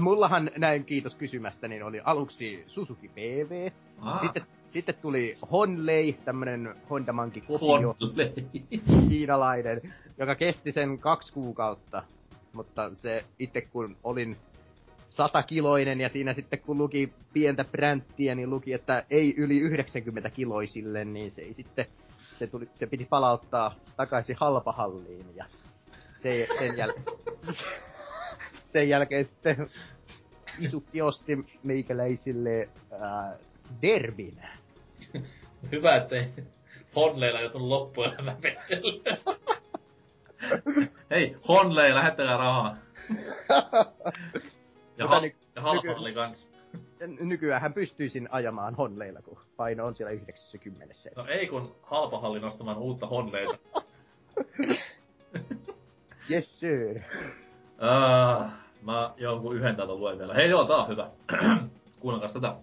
Mullahan näin kiitos kysymästä, niin oli aluksi Suzuki PV, Ah, sitten, sitten tuli Honlei, tämmönen Honda Monkey kopio, kiinalainen, joka kesti sen kaksi kuukautta. Mutta se itse kun olin satakiloinen ja siinä sitten kun luki pientä bränttiä, niin luki, että ei yli 90 kiloisille, niin se ei sitten, se, tuli, se piti palauttaa takaisin halpahalliin ja se, sen, jäl, sen jälkeen sitten isukki osti meikäläisille ää, derbin. Hyvä, ettei Honleilla joutunut loppuelämä vekselle. Hei, Honlei, lähettäkää rahaa. Ja, Mutta ha- ny- ja halpahalli kans. Nykyään hän pystyisin ajamaan Honleilla, kun paino on siellä 90. No ei kun halpahalli nostamaan uutta Honleita. Yes sir. Ah, mä jonkun yhden täältä luen vielä. Hei joo, tää on hyvä. Kuunnelkaa tätä.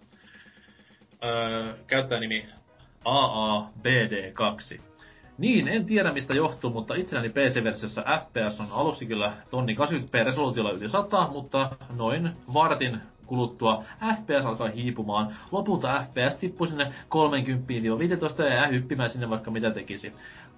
Öö, käyttäjänimi AABD2. Niin, en tiedä mistä johtuu, mutta itselläni PC-versiossa FPS on aluksi kyllä tonni 80p resoluutiolla yli 100, mutta noin vartin kuluttua FPS alkaa hiipumaan. Lopulta FPS tippui sinne 30-15 ja jää hyppimään sinne vaikka mitä tekisi.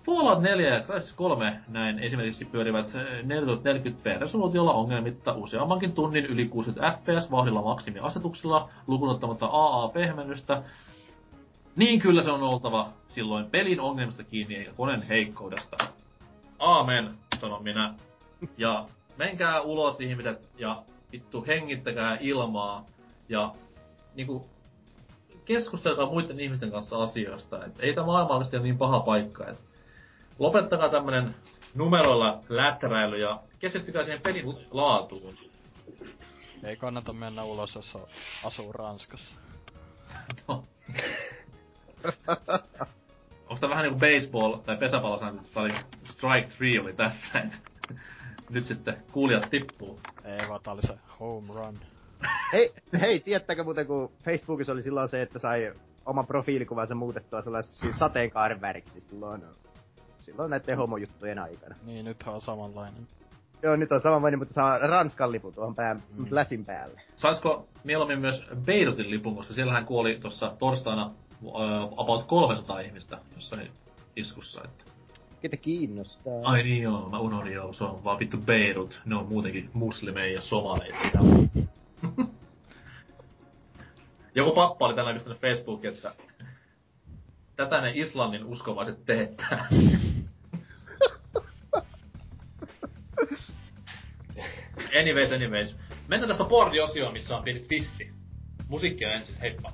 Fallout 4 ja Crysis 3 näin esimerkiksi pyörivät eh, 1440p resoluutiolla ongelmitta useammankin tunnin yli 60 fps vauhdilla maksimiasetuksilla lukunottamatta AA-pehmennystä. Niin kyllä se on oltava silloin pelin ongelmista kiinni eikä koneen heikkoudesta. Aamen, sanon minä. Ja menkää ulos ihmiset ja vittu hengittäkää ilmaa ja niinku keskustelkaa muiden ihmisten kanssa asioista. Et ei tämä maailma oikeasti ole niin paha paikka. Et lopettakaa tämmönen numeroilla läträily ja keskittykää siihen pelin laatuun. Ei kannata mennä ulos, jos asuu Ranskassa. No. Onko tää vähän niinku baseball tai pesäpallosääntö, tai Strike 3 oli tässä, et nyt sitten kuulijat tippuu. Ei vaan tää oli se home run. Hei, hei, tiedättekö muuten, kun Facebookissa oli silloin se, että sai oman profiilikuvansa muutettua sellaiseksi sateenkaaren väriksi silloin, silloin näiden homojuttujen aikana. Niin, nythän on samanlainen. Joo, nyt on samanlainen, mutta saa Ranskan lipun tuohon pää, mm. läsin päälle. Saisiko mieluummin myös Beirutin lipun, koska siellähän kuoli tuossa torstaina uh, about 300 ihmistä jossain iskussa, että... Ketä kiinnostaa? Ai niin joo, mä unohdin joo, se on vaan vittu Beirut. Ne on muutenkin muslimeja ja somaleita. Joku pappa oli tänään pistänyt Facebookiin, että tätä ne Islannin uskovaiset teettää. anyways, anyways. Mennään tästä boardi-osioon, missä on pieni twisti. Musiikkia ensin, heippa.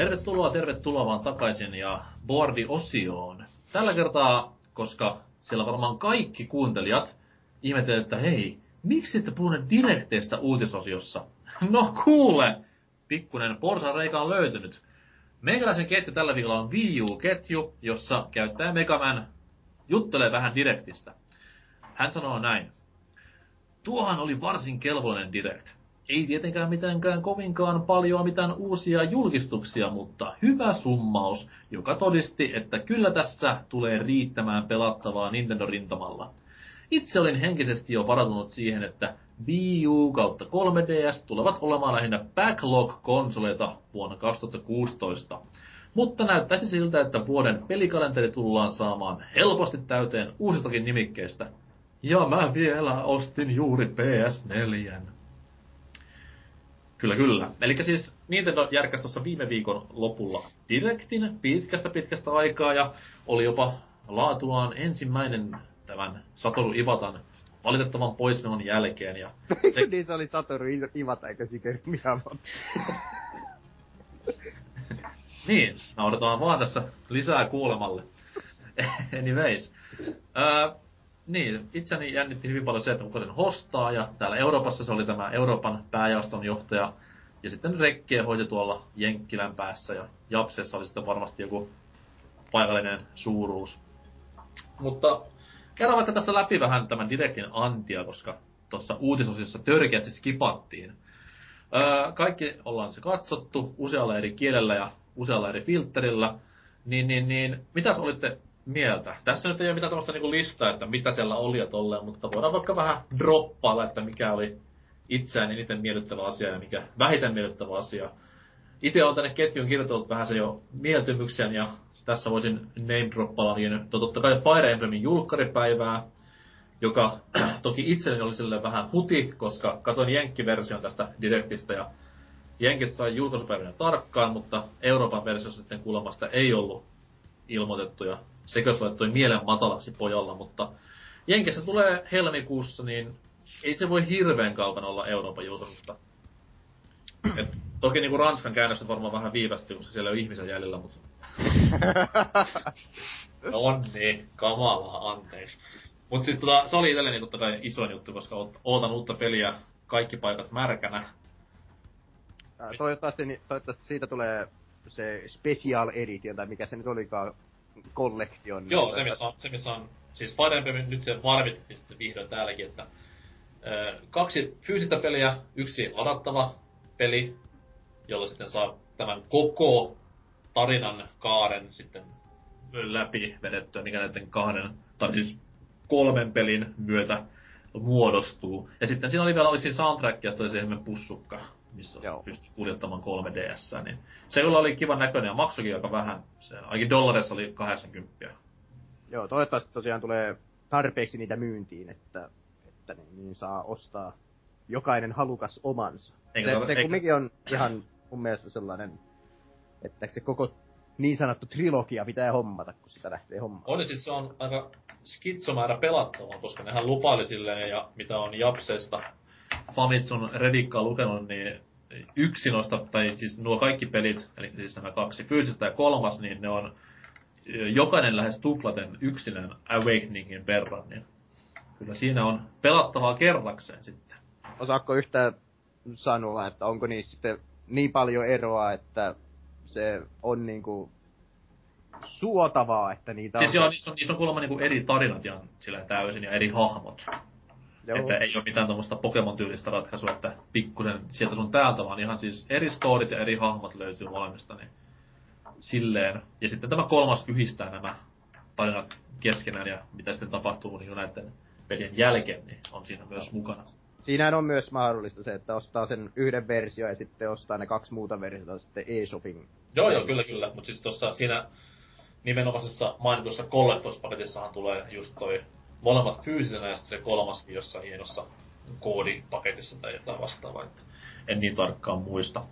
Tervetuloa, tervetuloa vaan takaisin ja boardi-osioon. Tällä kertaa, koska siellä varmaan kaikki kuuntelijat ihmettelevät, että hei, miksi ette puhuneet direkteistä uutisosiossa? No kuule, pikkunen porsareika on löytynyt. Meikäläisen ketju tällä viikolla on Wii U-ketju, jossa käyttäjä Megaman juttelee vähän direktistä. Hän sanoo näin. Tuohan oli varsin kelvollinen direct ei tietenkään mitenkään kovinkaan paljon mitään uusia julkistuksia, mutta hyvä summaus, joka todisti, että kyllä tässä tulee riittämään pelattavaa Nintendo-rintamalla. Itse olin henkisesti jo varautunut siihen, että Wii U kautta 3DS tulevat olemaan lähinnä backlog-konsoleita vuonna 2016. Mutta näyttäisi siltä, että vuoden pelikalenteri tullaan saamaan helposti täyteen uusistakin nimikkeistä. Ja mä vielä ostin juuri PS4. Kyllä, kyllä. Eli siis Nintendo järkäsi tuossa viime viikon lopulla Directin pitkästä pitkästä aikaa ja oli jopa laatuaan ensimmäinen tämän Satoru Ivatan valitettavan poismenon jälkeen. Ja se... niin se oli Satoru Ivata eikä Shigeru Miyamoto. niin, odotan vaan tässä lisää kuulemalle. Anyways. Öö, niin, itseni jännitti hyvin paljon se, että kuka sen hostaa, ja täällä Euroopassa se oli tämä Euroopan pääjaoston johtaja, ja sitten Rekkiä hoiti tuolla Jenkkilän päässä, ja Japsessa oli sitten varmasti joku paikallinen suuruus. Mutta käydään vaikka tässä läpi vähän tämän Direktin antia, koska tuossa uutisosiossa törkeästi skipattiin. Öö, kaikki ollaan se katsottu usealla eri kielellä ja usealla eri filterillä. Niin, niin, niin, mitäs olitte mieltä. Tässä nyt ei ole mitään tämmöistä niinku listaa, että mitä siellä oli ja tolleen, mutta voidaan vaikka vähän droppailla, että mikä oli itseään eniten miellyttävä asia ja mikä vähiten miellyttävä asia. Itse olen tänne ketjun kirjoitellut vähän sen jo mieltymyksen ja tässä voisin name droppailla niin totta kai Fire Emblemin julkkaripäivää, joka toki itselleni oli sille vähän huti, koska katsoin Jenkki-version tästä Directistä ja Jenkit sai julkaisupäivänä tarkkaan, mutta Euroopan versiossa sitten kuulemasta ei ollut ilmoitettu ja sekös laittoi mielen matalaksi pojalla, mutta Jenkessä tulee helmikuussa, niin ei se voi hirveän kaukana olla Euroopan julkaisusta. Et, toki niinku Ranskan käännöstä varmaan vähän viivästyy, koska siellä on ihmisen jäljellä, mutta... no niin, kamalaa, anteeksi. Mut siis tota, se oli itselleni totta kai isoin juttu, koska ootan uutta peliä, kaikki paikat märkänä. toivottavasti, toivottavasti siitä tulee se special edition, tai mikä se nyt olikaan, kollektion. Joo, se missä on, se missä on siis Emblem nyt se varmistettiin sitten vihdoin täälläkin, että ö, kaksi fyysistä peliä, yksi ladattava peli, jolla sitten saa tämän koko tarinan kaaren sitten läpi vedettyä, mikä näiden kahden, tai siis kolmen pelin myötä muodostuu. Ja sitten siinä oli vielä olisi soundtrack ja siihen pussukka. Missä Joo. pystyi kuljettamaan 3DS, niin se kyllä oli kivan näköinen ja maksukin aika vähän. Se ainakin dollareissa oli 80. Joo, toivottavasti tosiaan tulee tarpeeksi niitä myyntiin, että, että niin, niin saa ostaa jokainen halukas omansa. Eikä se, tarvi- se eikä- kumminkin on ihan mun mielestä sellainen, että se koko niin sanottu trilogia pitää hommata, kun sitä lähtee hommaan. On siis se on aika skitsomäärä pelattavaa, koska nehän lupaili silleen, ja mitä on Japseista Famitsun redikkaa lukenut, niin yksi noista, tai siis nuo kaikki pelit, eli siis nämä kaksi, fyysistä ja kolmas, niin ne on jokainen lähes tuplaten yksinään Awakeningin verran, niin kyllä siinä on pelattavaa kerrakseen sitten. Osaatko yhtään sanoa, että onko niissä sitten niin paljon eroa, että se on niinku suotavaa, että niitä Siis on... joo, niissä on, niissä on kuulemma niinku eri tarinat ihan sillä täysin ja eri hahmot. Joo. Että ei ole mitään tuommoista Pokemon-tyylistä ratkaisua, että pikkusen sieltä sun täältä, vaan ihan siis eri storit ja eri hahmot löytyy molemmista, niin silleen. Ja sitten tämä kolmas yhdistää nämä tarinat keskenään ja mitä sitten tapahtuu niin näiden pelien jälkeen, niin on siinä myös mukana. Siinähän on myös mahdollista se, että ostaa sen yhden versio ja sitten ostaa ne kaksi muuta versiota sitten e-shopping. Joo, joo, kyllä, kyllä. Mutta siis tuossa siinä nimenomaisessa mainitussa Collectors-paketissahan tulee just toi molemmat fyysisenä ja sitten se kolmaskin jossain hienossa koodipaketissa tai jotain vastaavaa. Että en niin tarkkaan muista.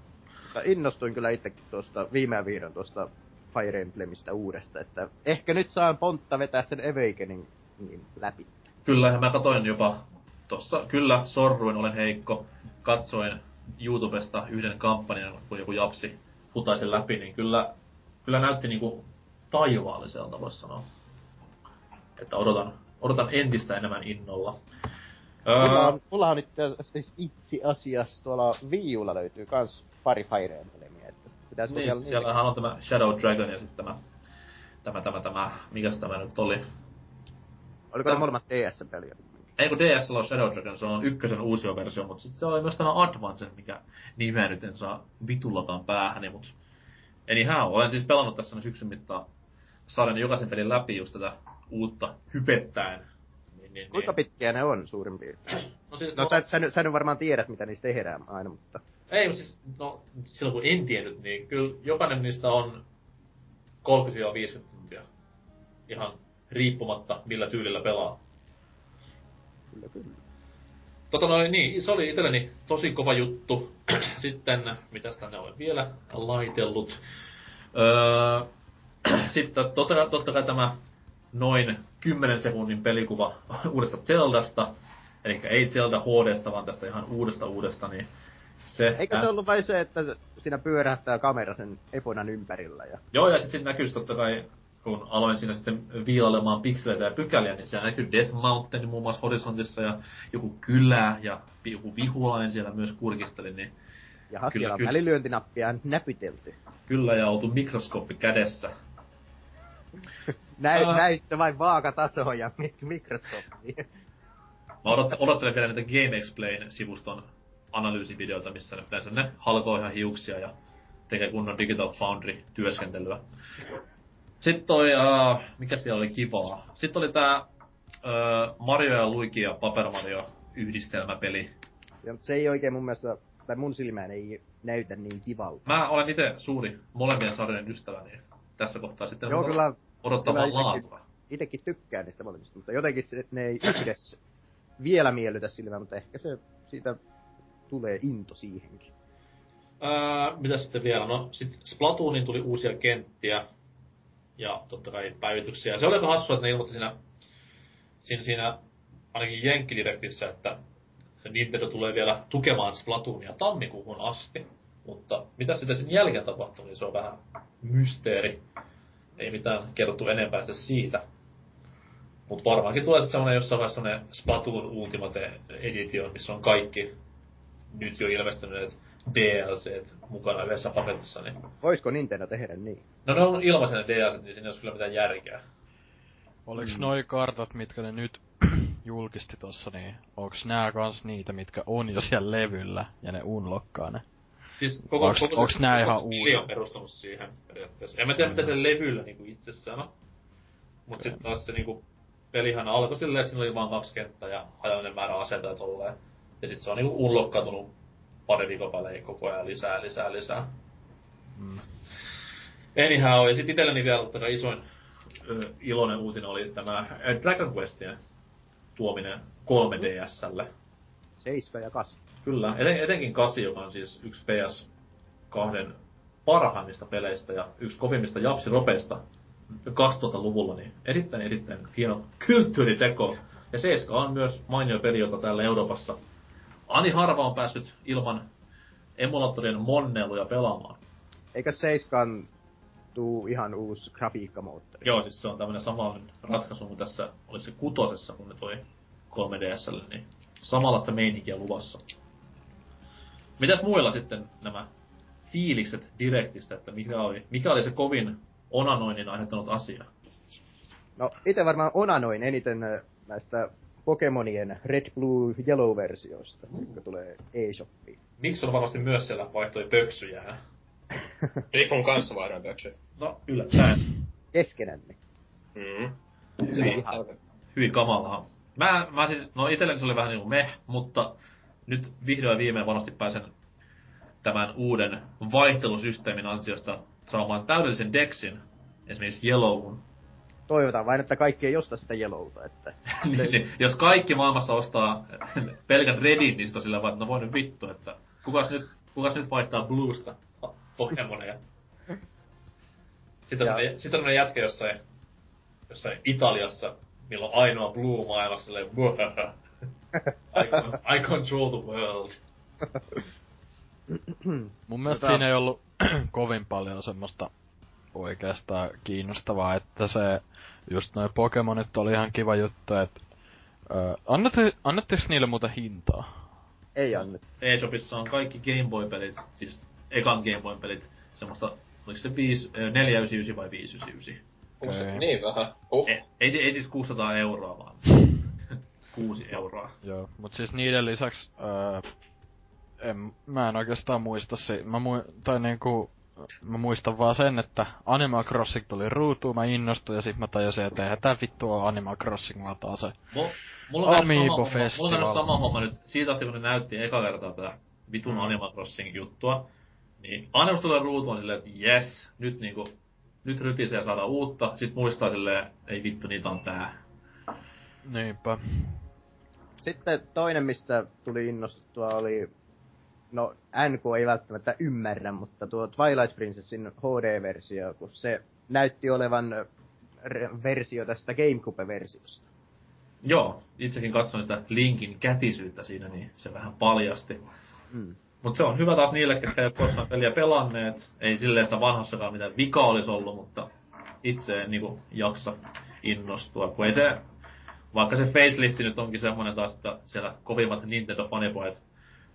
Mutta innostuin kyllä itsekin tuosta viime ja vihdoin tuosta Fire Emblemistä uudesta, että ehkä nyt saan pontta vetää sen Awakening niin läpi. Kyllä, ja mä katoin jopa tossa, kyllä, sorruin, olen heikko. Katsoin YouTubesta yhden kampanjan, kun joku japsi futaisen läpi, niin kyllä, kyllä näytti niinku taivaalliselta, voisi sanoa. Että odotan, odotan entistä enemmän innolla. Mulla Öö, on, mulla on itse asiassa, siis itse asiassa tuolla Wii Ulla löytyy kans pari Fire Emblemia, että pitäis niin, siellähän on tämä Shadow Dragon ja sitten tämä, tämä, tämä, tämä, mikäs tämä nyt oli? Oliko ne molemmat DS-peliä? Ei kun DSL on Shadow Dragon, se on ykkösen uusi versio, mutta sitten se oli myös tämä Advance, mikä nimeä nyt en saa vitullakaan päähäni, mutta anyhow, olen siis pelannut tässä nyt syksyn mittaan sarjan jokaisen pelin läpi just tätä uutta hypettäen. Niin, niin, Kuinka niin. pitkiä ne on suurin piirtein? No siis, No no, sä, sä, nyt- sä nyt varmaan tiedät, mitä niistä tehdään aina, mutta... ei mutta siis, no silloin kun en tiennyt, niin kyllä jokainen niistä on 30-50 tuntia. Ihan riippumatta millä tyylillä pelaa. Kyllä, kyllä. Tota noin, niin, se oli itselleni tosi kova juttu. Sitten, mitäs tänne olen vielä laitellut. Öö, sitten totta, totta kai tämä noin 10 sekunnin pelikuva uudesta Zeldasta. Eli ei Zelda HDsta, vaan tästä ihan uudesta uudesta, niin se... Eikö se ollut vain se, että siinä pyörähtää kamera sen Eponan ympärillä ja... Joo, ja sitten näkyy totta kai, kun aloin siinä sitten viilailemaan pikseleitä ja pykäliä, niin siellä näkyy Death Mountain muun muassa horisontissa ja joku kylä ja joku vihulainen siellä myös kurkisteli, niin Jaha, Kyllä, siellä on kyllä. välilyöntinappia näpytelty. kyllä ja oltu mikroskooppi kädessä. Näy, Ää. näyttö vain mik- mikroskooppi siihen. Mä odot, odottelen vielä niitä Game Explain-sivuston analyysivideoita, missä ne yleensä ne halkoo ihan hiuksia ja tekee kunnon Digital Foundry-työskentelyä. Sitten toi, uh, mikä siellä oli kivaa? Sitten oli tää uh, Mario ja Luigi ja Paper Mario yhdistelmäpeli. Ja, mutta se ei oikein mun mielestä, tai mun silmään ei näytä niin kivalta. Mä olen itse suuri molempien sarjojen ystävä, niin tässä kohtaa sitten Joo, kyllä itekin- laatua. itekin tykkään niistä molemmista, mutta jotenkin se, ne ei yhdessä vielä miellytä silmään, mutta ehkä se siitä tulee into siihenkin. Ää, mitä sitten vielä? No, sit Splatoonin tuli uusia kenttiä. Ja totta kai päivityksiä. Se oli aika hassua, että ne ilmoitti siinä, siinä, siinä ainakin Jenkkidirektissä, että Nintendo tulee vielä tukemaan Splatoonia tammikuuhun asti. Mutta mitä sitten sen jälkeen tapahtuu, niin se on vähän mysteeri. Ei mitään kerrottu enempää siitä. Mutta varmaankin tulee sitten semmonen jossain vaiheessa semmonen Splatoon Ultimate Edition, missä on kaikki nyt jo ilmestyneet DLC mukana yhdessä paketissa, niin... Voisiko Nintendo tehdä niin? No ne on ilmaisen ne DLC, niin siinä ei olisi kyllä mitään järkeä. Oliks Mm. noi kartat, mitkä ne nyt julkisti tossa, niin onks nää kans niitä, mitkä on jo siellä levyllä ja ne unlockkaa ne? Siis koko, Onks- koko se, onks nää koko ihan se peli uusia? on perustunut siihen periaatteessa. En mä tiedä, mitä se levyllä niinku itsessään on. Mut sit taas se niinku pelihän alkoi silleen, että siinä oli vaan kaksi kenttää ja hajallinen määrä aseita ja tolleen. Ja sit se on niinku unlokkautunut pari viikon välein koko ajan lisää, lisää, lisää. Mm. Anyhow, ja sitten itselleni vielä tämä isoin ö, iloinen uutinen oli tämä Dragon Questien tuominen 3DSlle. 7 ja 8. Kyllä, eten, etenkin 8, joka on siis yksi PS2 parhaimmista peleistä ja yksi kovimmista japsiropeista 2000-luvulla, niin erittäin erittäin hieno kulttuuriteko. Ja 7 on myös mainio peli, jota täällä Euroopassa ani harva on päässyt ilman emulaattorien monneluja pelaamaan. Eikö 7 tuu ihan uusi grafiikkamoottori? Joo, siis se on tämmönen samanlainen ratkaisu kuin tässä, oliko se kutosessa, kun ne toi 3DSlle, niin samanlaista meininkiä luvassa. Mitäs muilla sitten nämä fiilikset Directistä, että mikä oli, mikä oli se kovin onanoinnin aiheuttanut asia? No, itse varmaan onanoin eniten ö, näistä Pokemonien Red, Blue, Yellow-versioista, jotka tulee eShopiin. Miksi on varmasti myös siellä vaihtoi pöksyjä? Rifun kanssa vaihdoin pöksyt. No, yllättäen. Keskenämme. Mm. Hyvin, hyvin kamalaa. Mä, mä siis, no itselleni se oli vähän niinku meh, mutta nyt vihdoin viimein varmasti pääsen tämän uuden vaihtelusysteemin ansiosta saamaan täydellisen dexin, esimerkiksi Yellowhun. Toivotaan vain, että kaikki ei osta sitä Yellowta, että... niin, niin, jos kaikki maailmassa ostaa pelkän Redin, niin on sillä vaan, että no voi nyt vittu, että kukas nyt, kukas nyt vaihtaa Bluesta Pokemoneja. Sitten on, Ja- sitten on jätkä jossain, jossain Italiassa, millä on ainoa Blue maailmassa, silleen "Muhahaha. I, con- I control the world. Mun mielestä Tota- siinä ei ollut kovin paljon semmoista oikeastaan kiinnostavaa, että se just noi Pokemonit oli ihan kiva juttu, että annette, annettiinko niille muuta hintaa? ei annettu. eShopissa on kaikki Game Boy-pelit, siis ekan Game Boy-pelit, semmoista, oliko se 5, 499 vai 599? Onko se Okei. niin vähän? Uh. Ei, ei, se- ei siis 600 euroa vaan. 6 euroa. Joo, mut siis niiden lisäksi, öö, en, mä en oikeastaan muista se, mä mui, tai niinku, mä muistan vaan sen, että Animal Crossing tuli ruutuun, mä innostuin ja sit mä tajusin, että eihän tää vittu oo Animal Crossing, vaan taas se. Mulla, mulla on sama Amiibo homma, mulla on sama homma nyt siitä asti, kun ne näytti eka kertaa tätä vitun Mm. Animal Crossing juttua. Niin aina kun tulee ruutuun silleen, että jes, nyt niinku, nyt rytisee saada uutta. Sit muistaa silleen, ei vittu, niitä on tää. Niinpä. Sitten toinen, mistä tuli innostuttua, oli... No, NK ei välttämättä ymmärrä, mutta tuo Twilight Princessin HD-versio, kun se näytti olevan re- versio tästä GameCube-versiosta. Joo, itsekin katsoin sitä Linkin kätisyyttä siinä, niin se vähän paljasti. Mm. Mut se on hyvä taas niille, ketkä ei ole koskaan peliä pelanneet. Ei silleen, että vanhassakaan mitään vika olisi ollut, mutta itse en niinku jaksa innostua. Kun ei se, vaikka se facelifti nyt onkin semmonen taas, että siellä kovimmat Nintendo-fanipojat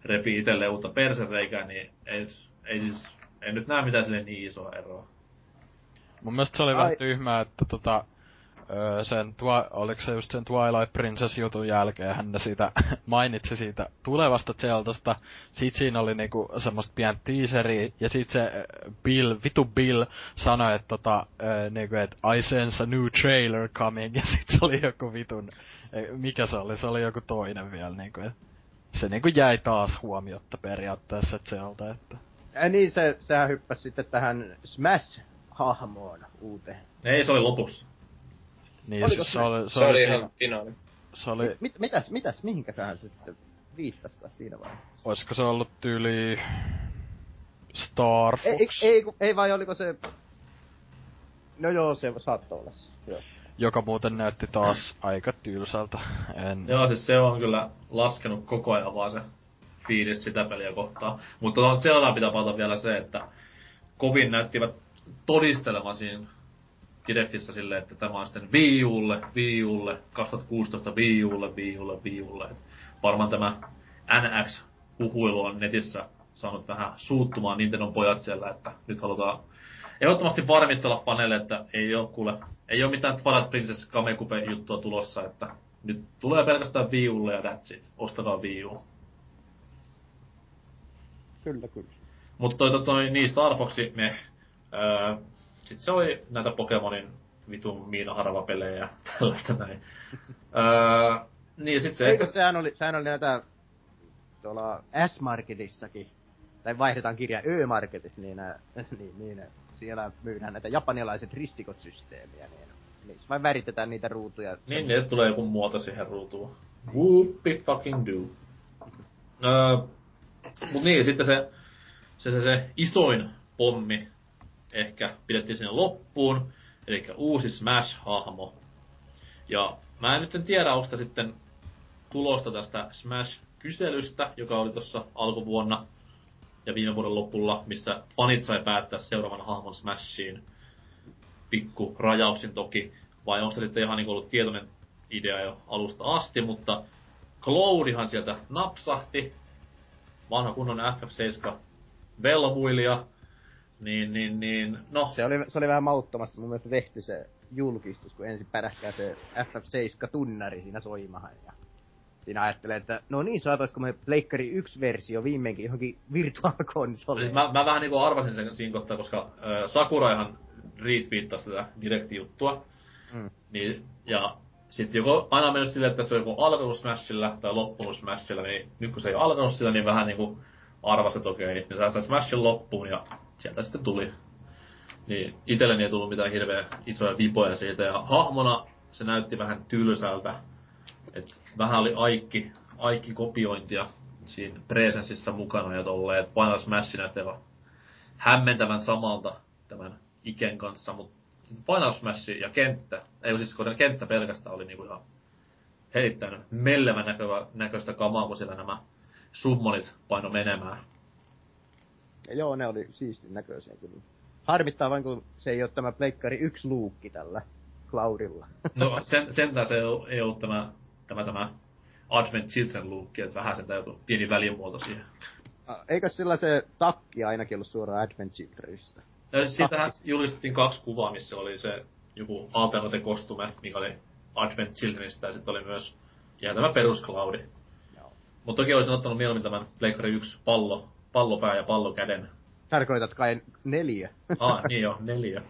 repii itselleen uutta persereikää, niin ei, nyt- ei siis, ei nyt näe mitään sille niin isoa eroa. Mun mielestä se oli Ai- vähän tyhmää, että tota, öö, sen, twi- oliko se just sen Twilight Princess jutun jälkeen, hän siitä mainitsi siitä tulevasta Zeltasta, sit siinä oli niinku semmoista pientä teaseria, ja sit se Bill, vitu Bill sanoi, että tota, öö, niinku, että I sense a new trailer coming, ja sit se oli joku vitun, ei, mikä se oli, se oli joku toinen vielä niinku, et se niinku jäi taas huomiotta periaatteessa Zelta, että Ja niin, se, sehän hyppäsi sitten tähän Smash-hahmoon uuteen. Ei, se oli lopussa. Niin Oliko siis se- se oli, se, Se oli ihan finaali. se oli, Mit, mitäs, mitäs, mihinkäköhän se sitten viittasikaan siinä vaiheessa? Olisiko se ollut tyyli Star Ei, ei, Fox, ei, kun- ei vai oliko se... No joo, se saattoi olla se. Joo. joka muuten näytti taas aika tylsältä. En... Joo, siis se on kyllä laskenut koko ajan vaan se fiilis sitä peliä kohtaan. Mutta tuohon Zeldaan pitää palata vielä se, että kovin näyttivät todistelemaan siinä Directissä silleen, että tämä on sitten Wii Ulle, Wii Ulle, 2016 Wii Ulle, Wii Ulle, Wii Ulle. Et varmaan tämä NX-huhuilu on netissä saanut vähän suuttumaan Nintendon pojat siellä, että nyt halutaan ehdottomasti varmistella faneille, että ei ole kuule, ei ole mitään Twilight Princess Kamekupe juttua tulossa, että nyt tulee pelkästään Wii Ulle ja that's it. Ostakaa Wii U. Kyllä, kyllä. Mutta toi, toi, toi, niin Star Foxi, me, öö, sit se oli näitä Pokemonin vitun miinaharva-pelejä ja tällaista näin. öö, niin sit se Eikö sehän oli, sehän oli näitä tuolla S-Marketissakin, tai vaihdetaan kirja Ö-Marketissa, niin, ää, niin, niin siellä myydään näitä japanilaiset ristikot-systeemiä, niin niissä vain väritetään niitä ruutuja. Niin, niin, että tulee joku muoto siihen ruutuun. Whoopie fucking do. Öö, mut niin, sitten se, se, se, se isoin pommi ehkä pidettiin sinne loppuun, eli uusi Smash-hahmo. Ja mä en nyt en tiedä, onko sitten tulosta tästä Smash-kyselystä, joka oli tuossa alkuvuonna ja viime vuoden lopulla, missä fanit sai päättää seuraavan hahmon Smashiin. Pikku rajauksin toki. Vai onko se sitten ihan niin ollut tietoinen idea jo alusta asti, mutta Cloudihan sieltä napsahti. Vanha kunnon FF7 velmuilija. Niin, niin, niin, no. Se oli, se oli vähän mauttomasti mun mielestä tehty se julkistus, kun ensin pärähtää se FF7-tunnari siinä soimahan. Ja siinä ajattelee, että no niin, saataisiko me Pleikkari 1-versio viimeinkin johonkin virtuaalkonsoliin. Siis mä, mä vähän niinku arvasin sen siinä kohtaa, koska äh, Sakuraihan retweettasi tätä direktijuttua. Mm. Niin, ja sitten joko aina mennyt silleen, että se on joku alkanut Smashilla tai loppunut Smashilla, niin nyt kun se ei ole alkanut sillä, niin vähän niinku arvasi, että okei, niin saa sitä Smashin loppuun ja sieltä sitten tuli. Niin itselleni ei tullut mitään hirveä isoja vipoja siitä ja hahmona se näytti vähän tylsältä. Et vähän oli aikki, aikki kopiointia siinä presensissä mukana ja tolleen, että Final Smash näytti hämmentävän samalta tämän Iken kanssa, mutta Final Smash ja kenttä, ei siis kun kenttä pelkästään oli niinku ihan heittänyt mellevän näkö, näköistä kamaa, kun siellä nämä summonit paino menemään. Ja joo, ne oli siistin näköisiä kyllä. Harmittaa vain, kun se ei ole tämä Pleikkari yksi luukki tällä Cloudilla. No sen, sentään se ei ollut tämä, tämä, tämä Advent Children luukki, että vähän sen täytyy pieni välimuoto siihen. Eikö sillä se takki ainakin ollut suoraan Advent Childrenista? Siitähän julistettiin kaksi kuvaa, missä oli se joku alternate kostume, mikä oli Advent Childrenista, ja sitten oli myös ihan tämä perus Cloudi. Mutta toki olisin ottanut mieluummin tämän Pleikkari 1 pallo, pallopää ja pallokäden. Tarkoitat kai neljä? ah, niin jo, neljä.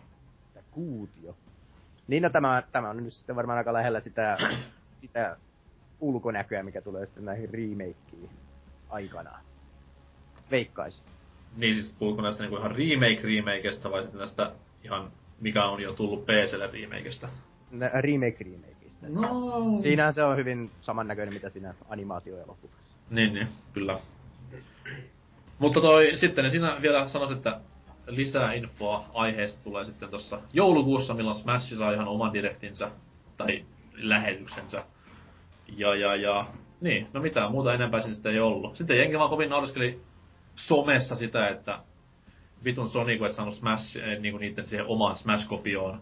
Kuutio. Niin no tämä, tämä on nyt sitten varmaan aika lähellä sitä, sitä ulkonäköä, mikä tulee sitten näihin remakeiin aikanaan. Veikkaisin. Niin siis puhutko näistä niinku ihan remake-remakeista vai sitten näistä ihan mikä on jo tullut PClle remakeista? remake remakeista. No. Siinähän se on hyvin samannäköinen, mitä siinä animaatioelokuvassa. Niin, niin, kyllä. Mutta toi, sitten sinä vielä sanoisit, että lisää infoa aiheesta tulee sitten tuossa joulukuussa, milloin Smash saa ihan oman direktinsä, tai lähetyksensä. Ja, ja, ja, niin, no mitään muuta enempää sitten ei ollut. Sitten jengi vaan kovin nauriskeli somessa sitä, että vitun Sonic ei saanut Smash, eh, niinku niiden siihen omaan Smash-kopioon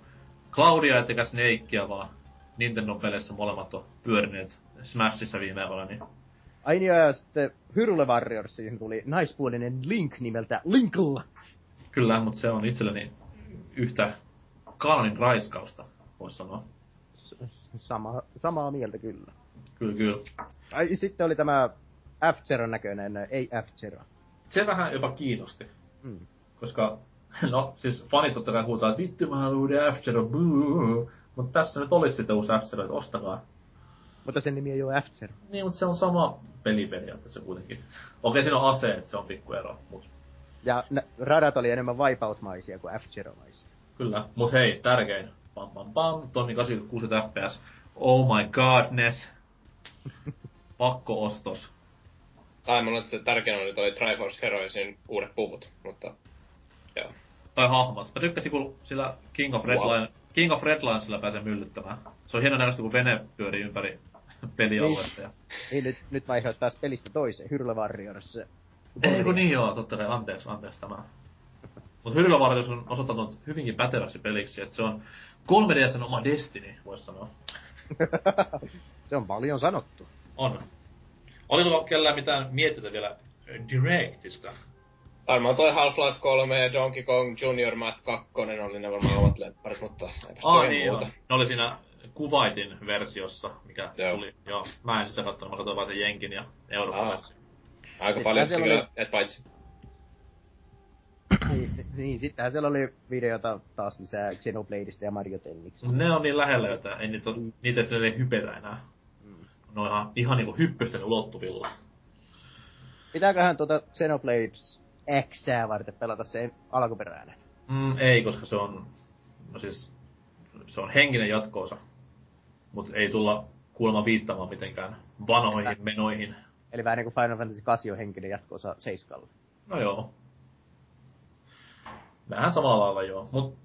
Claudia ettekä Snakea, vaan Nintendo peleissä molemmat on pyörineet Smashissa viime aikoina, niin... Ai niin, ja sitten Hyrule Warriorsiin tuli naispuolinen Link nimeltä Linkl. Kyllä, mutta se on itselleni yhtä kanonin raiskausta, voisi sanoa. Sama, samaa mieltä kyllä. Kyllä, kyllä. Ai sitten oli tämä f näköinen, ei f Se vähän jopa kiinnosti. Mm. Koska No, siis fanit totta kai huutaa, että vittu mä haluan uuden f Mutta tässä nyt olisi sitten uusi f että ostakaa. Mutta sen nimi ei ole f Niin, mutta se on sama peli periaatteessa kuitenkin. Okei, siinä on aseet, se on pikku ero. Mut... Ja radat oli enemmän vaipausmaisia kuin f maisia Kyllä, mut hei, tärkein. Pam pam pam, toimi 86 fps. Oh my godness. Pakko-ostos. Tai mulla se tärkein oli toi Triforce Heroesin uudet puvut, mutta Joo. Tai hahmot. Mä tykkäsin, kun sillä King of Redline, wow. King of Redline sillä pääsee myllyttämään. Se on hieno näköistä, kun vene pyörii ympäri pelialuetta. Niin, ja... niin nyt, nyt vaihdoit taas pelistä toiseen, Hyrule Warriors. Ei kun niin joo, totta kai, anteeksi, anteeksi tämä. Mutta Hyrule Warriors on osoittanut hyvinkin päteväksi peliksi, että se on 3DSn oma Destiny, voisi sanoa. se on paljon sanottu. On. Oliko kellään mitään mietitä vielä Directista? Varmaan toi Half-Life 3 ja Donkey Kong Junior Math 2 oli ne varmaan omat lempparit, mutta eipä ah, niin muuta. Joo. Ne oli siinä Kuwaitin versiossa, mikä joo. tuli. Joo, mä en sitä katsonut, mä katsoin vaan sen Jenkin ja Euroopan ah. Aika sitten paljon kyllä, oli... et paitsi. niin, niin, sittenhän siellä oli videota taas lisää Xenobladeista ja Mario Tenniksistä. Ne on niin lähellä, että ei niitä, mm. niitä ei hypetä enää. Mm. Ne on ihan, ihan niinku hyppysten ulottuvilla. Pitääköhän tuota Xenoblades X varten pelata se alkuperäinen? Mm, ei, koska se on, no siis, se on henkinen jatkoosa. Mutta ei tulla kuulemma viittamaan mitenkään vanhoihin menoihin. Eli vähän niinku Final Fantasy 8 on henkinen jatkoosa Seiskalla. No joo. Vähän samalla lailla joo. Mut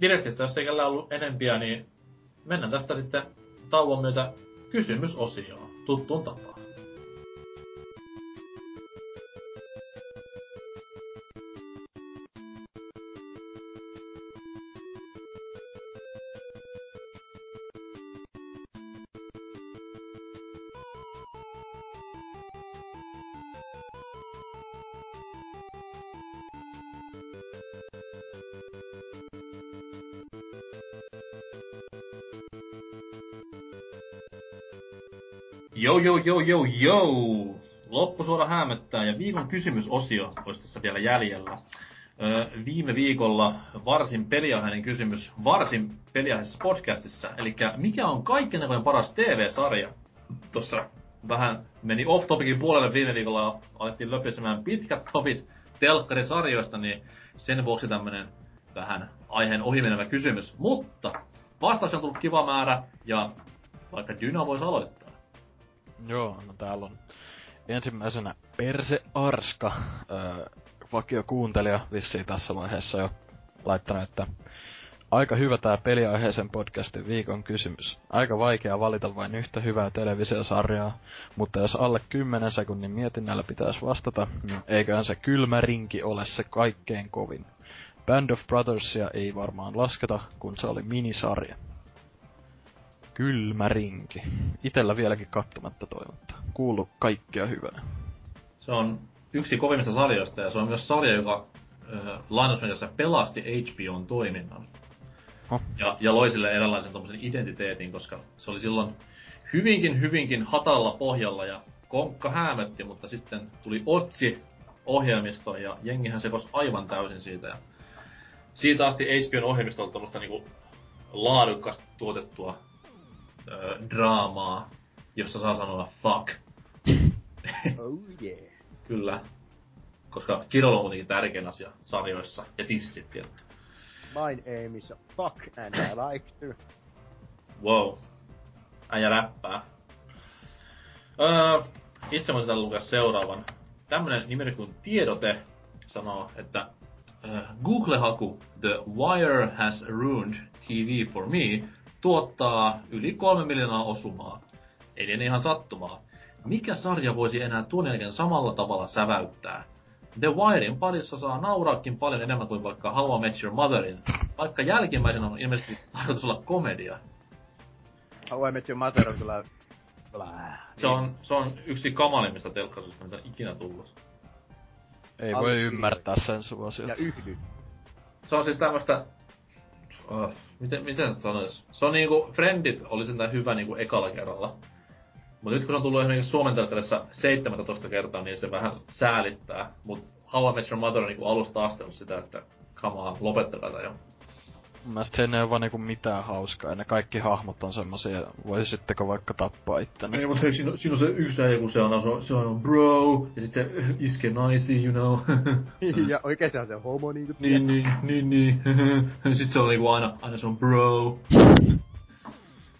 Direktistä, jos ei kellään ollut enempiä, niin mennään tästä sitten tauon myötä kysymysosioon. Tuttuun tapaan. Joo, joo, joo, joo, joo. Loppusuora hämöttää ja viikon kysymysosio olisi tässä vielä jäljellä. Öö, viime viikolla varsin peliaiheinen kysymys varsin peliaiheisessa podcastissa. Eli mikä on kaikkein aikojen paras TV-sarja? Tuossa vähän meni off-topicin puolelle viime viikolla alettiin löpisemään pitkät topit telkkarisarjoista, niin sen vuoksi tämmönen vähän aiheen ohimenevä kysymys. Mutta vastaus on tullut kiva määrä ja vaikka Dyna voisi aloittaa. Joo, no täällä on ensimmäisenä Perse Arska, vakio kuuntelija vissiin tässä vaiheessa jo laittanut, että aika hyvä tää peliaiheisen podcastin viikon kysymys. Aika vaikea valita vain yhtä hyvää televisiosarjaa, mutta jos alle 10 sekunnin mietinnällä pitäisi vastata, niin eiköhän se kylmä rinki ole se kaikkein kovin. Band of Brothersia ei varmaan lasketa, kun se oli minisarja. Kylmä rinki. Itellä vieläkin kattomatta toivottaa. Kuulu kaikkea hyvää. Se on yksi kovimmista sarjoista ja se on myös sarja, joka äh, lainausmerkissä pelasti HBOn toiminnan. Oh. Ja, ja loi sille eräänlaisen tommosen identiteetin, koska se oli silloin hyvinkin, hyvinkin hatalalla pohjalla ja konkka häämötti, mutta sitten tuli Otsi ohjelmisto ja jengihän sekos aivan täysin siitä. Ja siitä asti HBOn ohjelmisto on tuommoista niinku laadukasta tuotettua ö, draamaa, jossa saa sanoa fuck. Oh yeah. Kyllä. Koska Kirolla on kuitenkin tärkein asia sarjoissa ja tissit tietty. My aim is fuck and I like to. Wow. Äijä räppää. Öö, itse voisin täällä lukea seuraavan. Tämmönen nimeni kuin Tiedote sanoo, että Google-haku The Wire has ruined TV for me tuottaa yli kolme miljoonaa osumaa. Eli en ihan sattumaa. Mikä sarja voisi enää tuon jälkeen samalla tavalla säväyttää? The Wirein parissa saa nauraakin paljon enemmän kuin vaikka How I Met Your Motherin, vaikka jälkimmäisen on ilmeisesti tarkoitus olla komedia. How I Met Your Mother on kyllä... Blää. Se on, se on yksi kamalimmista telkkasista, mitä on ikinä tullut. Ei voi ymmärtää sen suosiota. Ja yhdy. Se on siis tämmöstä... Oh, miten, miten sanois? Se on niinku, Friendit oli sentään hyvä niinku ekalla kerralla. Mut nyt kun on tullut esimerkiksi Suomen telkkarissa 17 kertaa, niin se vähän säälittää. Mut How I Met Your Mother on niinku alusta asti ollut sitä, että on, lopettakaa tää jo. Mun mielestä siinä ei ole vaan niinku mitään hauskaa, ja ne kaikki hahmot on semmosia, voisitteko vaikka tappaa ittenne. Ei, mutta hei, siinä, siinä on se yksi äijä, kun se on, se on, se on bro, ja sit se iskee naisiin, you know. ja oikeestihan se on homo niinku. niin, niin, niin, niin. sit se on niinku aina, aina se on bro.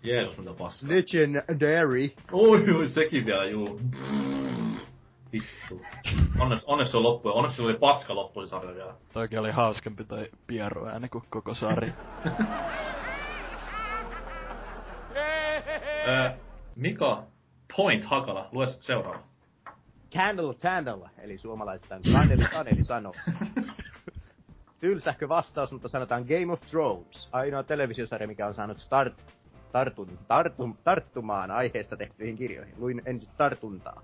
Jeesus, mitä paskaa. Legendary. Oi, oi, sekin vielä, juu. Vittu. Onnes se on loppu, ja onnes sillä oli paska loppu se sarja vielä. Toikin oli hauskempi toi Piero ääni kuin koko sarja. Mika Point Hakala, lue seuraava. Candle Candle, eli suomalaistaan Kaneli Kaneli sanoo. Tylsähkö vastaus, mutta sanotaan Game of Thrones. Ainoa televisiosarja, mikä on saanut start, tartun, tartun, tarttumaan aiheesta tehtyihin kirjoihin. Luin ensin tartuntaa.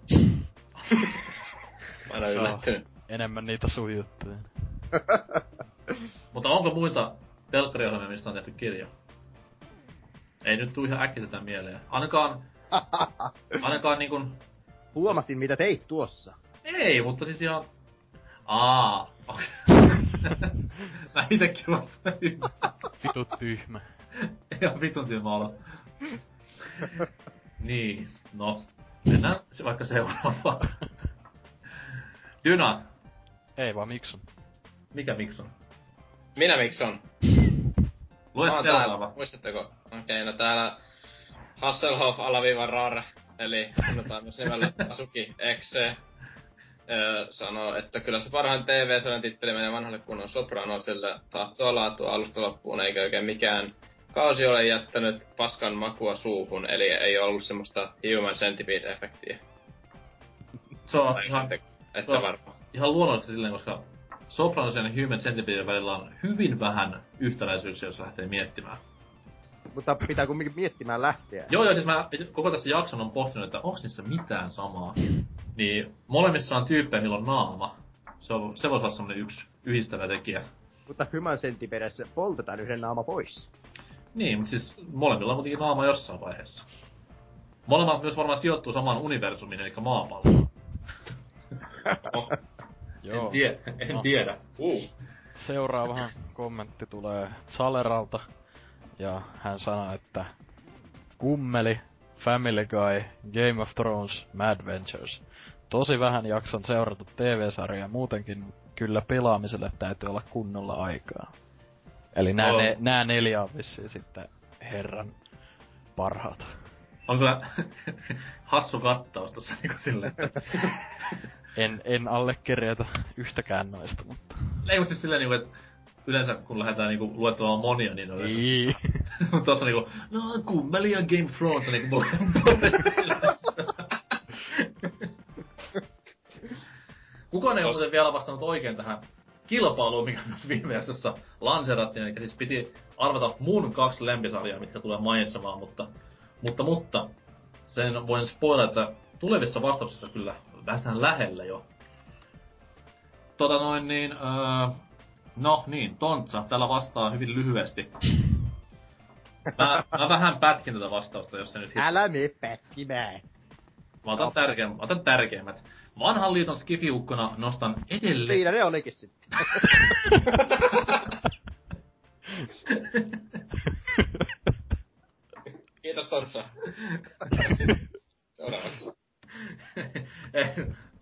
Mä en yllättynyt. enemmän niitä sun juttuja. Mutta onko muita telkkariohjelmia, mistä on tehty kirja? Ei nyt tuu ihan äkkiseltä mieleen. Ainakaan, ainakaan niinkun... Huomasin, mitä teit tuossa. Ei, mutta siis ihan... Aa. Mä itekin vasta Vitut tyhmä. Ihan vitun tyhmä olo. niin, no. Mennään se vaikka seuraavaan. Juna, Ei vaan Mikson. mikä Mikson? Minä Mikson. Lue seuraava. muistatteko? Okei, okay, no täällä Hasselhoff alaviiva rar, eli tunnetaan myös nimellä Asuki Exe, öö, sanoo, että kyllä se parhaan TV-sarjan titteli menee vanhalle kunnon sopranosille tahtoa laatua alusta loppuun, eikä oikein mikään kausi ole jättänyt paskan makua suuhun, eli ei ollut semmoista human centipede-efektiä. Se on Tai ihan, että se on- varmaan. ihan luonnollista silleen, koska Sopranosen ja Human Centipede välillä on hyvin vähän yhtäläisyyksiä, jos lähtee miettimään. Mutta pitää kumminkin miettimään lähteä. Joo, joo, siis mä koko tässä jakson on pohtinut, että onko niissä mitään samaa. Niin molemmissa on tyyppejä, millä on naama. Se, on, se voisi olla semmonen yksi yhdistävä tekijä. Mutta Human Centipedessä poltetaan yhden naama pois. Niin, mutta siis molemmilla on kuitenkin naama jossain vaiheessa. Molemmat myös varmaan sijoittuu samaan universumiin, eli maapalloon. Oh, Joo. En, tie, en No. tiedä. uh. Seuraava kommentti tulee Zaleralta. Ja hän sanoo, että kummeli, Family Guy, Game of Thrones, Mad Ventures. Tosi vähän jakson seurata TV-sarjaa, muutenkin kyllä pelaamiselle täytyy olla kunnolla aikaa. Eli nämä, Joo. ne, nämä neljä on vissiin sitten herran parhaat. On kyllä hassu kattaus tossa niinku silleen. että- En, en allekirjoita yhtäkään noista, mutta... Ei mut siis silleen niinku, että yleensä kun lähdetään niinku luettelemaan monia, niin on yleensä Ei. Mutta tossa niinku, no kummeli ja Game Thrones on niinku Kukaan ei ole muuten vielä vastannut oikein tähän kilpailuun, mikä myös viime jaksossa lanserattiin. Eli siis piti arvata mun kaksi lempisarjaa, mitkä tulee mainitsemaan, mutta, mutta, mutta sen voin spoilata, että tulevissa vastauksissa kyllä päästään lähelle jo. Tota noin niin, öö, no niin, Tontsa, täällä vastaa hyvin lyhyesti. Mä, mä vähän pätkin tätä vastausta, jos se nyt hit... Älä mene pätkimään. Mä otan, tärkeim, otan tärkeimmät. Vanhan liiton skifiukkona nostan edelleen... Siinä ne olikin sitten. Kiitos Tontsa. Seuraavaksi.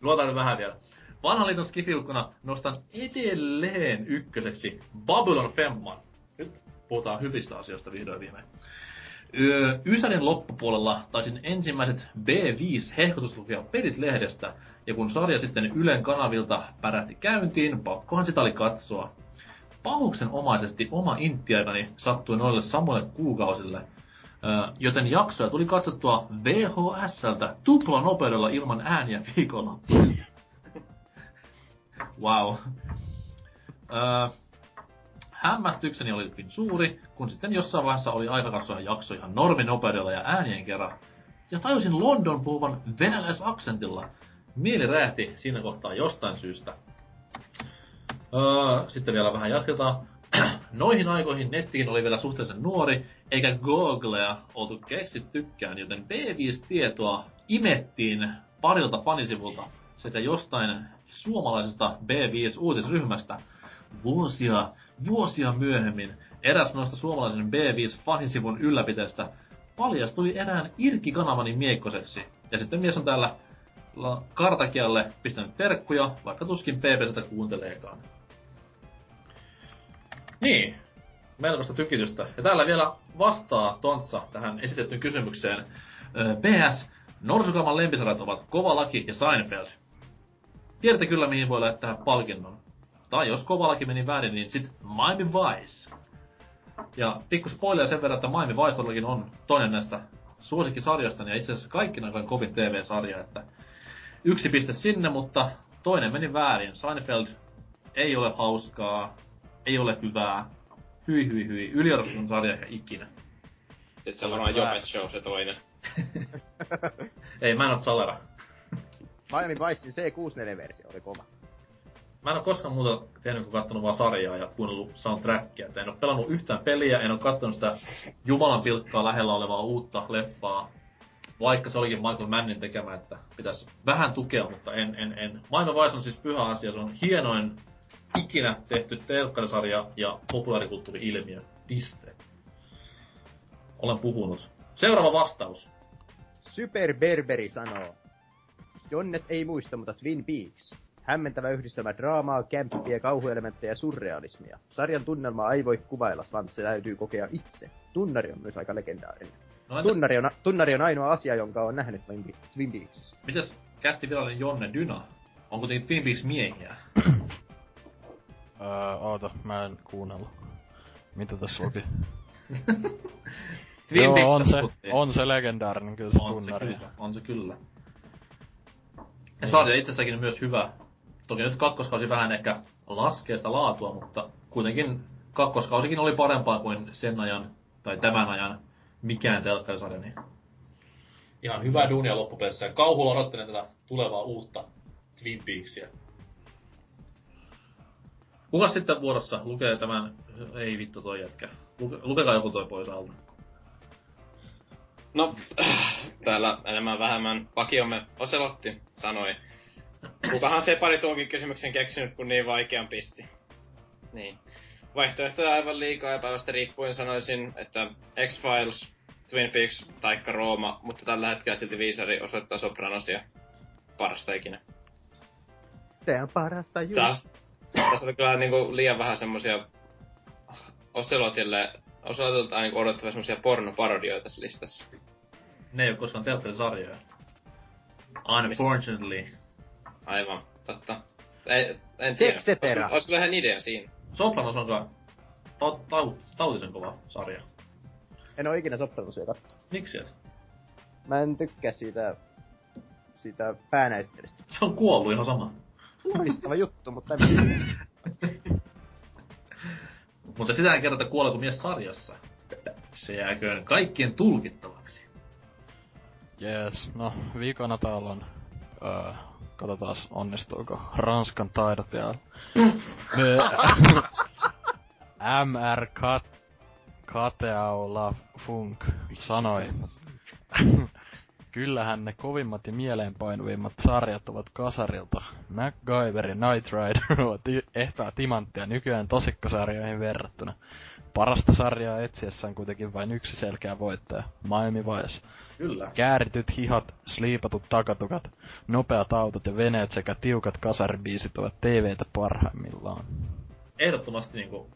Luotan nyt vähän vielä. Vanhan liiton skifiukkona nostan edelleen ykköseksi Babylon Femman. Nyt puhutaan hyvistä asioista vihdoin viimein. Öö, Ysärin loppupuolella taisin ensimmäiset B5 hehkutuslukea pelit lehdestä, ja kun sarja sitten Ylen kanavilta pärähti käyntiin, pakkohan sitä oli katsoa. Pahuksen omaisesti oma intiaikani sattui noille samoille kuukausille, joten jaksoja tuli katsottua VHSltä tupla nopeudella ilman ääniä viikonloppuun. wow. Hämmästykseni oli hyvin suuri, kun sitten jossain vaiheessa oli aika katsoa jakso ihan norminopeudella ja äänien kerran. Ja tajusin London puhuvan venäläisaksentilla. Mieli räjähti siinä kohtaa jostain syystä. Öö, sitten vielä vähän jatketaan. Noihin aikoihin nettikin oli vielä suhteellisen nuori, eikä Googlea oltu keksittykään, joten B5-tietoa imettiin parilta fanisivulta sekä jostain suomalaisesta B5-uutisryhmästä. Vuosia, vuosia myöhemmin eräs noista suomalaisen B5-fanisivun ylläpitäjistä paljastui erään Irkki-kanavani miekkoseksi. Ja sitten mies on täällä Kartakialle pistänyt terkkuja, vaikka tuskin PPCtä kuunteleekaan. Niin, melkoista tykitystä. Ja täällä vielä vastaa Tontsa tähän esitettyyn kysymykseen. PS, Norsukaman lempisarjat ovat Kova Laki ja Seinfeld. Tiedätte kyllä mihin voi lähettää palkinnon. Tai jos Kova Laki meni väärin, niin sit Miami Vice. Ja pikku spoiler sen verran, että Miami Vice on toinen näistä suosikkisarjoista, ja itse asiassa kaikki aikojen kovin TV-sarja, että yksi piste sinne, mutta toinen meni väärin. Seinfeld ei ole hauskaa, ei ole hyvää, hyi hyi hyi, yliarvostetun sarja ehkä ikinä. Sitten se on varmaan Jopet Show se toinen. Ei, mä en oo Salera. Miami Vicein C64-versio oli kova. Mä en oo koskaan muuta tehnyt kuin kattonut vaan sarjaa ja kuunnellut soundtrackia. Et en oo pelannut yhtään peliä, en oo kattonut sitä Jumalan pilkkaa lähellä olevaa uutta leffaa. Vaikka se olikin Michael Mannin tekemä, että pitäisi vähän tukea, mutta en, en, en. Miami Vice on siis pyhä asia, se on hienoin ikinä tehty telkkarisarja ja populaarikulttuuri-ilmiö. Piste. Olen puhunut. Seuraava vastaus. Super Berberi sanoo. Jonnet ei muista, mutta Twin Peaks. Hämmentävä yhdistelmä draamaa, kämppiä, kauhuelementtejä ja surrealismia. Sarjan tunnelmaa ei voi kuvailla, vaan se täytyy kokea itse. Tunnari on myös aika legendaarinen. No Tunnari on, tunnari on ainoa asia, jonka on nähnyt Twin Twin Peaksissa. mitäs kästi virallinen Jonne Dyna? Onko niitä Twin Peaks miehiä? Öö, oota, mä en kuunnellut. Mitä tässä luki? Twin Joo, Peaks on se, puhuttiin. on se legendaarinen kyllä se on se tunnari. kyllä, on se kyllä. Ja sarja itsessäkin myös hyvä. Toki nyt kakkoskausi vähän ehkä laskee sitä laatua, mutta kuitenkin kakkoskausikin oli parempaa kuin sen ajan, tai tämän ajan, mikään telkkarisarja. Niin ihan hyvää duunia loppupeleissä. Kauhulla odottelen tätä tulevaa uutta Twin Peaksia. Kuka sitten vuorossa lukee tämän, ei vittu toi jätkä. Luke, lukekaa joku toi pois alta. No, täällä enemmän vähemmän vakiomme Oselotti sanoi. Kukahan se pari tuonkin kysymyksen keksinyt, kun niin vaikean pisti? Niin. Vaihtoehtoja aivan liikaa ja päivästä riippuen sanoisin, että X-Files, Twin Peaks taikka Rooma, mutta tällä hetkellä silti viisari osoittaa Sopranosia parasta ikinä. Se on parasta just. Taas, tässä oli kyllä niinku liian vähän semmosia Oselotille, Oselotilta niinku odottavia semmosia pornoparodioita tässä listassa. Ne ei ole koskaan telkkarisarjoja. Unfortunately. Aivan, totta. Ei, en tiedä. Sexetera. Olis, olis kyllä ihan idea siinä. Sopranos on kyllä ta- tau- tautisen kova sarja. En oo ikinä Sopranosia kattonut. Miksi et? Mä en tykkää siitä, siitä päänäyttelystä. Se on kuollut ihan sama. Loistava juttu, mutta en Mutta sitä ei kerrota kuoleeko mies sarjassa. Se jääköön kaikkien tulkittavaksi. Jees, no viikona täällä on... Öö, katsotaan onnistuuko Ranskan taidot. Me, MR Kat, Kateau La Funk sanoi. Kyllähän ne kovimmat ja mieleenpainuvimmat sarjat ovat kasarilta. MacGyver ja Knight Rider ovat ehtaa timanttia nykyään tosikkosarjoihin verrattuna. Parasta sarjaa etsiessä on kuitenkin vain yksi selkeä voittaja, Miami Vice. Kyllä. Käärityt hihat, sliipatut takatukat, nopeat autot ja veneet sekä tiukat kasaribiisit ovat TVtä parhaimmillaan. Ehdottomasti niinku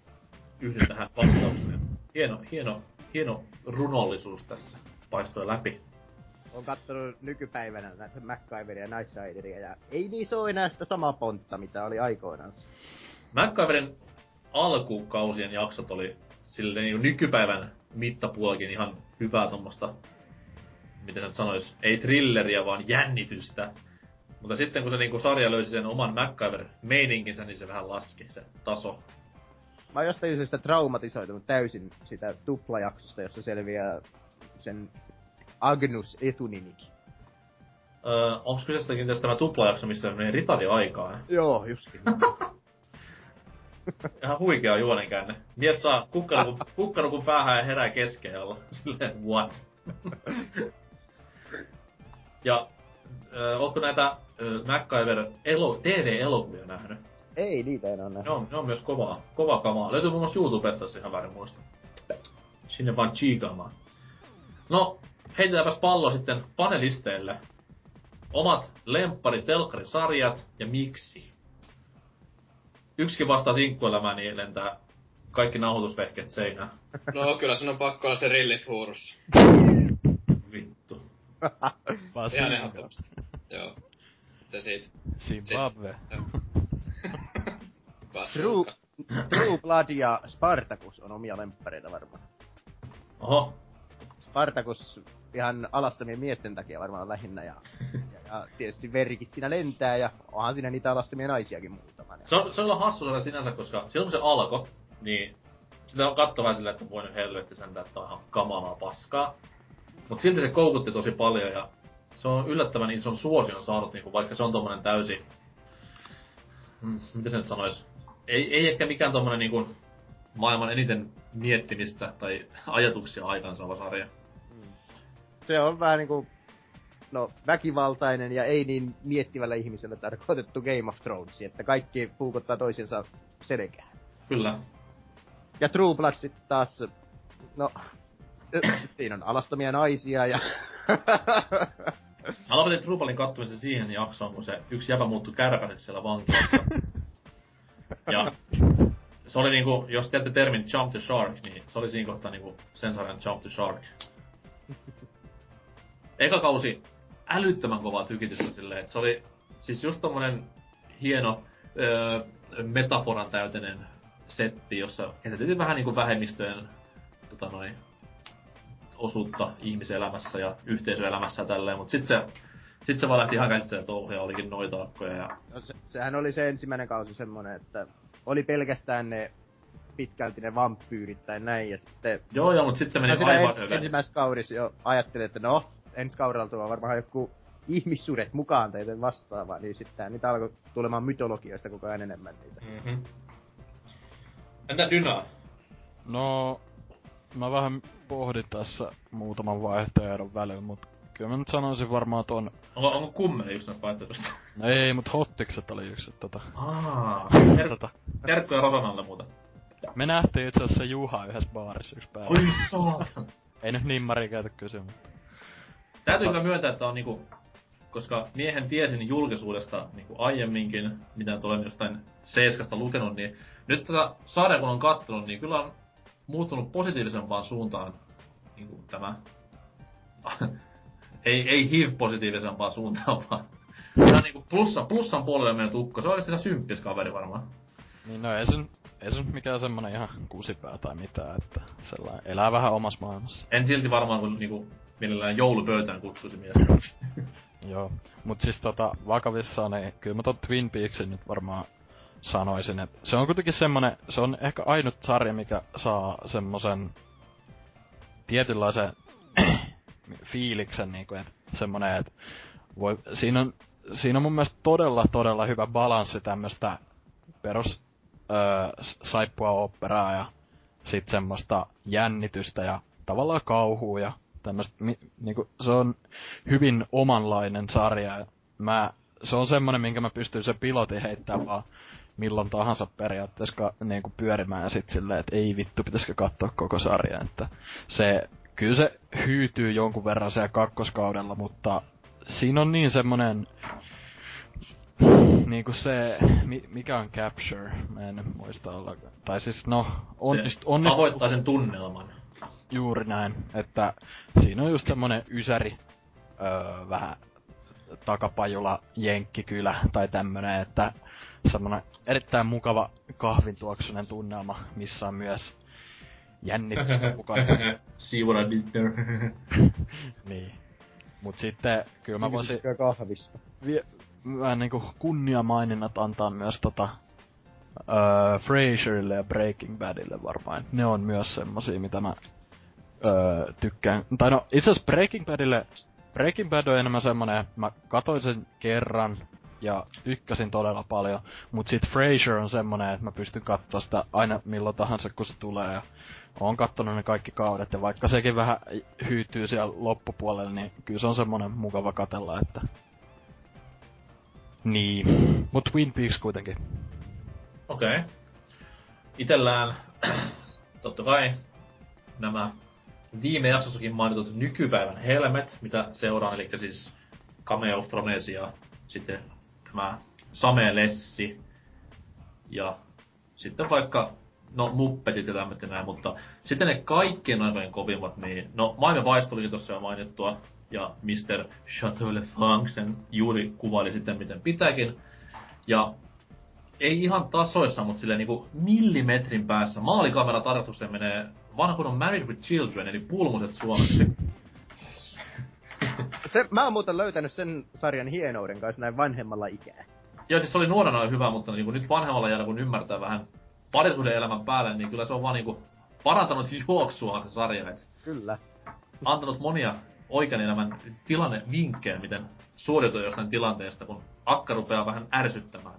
yhdyn tähän vastaukseen. Hieno, hieno, hieno runollisuus tässä paistoi läpi. on kattonut nykypäivänä näitä MacGyveria ja Night Rideria ja ei niissä oo enää sitä samaa pontta, mitä oli aikoinaan. MacGyverin alkukausien jaksot oli sille niinku nykypäivän mittapuolikin ihan hyvää tommosta, miten se nyt sanois, ei thrilleriä, vaan jännitystä. Mutta sitten kun se niinku sarja löysi sen oman MacGyver-meininkinsä, niin se vähän laski se taso. Mä oon jostain syystä traumatisoitunut täysin sitä tuplajaksosta, jossa selviää sen Agnus etunimikin. Öö, onks kyseestäkin tästä tämä tuplajakso, missä menee ritari aikaa? Joo, justin. Ihan huikea juonenkäänne. Mies saa kukkarukun, kukkarukun päähän ja herää keskellä. Silleen, what? ja ö, ootko näitä ö, MacGyver elo, TV-elokuvia nähnyt? Ei niitä enää nähnyt. Ne on, ne on myös kovaa, kovaa kamaa. Löytyy muun muassa YouTubesta, jos ihan väärin muista. Sinne vaan chiikaamaan. No, heitetäänpäs pallo sitten panelisteille. Omat lemppari telkkarisarjat ja miksi? Yksikin vastaa sinkkuelämään, niin lentää kaikki nauhoitusvehkeet seinään. No kyllä sun on pakko olla se rillit huurussa. Vittu. Vaan Ihan. Joo. Se siitä. Zimbabwe. True. True Blood ja Spartacus on omia lemppareita varmaan. Oho, Spartacus ihan alastomien miesten takia varmaan lähinnä ja, ja, ja tietysti verikin siinä lentää ja onhan siinä niitä alastomia naisiakin muutama. se on, se on hassu sarja sinänsä, koska silloin kun se alkoi, niin sitä on katsoa vähän silleen, että voi nyt helvetti sentään, että on ihan kamalaa paskaa. Mut silti se koukutti tosi paljon ja se on yllättävän ison suosion saanut, niinku, vaikka se on tommonen täysi... Mm, miten sen sanois? Ei, ei ehkä mikään tommonen niinku maailman eniten miettimistä tai ajatuksia aikaansaava sarja. Se on vähän niinku, no väkivaltainen ja ei niin miettivällä ihmisellä tarkoitettu Game of Thrones, että kaikki puukottaa toisiinsa selkään. Kyllä. Ja True Blood sitten taas, no, siinä on alastomia naisia ja Mä lopetin Trubalin kattomisen siihen jaksoon, kun se yksi jäbä muuttui kärpäseksi siellä vankilassa. Ja se oli niinku, jos teette termin Jump the Shark, niin se oli siinä kohtaa niinku sen sarjan Jump the Shark. Eka kausi älyttömän kovaa tykitystä silleen, että se oli siis just tommonen hieno öö, metaforan täyteinen setti, jossa käsiteltiin vähän niinku vähemmistöjen tota noin, osuutta ihmiselämässä ja yhteisöelämässä ja tälleen, mut sit se, sit se vaan lähti ihan käsittelemään touhuja, olikin noita akkoja ja... No se, sehän oli se ensimmäinen kausi semmonen, että oli pelkästään ne pitkälti ne vampyyrit tai näin, ja sitten... Joo, joo, mut sit se meni Mä aivan ens, ensimmäisessä kaudessa jo ajattelin, että no, ensi kaudella tuo varmaan joku ihmissuudet mukaan teitä vastaavaa, niin sitten niitä alkoi tulemaan mytologioista koko ajan enemmän niitä. Mm-hmm. Entä Dyna? No, mä vähän pohdin tässä muutaman vaihtoehdon välillä, mut kyllä mä nyt sanoisin varmaan ton... Onko, onko kummeli just näistä vaihtoehdosta? No ei, mut hottikset oli yksi, tota... Aa, tota Terkkuja Rosonalle muuta. me nähtiin itse asiassa Juha yhdessä baarissa yksi päivä. Oi saatan. Ei nyt nimmari käytä kysymys. Täytyy kyllä myöntää, että on niinku, koska miehen tiesin julkisuudesta niinku aiemminkin, mitä olen jostain Seiskasta lukenut, niin nyt tätä sarjaa kun on kattonut, niin kyllä on muuttunut positiivisempaan suuntaan niinku tämä, ei, ei HIV-positiivisempaan suuntaan, vaan Tää on niinku plussa, plussan puolelle mennyt ukko. Se on oikeesti symppis kaveri varmaan. Niin no ei se, ei se mikään semmonen ihan kusipää tai mitään, että sellainen elää vähän omassa maailmassa. En silti varmaan kun niinku mielellään joulupöytään kutsuisi miestä. Joo. Mut siis tota, vakavissaan, niin kyllä mä ton Twin Peaksin nyt varmaan sanoisin, että se on kuitenkin semmonen, se on ehkä ainut sarja, mikä saa semmosen tietynlaisen fiiliksen niinku, että semmonen, että voi, siinä on, siinä on mun mielestä todella, todella hyvä balanssi tämmöstä perus öö, saippua operaa ja sit semmoista jännitystä ja tavallaan kauhua ja tämmöstä, mi, niinku, se on hyvin omanlainen sarja. ja Mä, se on semmonen, minkä mä pystyn se pilotin heittämään vaan milloin tahansa periaatteessa ka, niinku pyörimään ja sit silleen, että ei vittu, pitäisikö katsoa koko sarja, että se, kyllä se hyytyy jonkun verran siellä kakkoskaudella, mutta siinä on niin semmonen niinku se, mi, mikä on capture, mä en muista olla, tai siis no, onnist, Se onnistu, Tavoittaa sen tunnelman. Juuri näin, että siinä on just semmonen ysäri, öö, vähän takapajula jenkkikylä tai tämmönen, että semmonen erittäin mukava kahvintuoksunen tunnelma, missä on myös jännitystä mukana. See what I did there. niin. Mut sitten kyllä mä voisin kahvista. vie, vähän niinku kunniamaininnat antaa myös tota öö, Frasierille ja Breaking Badille varmaan. Ne on myös semmosia, mitä mä öö, tykkään. Tai no, itse asiassa Breaking Badille, Breaking Bad on enemmän semmonen, mä katoin sen kerran ja tykkäsin todella paljon, mut sit Frasier on semmonen, että mä pystyn katsoa sitä aina milloin tahansa kun se tulee ja oon kattonut ne kaikki kaudet ja vaikka sekin vähän hyytyy siellä loppupuolella, niin kyllä se on semmonen mukava katella, että niin. Mut Twin Peaks kuitenkin. Okei. Okay. Itellään, totta kai, nämä viime jaksossakin mainitut nykypäivän helmet, mitä seuraan, eli siis Cameo Thrones ja sitten tämä Same Lessi ja sitten vaikka, no Muppetit ja tämmöitä näin, mutta sitten ne kaikkien aikojen kovimmat, niin no Maailman Vice tulikin tuossa jo mainittua, ja Mr. Chateau Le sen juuri kuvaili sitten miten pitääkin. Ja ei ihan tasoissa, mutta silleen niinku millimetrin päässä maalikamera tarkastukseen menee vanha kunnon Married with Children, eli pulmuset suomeksi. Se, mä oon muuten löytänyt sen sarjan hienouden kanssa näin vanhemmalla ikää. Joo, siis se oli nuorena hyvä, mutta niinku nyt vanhemmalla jäällä kun ymmärtää vähän parisuuden elämän päälle, niin kyllä se on vaan niinku parantanut juoksua se sarja. Et Kyllä. antanut monia oikean elämän tilanne vinkkejä, miten suoriutua jostain tilanteesta, kun akka rupeaa vähän ärsyttämään.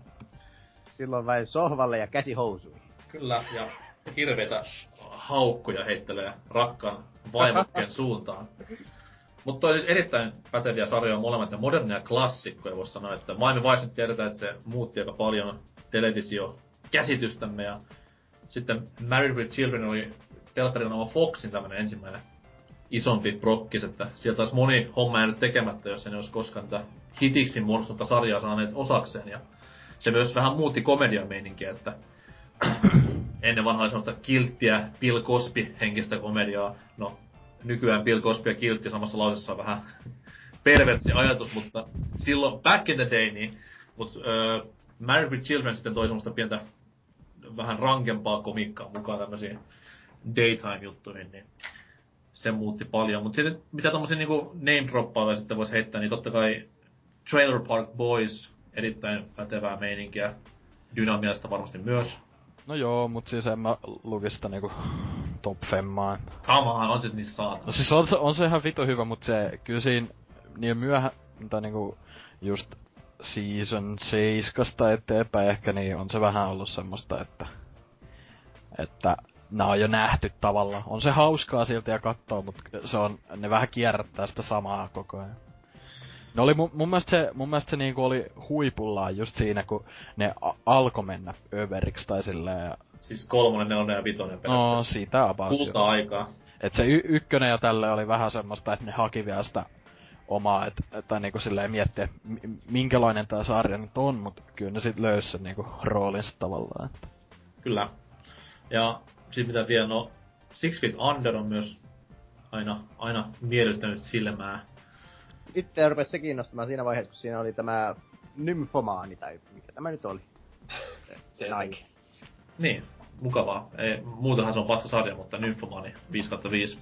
Silloin vain sohvalle ja käsi housuihin. Kyllä, ja hirveitä haukkuja heittelee rakkaan vaimokkeen suuntaan. Mutta oli siis erittäin päteviä sarjoja molemmat ja modernia klassikkoja voisi sanoa, että Miami Vice nyt tiedetään, että se muutti aika paljon televisio-käsitystämme ja sitten Married with Children oli telkkarin oma Foxin tämmönen ensimmäinen isompi prokkis, että sieltä taas moni homma jäänyt tekemättä, jos ei ne olisi koskaan tätä hitiksi muodostunutta sarjaa saaneet osakseen. Ja se myös vähän muutti komediameininkiä, että ennen vanhaa oli semmoista kilttiä Bill Cosby henkistä komediaa. No, nykyään Bill Cosby ja kiltti samassa lausessa on vähän perversi ajatus, mutta silloin back in the day niin, mutta uh, Married with Children sitten toi semmoista pientä vähän rankempaa komikkaa mukaan tämmöisiin daytime-juttuihin, niin se muutti paljon. Mutta sitten mitä tommosia niinku name droppaa sitten voisi heittää, niin totta kai Trailer Park Boys, erittäin pätevää meininkiä. Dynamiasta varmasti myös. No joo, mut siis en mä lukis sitä niinku top femmaan. Come on, on se niin saatana. No siis on, se- on se ihan vitu hyvä, mut se kyllä siinä niin myöhä, tai niinku just season 7 eteenpäin ehkä, niin on se vähän ollut semmoista, että että nää on jo nähty tavallaan. On se hauskaa siltä ja kattoo, mut se on, ne vähän kierrättää sitä samaa koko ajan. Ne oli mun, mun mielestä se, mun mielestä se niinku oli huipullaan just siinä, kun ne a- alkoi mennä överiksi tai silleen. Ja, Siis kolmonen, nelonen ja vitonen no siitä about jo. Kulta-aikaa. Et se y- ykkönen ja tälle oli vähän semmoista, että ne haki vielä sitä omaa, et, tai niinku silleen miettiä, että mi- minkälainen tää sarja nyt on, mut kyllä ne sit löysi sen niinku roolinsa tavallaan. Että. Kyllä. Ja sit mitä vielä, no Six Feet Under on myös aina, aina miellyttänyt silmää. Itse rupesi se kiinnostamaan siinä vaiheessa, kun siinä oli tämä nymfomaani, tai mikä tämä nyt oli. Se, se nainen. Niin, mukavaa. Ei, muutenhan se on paska sarja, mutta Nymphomani 5 Ei,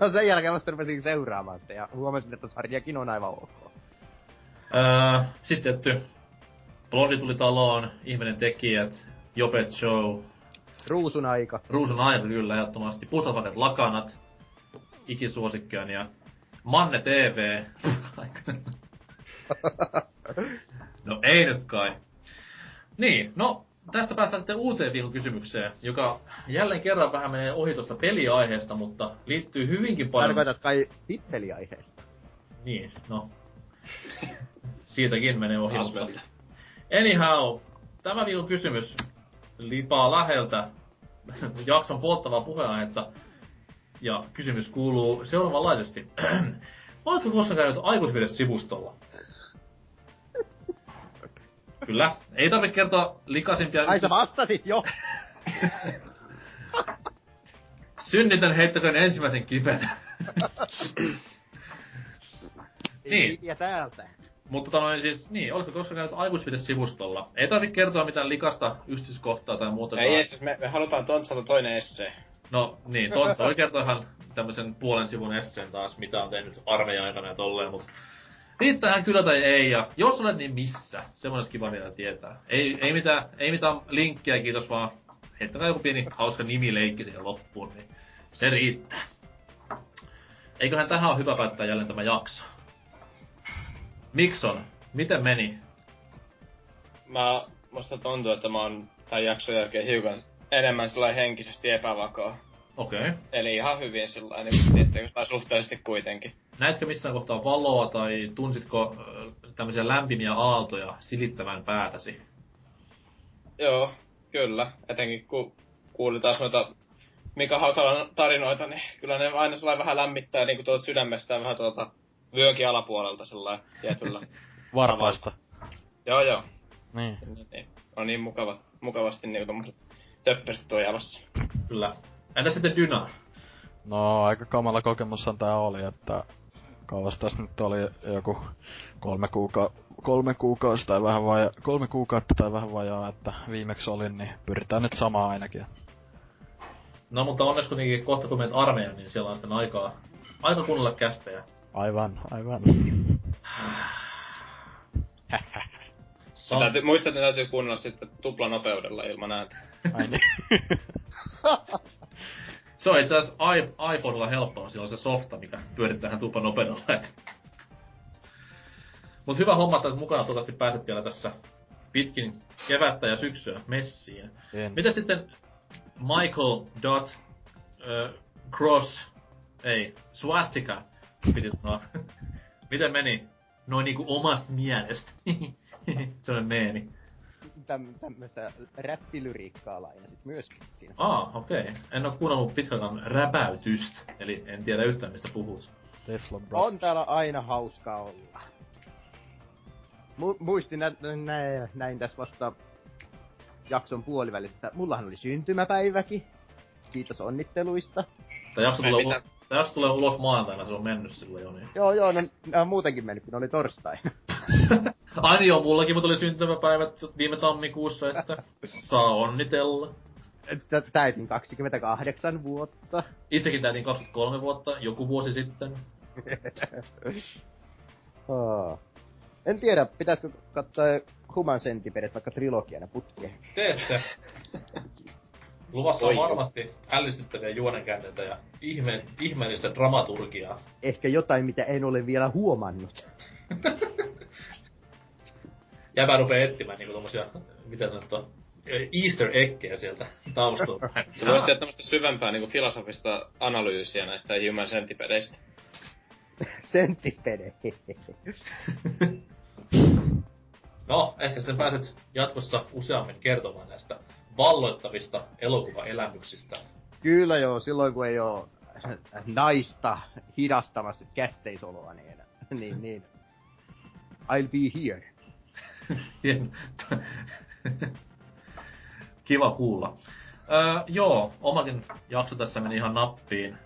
no sen jälkeen vasta rupesin seuraamaan sitä ja huomasin, että sarjakin on aivan ok. Öö, sitten tietty Blondi tuli taloon, ihminen tekijät, Jopet Show, Ruusun aika. Ruusun aika kyllä ehdottomasti, Puhtaat lakanat, ikisuosikkiani ja Manne TV. no ei nyt kai. Niin, no tästä päästään sitten uuteen viikon kysymykseen, joka jälleen kerran vähän menee ohi tuosta peliaiheesta, mutta liittyy hyvinkin paljon... Tarkoitat kai titteliaiheesta. Niin, no. Siitäkin menee ohi. Mutta-. Anyhow, tämä viikon kysymys lipaa läheltä jakson polttavaa puheenaihetta. Ja kysymys kuuluu seuraavanlaisesti. Oletko koskaan käynyt aikuisvides-sivustolla? Kyllä. Ei tarvitse kertoa likaisimpia... Ai sä vastasit jo! Synnitön heittäköön ensimmäisen kiven. Niin. Ja täältä. Mutta tota noin siis, niin, oletko koskaan käynyt aikuisvides-sivustolla? Ei tarvitse kertoa mitään likasta yksityiskohtaa tai muuta. Ei ees, me, me halutaan Tontsalta toinen essee. No niin, Tontsa voi kertoa ihan tämmösen puolen sivun esseen taas, mitä on tehnyt armeijan aikana ja tolleen, mut riittäähän kyllä tai ei, ja jos olet, niin missä? Semmoinen olisi kiva vielä tietää. Ei, ei, mitään, ei mitään linkkiä, kiitos vaan heittäkää joku pieni hauska nimileikki siihen loppuun, niin se riittää. Eiköhän tähän ole hyvä päättää jälleen tämä jakso. Mikson, miten meni? Mä, musta tuntuu, että mä oon tämän jakson jälkeen hiukan enemmän sellainen henkisesti epävakaa. Okei. Okay. Eli ihan hyvin sillä niin tiettäkö mä suhteellisesti kuitenkin. Näitkö missään kohtaa valoa tai tunsitko tämmöisiä lämpimiä aaltoja silittävän päätäsi? Joo, kyllä. Etenkin kun kuuli taas noita Mika Hakalan tarinoita, niin kyllä ne aina sellainen vähän lämmittää niin tuolta sydämestä ja vähän tuolta vyökin alapuolelta sellainen tietyllä. Varpaista. joo, joo. Niin. Niin, niin. On niin mukava, mukavasti niin tommoset töppöset tuo jalassa. Kyllä. Entä sitten Dyna? No aika kamala kokemushan tää oli, että kauas tässä nyt oli joku kolme, kuuka- kolme kuukausi tai vähän vai kolme kuukautta tai vähän vajaa, että viimeksi olin, niin pyritään nyt samaa ainakin. No mutta onneksi kuitenkin kohta kun menet armeijaan, niin siellä on sitten aikaa, aika kuunnella kästejä. Aivan, aivan. Sa- Ja täytyy, muistaa, että ne täytyy kuunnella sitten tuplanopeudella ilman ääntä. Ai niin. se on itse asiassa iPhonella helppoa, siellä on se softa, mikä pyörittää tupan nopeudella. et. Mut hyvä homma, että mukana toivottavasti pääset vielä tässä pitkin kevättä ja syksyä messiin. En. Mitä sitten Michael Dot äh, Cross, ei, Swastika piti sanoa. Miten meni? Noin niinku omasta mielestä. Se on meemi. Täm, tämmöistä räppilyriikkaa lainasit myöskin siinä. Aa, okei. Okay. En oo kuunnellut pitkään räpäytystä, eli en tiedä yhtään mistä puhut. Teflon Bro. On täällä aina hauska olla. Mu- muistin nä- nä- näin tässä vasta jakson puolivälissä. Mullahan oli syntymäpäiväkin. Kiitos onnitteluista. Tää jakso, tulee, ulos, tää jakso tulee ulos maanantaina, se on mennyt silloin jo niin. Joo, joo, no, nää on muutenkin mennyt, kun oli torstai. Ai niin joo, mullakin mutta oli syntymäpäivät viime tammikuussa, että saa onnitella. Tä- Täytin 28 vuotta. Itsekin täytin 23 vuotta, joku vuosi sitten. Oh. En tiedä, pitäisikö katsoa Human Centipedet vaikka trilogiana putkeen. Tee se. Luvassa on varmasti ällistyttäviä juonenkäänteitä ja ihme, ihmeellistä dramaturgiaa. Ehkä jotain, mitä en ole vielä huomannut. Jäbä rupee etsimään niinku tommosia, mitä sanottua, easter eggejä sieltä taustalta. Se voisi tehdä tämmöistä syvempää niinku filosofista analyysiä näistä Human Centipedeistä. Senttispede. No, ehkä sitten pääset jatkossa useammin kertomaan näistä valloittavista elokuvaelämyksistä. Kyllä joo, silloin kun ei oo naista hidastamassa kästeisoloa, niin, niin, niin. I'll be here. Kiva kuulla. Öö, joo, omakin jakso tässä meni ihan nappiin.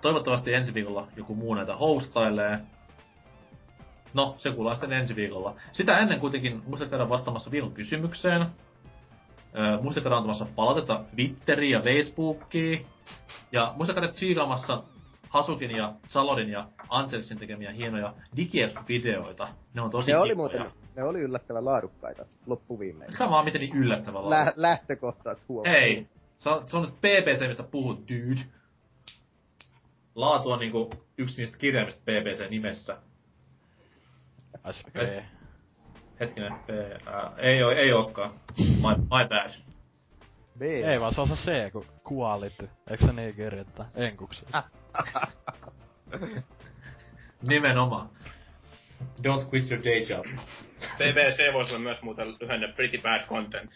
Toivottavasti ensi viikolla joku muu näitä hostailee. No, se kuullaan sitten ensi viikolla. Sitä ennen kuitenkin muista käydä vastaamassa viikon kysymykseen. Öö, muista käydä antamassa palautetta Twitteriin ja Facebookiin. Ja muista käydä tsiikaamassa Hasukin ja Salodin ja Anselsin tekemiä hienoja digiexp-videoita. Ne on tosi Ne oli muuten, ne oli yllättävän laadukkaita loppuviimein. Vaan miten niin yllättävän Lä- lähtökohtaat huomioon. Hei, se on, se on nyt PPC, mistä puhut, dude. Laatu on niinku yksi niistä kirjaimista PPC nimessä. SP. Hetkinen, P, ää, ei oo, ei ookaan. My, my bad. B. Ei vaan se on se C, kun kuolit. Eikö se niin kirjoittaa? Enkuksessa. Nimenomaan. Don't quit your day job. BBC voisi olla myös muuten lyhenne Pretty Bad Content.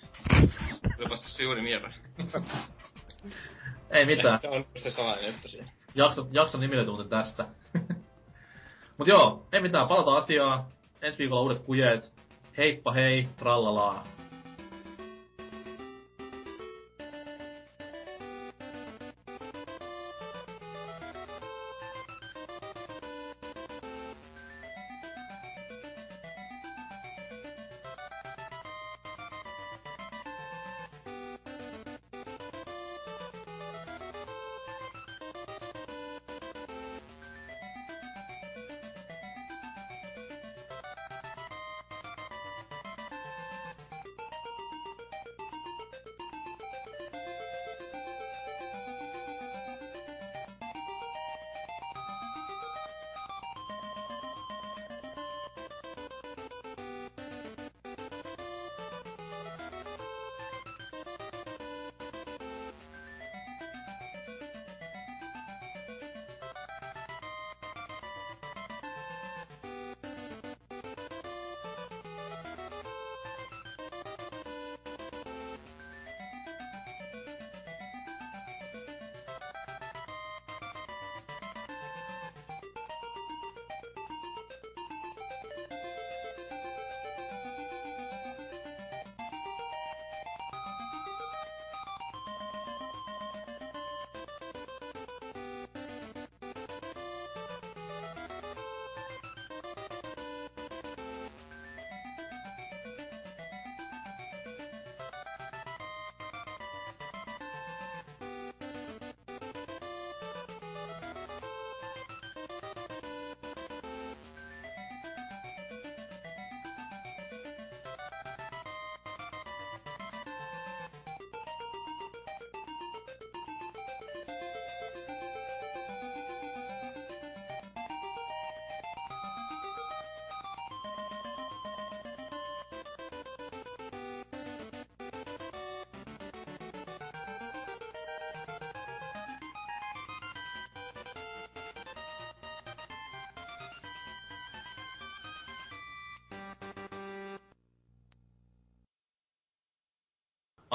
Tuli vasta se juuri mieleen. Ei mitään. Se on se salainen juttu siinä. Jakso, jakson nimi löytyy muuten tästä. Mut joo, ei mitään, palataan asiaan. Ensi viikolla uudet kujeet. Heippa hei, trallalaa.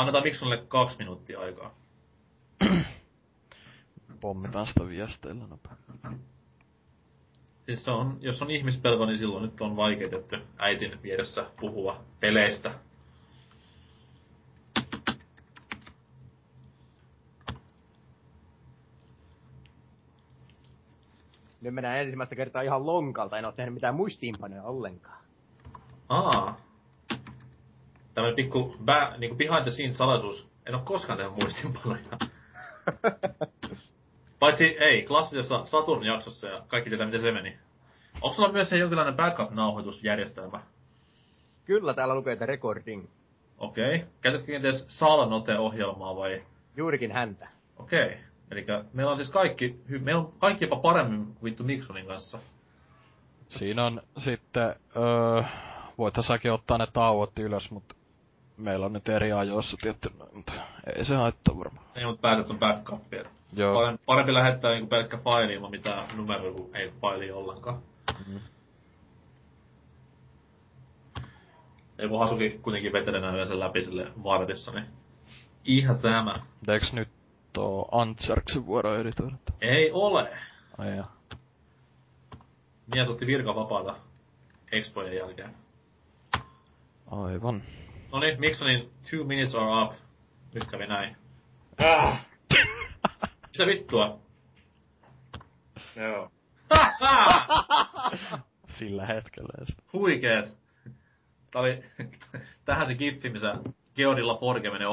Annetaan Miksonille kaksi minuuttia aikaa. Pommitaan sitä viesteillä nopea. Siis se on, jos on ihmispelko, niin silloin nyt on vaikeutettu äitin vieressä puhua peleistä. Nyt mennään ensimmäistä kertaa ihan lonkalta, en oo tehnyt mitään muistiinpanoja ollenkaan. Aa. Tämmönen pikku bä, niinku behind the scenes salaisuus. En oo koskaan tehnyt muistinpanoja. Paitsi ei, klassisessa Saturn-jaksossa ja kaikki tietää miten se meni. Onko sulla myös se jonkinlainen backup-nauhoitusjärjestelmä? Kyllä täällä lukee, että recording. Okei. Okay. Käytätkö kenties Salanote-ohjelmaa vai? Juurikin häntä. Okei. Okay. Eli meillä on siis kaikki, meillä on kaikki jopa paremmin kuin vittu Mikronin kanssa. Siinä on sitten, öö, säkin ottaa ne tauot ylös, mutta meillä on nyt eri ajoissa tietty, mutta ei se haittaa varmaan. Ei, mutta pääset on backupia. Joo. Parempi, parempi lähettää niinku pelkkä faili ilman mitään numeroa, kuin ei faili ollenkaan. Mm. Ja kun Hasuki kuitenkin vetelenä yleensä läpi sille vartissa, niin ihan tämä. Eiks nyt oo Antserksen vuoro editoida? Ei ole. Ai ja. Mies otti virka vapaata Expojen jälkeen. Aivan. No niin, Miksonin two minutes are up. Nyt kävi näin. Ah! Mitä vittua? Joo. Sillä hetkellä. Huikeet. Tää oli, tähän se giffi, missä Geodilla Forge menee.